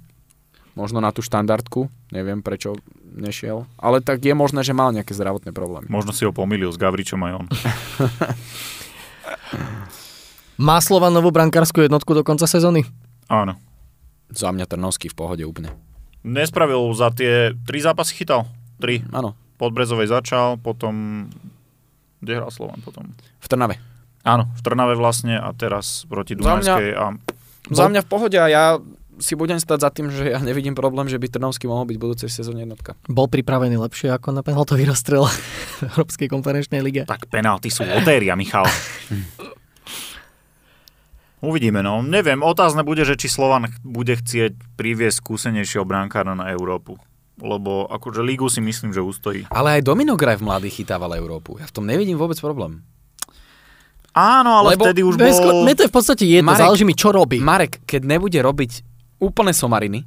Speaker 3: Možno na tú štandardku, neviem prečo nešiel, ale tak je možné, že mal nejaké zdravotné problémy.
Speaker 2: Možno si ho pomýlil s Gavričom aj on.
Speaker 1: Má Slovan novú brankárskú jednotku do konca sezóny?
Speaker 2: Áno.
Speaker 3: Za mňa Trnovský v pohode úplne.
Speaker 2: Nespravil za tie tri zápasy chytal. Tri.
Speaker 3: Áno,
Speaker 2: Pod Brezovej začal, potom... Kde hral Slovan potom?
Speaker 3: v Trnave.
Speaker 2: Áno, v Trnave vlastne a teraz proti
Speaker 3: Za mňa-
Speaker 2: Dunajskej a
Speaker 3: Za mňa v pohode a ja si budem stať za tým, že ja nevidím problém, že by Trnovský mohol byť v budúcej sezóne jednotka.
Speaker 1: Bol pripravený lepšie ako na penaltový rozstrel v Európskej konferenčnej lige.
Speaker 2: tak penalty sú lotéria, Michal. Uvidíme, no. Neviem, otázne bude, že či Slovan bude chcieť priviesť skúsenejšieho brankára na Európu. Lebo akože lígu si myslím, že ustojí.
Speaker 3: Ale aj Domino Graj v mladých chytával Európu. Ja v tom nevidím vôbec problém.
Speaker 2: Áno, ale
Speaker 3: Lebo
Speaker 2: vtedy už bol...
Speaker 1: Mne to je v podstate jedno,
Speaker 3: Marek-
Speaker 1: záleží mi, čo robí.
Speaker 3: Marek, keď nebude robiť úplne somariny,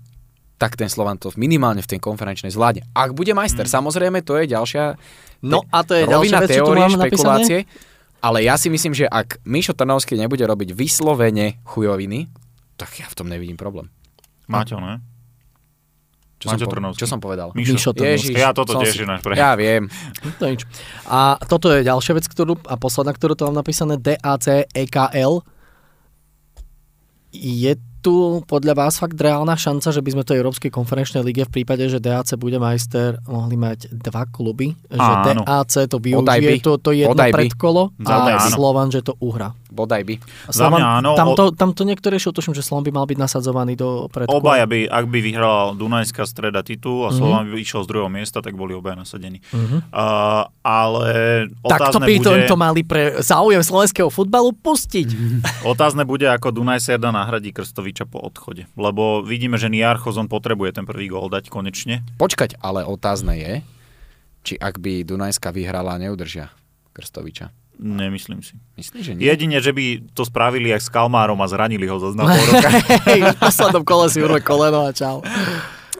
Speaker 3: tak ten Slovan to minimálne v tej konferenčnej zvládne. Ak bude majster, mm. samozrejme, to je ďalšia
Speaker 1: No a to je ďalšia
Speaker 3: rovina
Speaker 1: vec, čo tu
Speaker 3: teórie,
Speaker 1: napísané.
Speaker 3: špekulácie. Ale ja si myslím, že ak Mišo Trnovský nebude robiť vyslovene chujoviny, tak ja v tom nevidím problém.
Speaker 2: Maťo, ne?
Speaker 3: Čo, som,
Speaker 2: Maťo
Speaker 3: po-
Speaker 2: Trnovský.
Speaker 3: čo som povedal?
Speaker 2: Mišo.
Speaker 1: Mišo Trnovský.
Speaker 3: Ježiš,
Speaker 2: Ja toto
Speaker 3: som
Speaker 2: tiež
Speaker 3: si-
Speaker 2: pre-
Speaker 3: Ja viem.
Speaker 1: To nič. A toto je ďalšia vec, ktorú, a posledná, ktorú tu mám napísané, DAC EKL. Je tu podľa vás fakt reálna šanca, že by sme to Európskej konferenčnej lige v prípade, že DAC bude majster, mohli mať dva kluby? Že
Speaker 2: Áno.
Speaker 1: DAC to
Speaker 3: by.
Speaker 1: využije, to, to jedno
Speaker 3: Bodaj by.
Speaker 1: predkolo
Speaker 2: mňa
Speaker 1: a. Slovan, že to uhra.
Speaker 3: Bodaj by.
Speaker 2: Mňa áno,
Speaker 1: Tam to, tam to niekto riešil, tuším, že Slovan by mal byť nasadzovaný do predkola.
Speaker 2: Obaja by, ak by vyhral Dunajská streda titul a
Speaker 1: Mhm.
Speaker 2: Slovan by išiel z druhého miesta, tak boli obaja nasadení.
Speaker 1: Mhm.
Speaker 2: Uh, ale
Speaker 1: Tak to by
Speaker 2: bude,
Speaker 1: to mali pre záujem slovenského futbalu pustiť.
Speaker 2: otázne bude, ako Dunaj Serda nahradí Krstoviča po odchode. Lebo vidíme, že Niarchos on potrebuje ten prvý gól dať konečne.
Speaker 3: Počkať, ale otázne je, či ak by Dunajska vyhrala, neudržia Krstoviča.
Speaker 2: Nemyslím si.
Speaker 3: Myslíš, že nie?
Speaker 2: Jedine, že by to spravili aj s Kalmárom a zranili ho zase na pol roka.
Speaker 1: V poslednom kole si urve koleno a čau.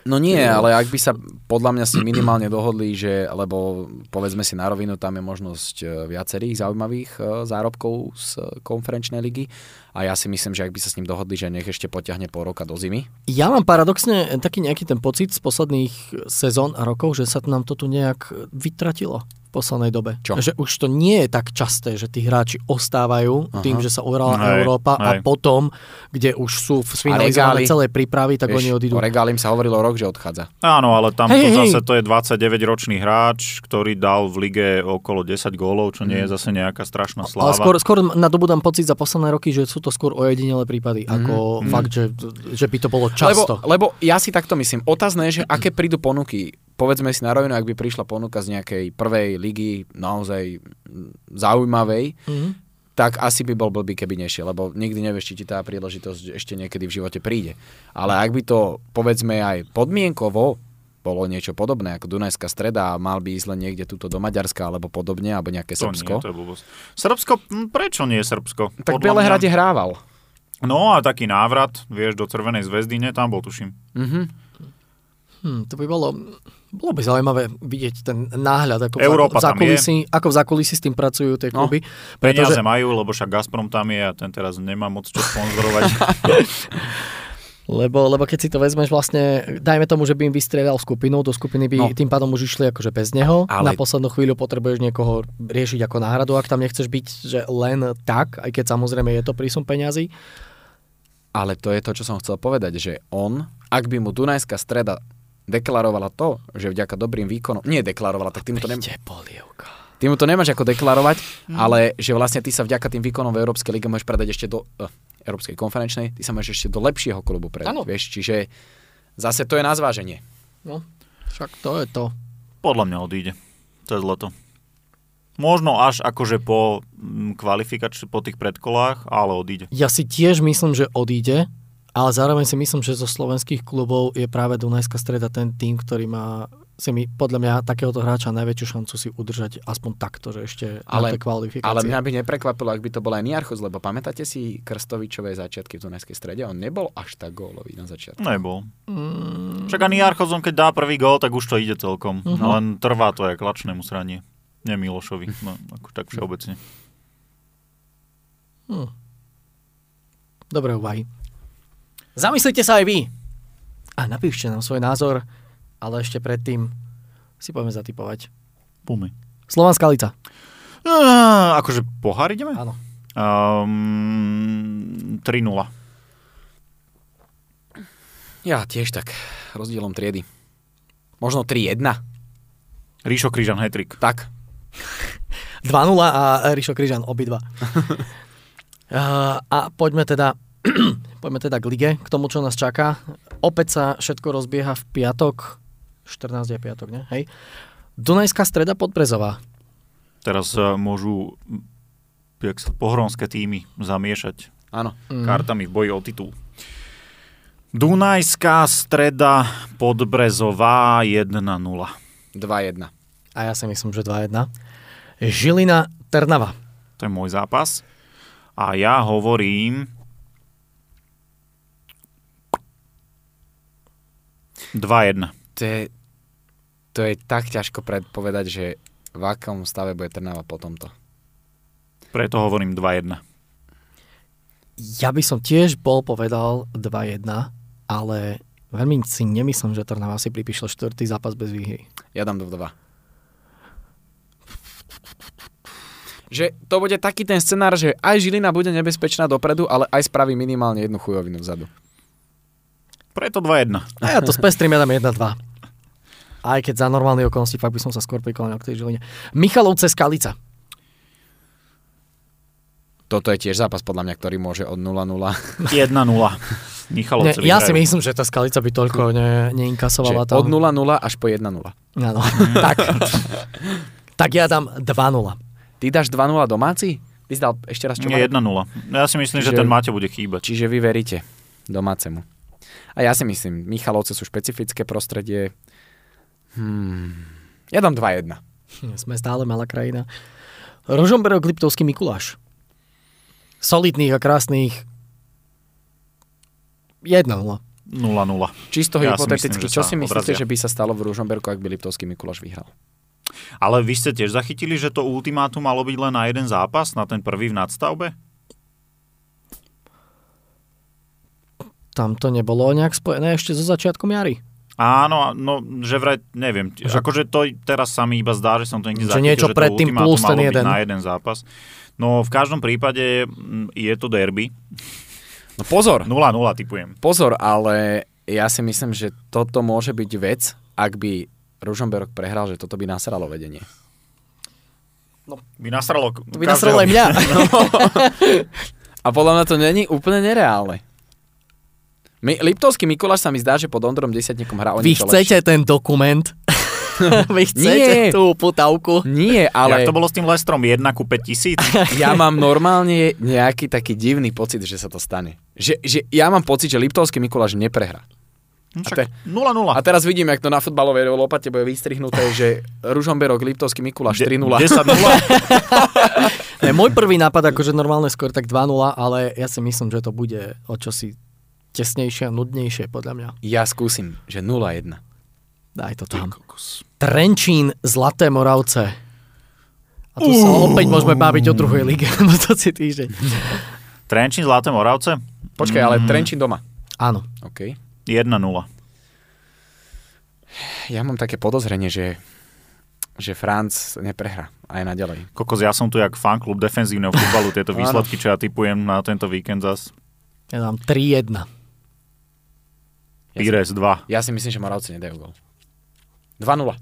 Speaker 3: No nie, ale ak by sa podľa mňa si minimálne dohodli, že, lebo povedzme si na rovinu, tam je možnosť e, viacerých zaujímavých e, zárobkov z konferenčnej ligy a ja si myslím, že ak by sa s ním dohodli, že nech ešte potiahne pol roka do zimy.
Speaker 1: Ja mám paradoxne taký nejaký ten pocit z posledných sezón a rokov, že sa nám to tu nejak vytratilo. Poslednej dobe.
Speaker 3: Čo?
Speaker 1: Že už to nie je tak časté, že tí hráči ostávajú
Speaker 3: Aha.
Speaker 1: tým, že sa uhrala
Speaker 2: Hej,
Speaker 1: Európa a
Speaker 2: hej.
Speaker 1: potom, kde už sú finalizované
Speaker 3: regály?
Speaker 1: celé prípravy, tak oni odídu.
Speaker 3: o Regálim sa hovorilo rok, že odchádza.
Speaker 2: Áno, ale tam
Speaker 1: Hej,
Speaker 2: to
Speaker 1: hej.
Speaker 2: zase to je 29-ročný hráč, ktorý dal v lige okolo 10 gólov, čo nie je zase nejaká strašná
Speaker 1: Ale
Speaker 2: sláva.
Speaker 1: skôr, skôr nadobudám pocit za posledné roky, že sú to skôr ojedinelé prípady, ako
Speaker 2: Mhm.
Speaker 1: fakt, že, že by to bolo
Speaker 3: Lebo,
Speaker 1: často.
Speaker 3: lebo ja si takto myslím. Otázne je, že aké prídu ponuky. Povedzme si na rovinu, ak by prišla ponuka z nejakej prvej ligy naozaj zaujímavej,
Speaker 1: Mhm.
Speaker 3: tak asi by bol blbý, keby nešiel, lebo nikdy nevieš, či ti tá príležitosť ešte niekedy v živote príde. Ale ak by to, povedzme aj podmienkovo, bolo niečo podobné ako Dunajská streda a mal by ísť len niekde túto do Maďarska alebo podobne, alebo nejaké
Speaker 2: to
Speaker 3: Srbsko.
Speaker 2: Nie, to je blbosť. Srbsko, hm, prečo nie Srbsko?
Speaker 3: tak v
Speaker 2: Podľa
Speaker 3: Belehrade
Speaker 2: mňa-
Speaker 3: hrával.
Speaker 2: No a taký návrat, vieš, do Červenej zväzdy, nie, tam bol, tuším.
Speaker 3: Mhm.
Speaker 1: Hm, to by bolo, bolo by zaujímavé vidieť ten náhľad, ako
Speaker 2: Európa
Speaker 1: v,
Speaker 2: tam
Speaker 1: zákulisí, ako v zákulisí s tým pracujú tie
Speaker 3: No,
Speaker 1: kluby.
Speaker 2: Peniaze
Speaker 1: pretože,
Speaker 2: majú, lebo však Gazprom tam je a ten teraz nemá moc čo sponzorovať.
Speaker 1: lebo, lebo keď si to vezmeš vlastne, dajme tomu, že by im vystriedal skupinu, do skupiny by
Speaker 3: No.
Speaker 1: no. tým pádom už išli akože bez neho.
Speaker 3: Ale-
Speaker 1: Na poslednú chvíľu potrebuješ niekoho riešiť ako náhradu, ak tam nechceš byť že len tak, aj keď samozrejme je to prísun peňazí.
Speaker 3: Ale to je to, čo som chcel povedať, že on, ak by mu Dunajská streda deklarovala to, že vďaka dobrým výkonom, nie deklarovala, tak tým to, nem,
Speaker 1: polievka.
Speaker 3: ty mu to nemáš ako deklarovať, ale že vlastne ty sa vďaka tým výkonom v Európskej lige môžeš predať ešte do uh, Európskej konferenčnej, ty sa môžeš ešte do lepšieho klubu predať,
Speaker 1: Áno.
Speaker 3: vieš, čiže zase to je na zváženie.
Speaker 1: No, však to je to.
Speaker 2: Podľa mňa odíde cez leto. Možno až akože po mm, kvalifikač, po tých predkolách, ale odíde.
Speaker 1: Ja si tiež myslím, že odíde, ale zároveň si myslím, že zo slovenských klubov je práve Dunajská streda ten tým, ktorý má si mi podľa mňa takéhoto hráča najväčšiu šancu si udržať aspoň takto, že ešte
Speaker 3: Ale-
Speaker 1: na kvalifikácie.
Speaker 3: Ale mňa by neprekvapilo, ak by to bol aj Niarchos, lebo pamätáte si Krstovičové začiatky v Dunajskej strede? On nebol až tak gólový na začiatku.
Speaker 2: Nebol.
Speaker 1: Mm,
Speaker 2: Však ani Jarchozom, keď dá prvý gól, tak už to ide celkom.
Speaker 1: Mhm.
Speaker 2: Len trvá to aj klačnému sranie. Nie Milošovi, no, ako tak všeobecne.
Speaker 1: hm. Dobré úvahy. Zamyslite sa aj vy. A napíšte nám svoj názor, ale ešte predtým si poďme zatypovať.
Speaker 2: Pumy.
Speaker 1: Slovanská lica.
Speaker 2: Uh, akože pohár ideme?
Speaker 1: Áno.
Speaker 2: Um, 3-0.
Speaker 3: Ja tiež tak, rozdielom triedy. Možno 3-1.
Speaker 2: Ríšo Kryžan, hetrik.
Speaker 3: Tak,
Speaker 1: 2-0 a Rišo Kryžan, obidva. Uh, a poďme teda, poďme teda k lige, k tomu, čo nás čaká. Opäť sa všetko rozbieha v piatok, 14 je piatok, ne? Hej. Dunajská streda Podbrezová.
Speaker 2: Teraz uh, môžu jak sa pohronské týmy zamiešať
Speaker 3: áno.
Speaker 1: Mm.
Speaker 2: kartami v boji o titul. Dunajská streda Podbrezová 1-0.
Speaker 3: 2-1.
Speaker 1: A ja si myslím, že 2-1. Žilina Trnava.
Speaker 2: To je môj zápas. A ja hovorím 2-1.
Speaker 3: To je, to je tak ťažko predpovedať, že v akom stave bude Trnava po tomto.
Speaker 2: Preto hovorím 2-1.
Speaker 1: Ja by som tiež bol povedal 2-1, ale veľmi si nemyslím, že Trnava si pripíšla štvrtý zápas bez výhry.
Speaker 3: Ja dám 2-2. Že to bude taký ten scenár, že aj Žilina bude nebezpečná dopredu, ale aj spraví minimálne jednu chujovinu vzadu.
Speaker 2: Preto 2-1.
Speaker 1: A ja to spestrím, ja dám 1-2. Aj keď za normálne okolnosti, fakt by som sa skôr priklonil k tej Žiline. Michalovce Skalica.
Speaker 3: Toto je tiež zápas podľa mňa, ktorý môže od 0-0.
Speaker 2: 1-0. Michalovce
Speaker 1: Ne, ja si myslím, že tá Skalica by toľko ne, neinkasovala
Speaker 3: Že
Speaker 1: tam.
Speaker 3: od 0-0 až po 1-0.
Speaker 1: Áno, tak. tak ja dám 2-0.
Speaker 3: Ty dáš 2-0 domáci? Ty si dal ešte raz čo?
Speaker 2: Nie,
Speaker 3: Marek?
Speaker 2: 1-0. Ja si myslím, že
Speaker 3: Čiže-
Speaker 2: ten Máte bude chýbať.
Speaker 3: Čiže vy veríte domácemu. A ja si myslím, Michalovce sú špecifické prostredie. Hmm. Ja dám 2-1.
Speaker 1: Sme stále malá krajina. Rožomberok Liptovský Mikuláš. Solidných a krásnych 1-0.
Speaker 2: 0-0.
Speaker 3: Čisto
Speaker 2: Ja si
Speaker 3: hypoteticky,
Speaker 2: myslím, že
Speaker 3: čo si myslíte, že by sa stalo v Ružomberku, ak by Liptovský Mikuláš vyhral?
Speaker 2: Ale vy ste tiež zachytili, že to ultimátum malo byť len na jeden zápas, na ten prvý v nadstavbe?
Speaker 1: Tam to nebolo nejak spojené ešte so začiatkom jary.
Speaker 2: Áno, no, že vraj, neviem, že... akože to teraz sa mi iba zdá, že som to niekde
Speaker 1: Že niečo
Speaker 2: to
Speaker 1: predtým
Speaker 2: ultimátum
Speaker 1: plus ten jeden.
Speaker 2: na jeden zápas. No v každom prípade mm, je to derby.
Speaker 3: No pozor,
Speaker 2: 0-0 typujem.
Speaker 3: pozor, ale ja si myslím, že toto môže byť vec, ak by Ružomberok prehral, že toto by nasralo vedenie.
Speaker 2: By nasralo
Speaker 1: by nasralo aj mňa.
Speaker 3: A podľa mňa to není úplne nereálne. My, Liptovský Mikuláš sa mi zdá, že pod Ondrom Desiatníkom hrá o
Speaker 1: Vy
Speaker 3: niečo
Speaker 1: chcete ten dokument? Vy chcete
Speaker 3: Nie.
Speaker 1: tú putavku?
Speaker 3: lepšie. Nie,
Speaker 2: Ale... Jak to bolo s tým Lestrom 1 ku 5 tisíc?
Speaker 3: ja mám normálne nejaký taký divný pocit, že sa to stane. Že, že ja mám pocit, že Liptovský Mikuláš neprehrá.
Speaker 2: No,
Speaker 3: te-
Speaker 2: však 0-0.
Speaker 3: A teraz vidím, jak to na futbalovej lopate bude vystrihnuté, že Ružomberok, Liptovský Mikuláš 3-0.
Speaker 2: 10-0.
Speaker 1: Ne, môj prvý nápad, akože normálne skôr tak 2-0, ale ja si myslím, že to bude o čosi tesnejšie a nudnejšie, podľa mňa.
Speaker 3: Ja skúsim, že 0-1.
Speaker 1: Daj to tam. Trenčín, Zlaté Moravce. A tu sa opäť môžeme baviť o druhej lige, lebo to si týždeň.
Speaker 2: Trenčín, Zlaté Moravce?
Speaker 3: Počkaj, ale
Speaker 2: Mm,
Speaker 3: Trenčín doma.
Speaker 1: Áno.
Speaker 3: OK.
Speaker 2: 1-0.
Speaker 3: Ja mám také podozrenie, že, že Franc neprehrá aj naďalej.
Speaker 2: Kokos, ja som tu jak fanklub defenzívneho futbalu, tieto výsledky, čo ja typujem na tento víkend zas.
Speaker 1: Ja dám 3-1.
Speaker 3: Ja
Speaker 2: Pires 2.
Speaker 3: Ja si myslím, že Moravci nedajú gol. 2-0,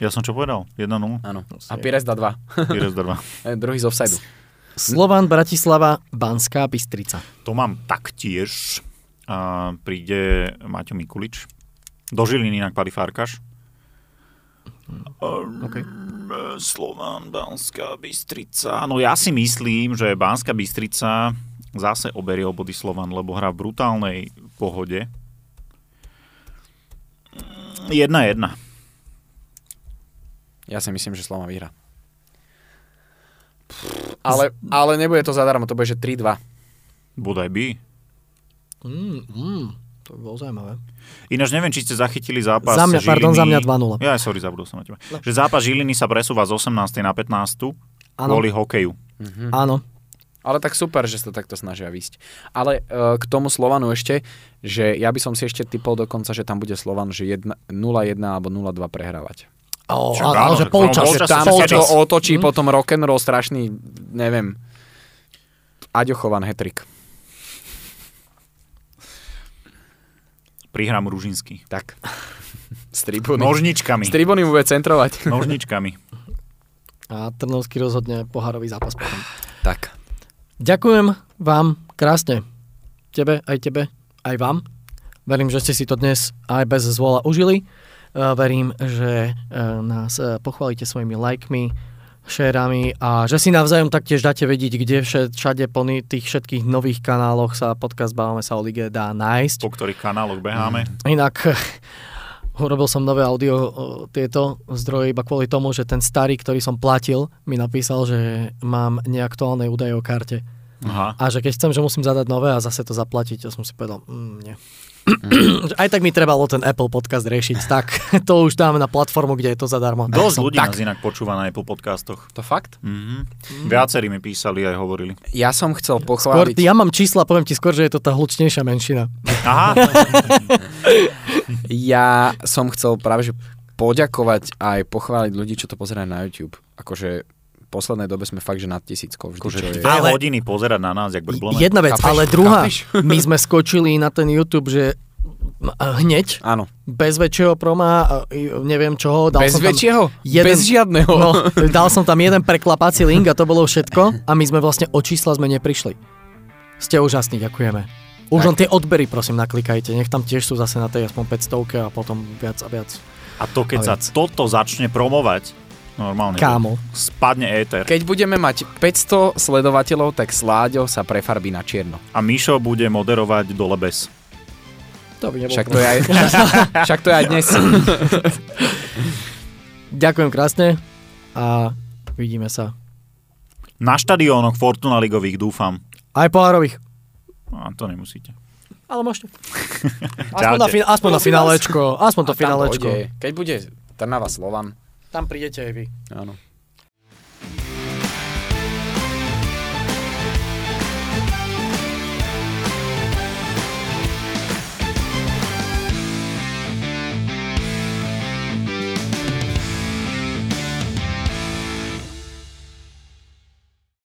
Speaker 2: Ja som čo povedal? 1-0.
Speaker 3: áno. A Pires dá 2.
Speaker 2: Pires 2.
Speaker 3: E, Druhý z offsideu.
Speaker 1: Slovan, Bratislava, Banská Bystrica.
Speaker 2: To mám taktiež. A príde Maťo Mikulič. Do Žiliny inak padí Farkaš.
Speaker 1: Okay.
Speaker 2: Slovan, Banská Bystrica. No ja si myslím, že Banská Bystrica zase oberie obody Slovan, lebo hrá v brutálnej pohode. 1-1.
Speaker 3: Ja si myslím, že Slova vyhrá. Ale, ale nebude to zadarmo, to bude, že 3-2.
Speaker 2: Bodaj by.
Speaker 1: Mm, mm, to by bolo zaujímavé.
Speaker 2: Ináč neviem, či ste zachytili zápas
Speaker 1: Za mňa,
Speaker 2: Žiliny.
Speaker 1: pardon, za mňa 2-0.
Speaker 2: Ja, sorry, zabudol som na teba. Že zápas Žiliny sa presúva z 18. na 15.
Speaker 1: Áno.
Speaker 2: kvôli hokeju.
Speaker 3: Mhm.
Speaker 1: Áno.
Speaker 3: Ale tak super, že sa takto snažia výsť. Ale uh, k tomu Slovanu ešte, že ja by som si ešte typol dokonca, že tam bude Slovan, že 1, 0-1 alebo 0-2 prehrávať.
Speaker 1: O,
Speaker 2: Však
Speaker 1: ale,
Speaker 2: áno,
Speaker 1: ale že polčas.
Speaker 2: polčas
Speaker 3: Že tam
Speaker 2: sa
Speaker 3: to otočí
Speaker 1: Hm?
Speaker 3: potom rock'n'roll strašný, neviem, Aďochovan hetrik.
Speaker 2: Prihrám Ružinský.
Speaker 3: Tak. Z tribúny.
Speaker 2: Nožničkami.
Speaker 3: Z tribúny bude centrovať.
Speaker 2: Nožničkami.
Speaker 1: A Trnovský rozhodne pohárový zápas potom.
Speaker 3: Tak.
Speaker 1: Ďakujem vám krásne. Tebe, aj tebe, aj vám. Verím, že ste si to dnes aj bez zvola užili. Eh, Verím, že eh, nás eh, pochválite svojimi lajkmi, šérami a že si navzájom taktiež dáte vedieť, kde všade po tých všetkých nových kanáloch sa podcast Bávame sa o lige dá nájsť.
Speaker 2: Po ktorých kanáloch beháme.
Speaker 1: Inak urobil som nové audio tieto zdroje iba kvôli tomu, že ten starý, ktorý som platil, mi napísal, že mám neaktuálne údaje o karte.
Speaker 2: Aha.
Speaker 1: A že keď chcem, že musím zadať nové a zase to zaplatiť, to som si povedal, mm, nie. Aj tak mi trebalo ten Apple podcast riešiť, tak to už dáme na platformu, kde je to zadarmo.
Speaker 2: Dosť ľudí
Speaker 1: tak.
Speaker 2: nás inak počúva na Apple podcastoch.
Speaker 3: To fakt?
Speaker 2: Mhm. Viacerí mi písali aj hovorili.
Speaker 3: Ja som chcel
Speaker 1: Skôr,
Speaker 3: pochváliť...
Speaker 1: ja mám čísla, poviem ti skôr, že je to tá hlučnejšia menšina.
Speaker 2: Aha,
Speaker 3: Ja som chcel práve že poďakovať aj pochváliť ľudí, čo to pozerajú na YouTube. Akože poslednej dobe sme fakt, že nad tisíckou. Vždy,
Speaker 2: akože
Speaker 3: čo je.
Speaker 1: Ale-
Speaker 2: hodiny pozerať na nás, jak brblome.
Speaker 1: Jedna vec,
Speaker 3: Chápeš?
Speaker 1: ale druhá,
Speaker 3: Chápeš?
Speaker 1: my sme skočili na ten YouTube, že hneď,
Speaker 3: Áno.
Speaker 1: bez väčšieho proma, neviem čoho. Dal
Speaker 3: Bez
Speaker 1: som tam
Speaker 3: väčšieho?
Speaker 1: jeden-
Speaker 3: Bez žiadneho?
Speaker 1: No, dal som tam jeden preklapací link a to bolo všetko a my sme vlastne o čísla sme neprišli. Ste úžasní, ďakujeme. Už
Speaker 3: Tak.
Speaker 1: len tie odbery prosím naklikajte, nech tam tiež sú zase na tej aspoň 500 a potom viac a viac.
Speaker 2: A to keď
Speaker 1: A
Speaker 2: sa
Speaker 1: viac.
Speaker 2: toto začne promovať, normálne
Speaker 1: Kámo.
Speaker 2: spadne éter.
Speaker 3: Keď budeme mať 500 sledovateľov, tak Sláďo sa prefarbí na čierno.
Speaker 2: A Mišo bude moderovať dole bez.
Speaker 1: To by
Speaker 3: Však to je aj, však to je aj dnes.
Speaker 1: Ďakujem krásne a vidíme sa.
Speaker 2: Na štadiónoch Fortuna Ligových dúfam.
Speaker 1: Aj pohárových.
Speaker 2: A to nemusíte.
Speaker 1: Ale môžete. Aspoň na, fin- aspoň na finálečko. Aspoň to finálečko.
Speaker 3: pôjde. Keď bude Trnava Slovan,
Speaker 1: Tam prídete aj vy.
Speaker 3: áno.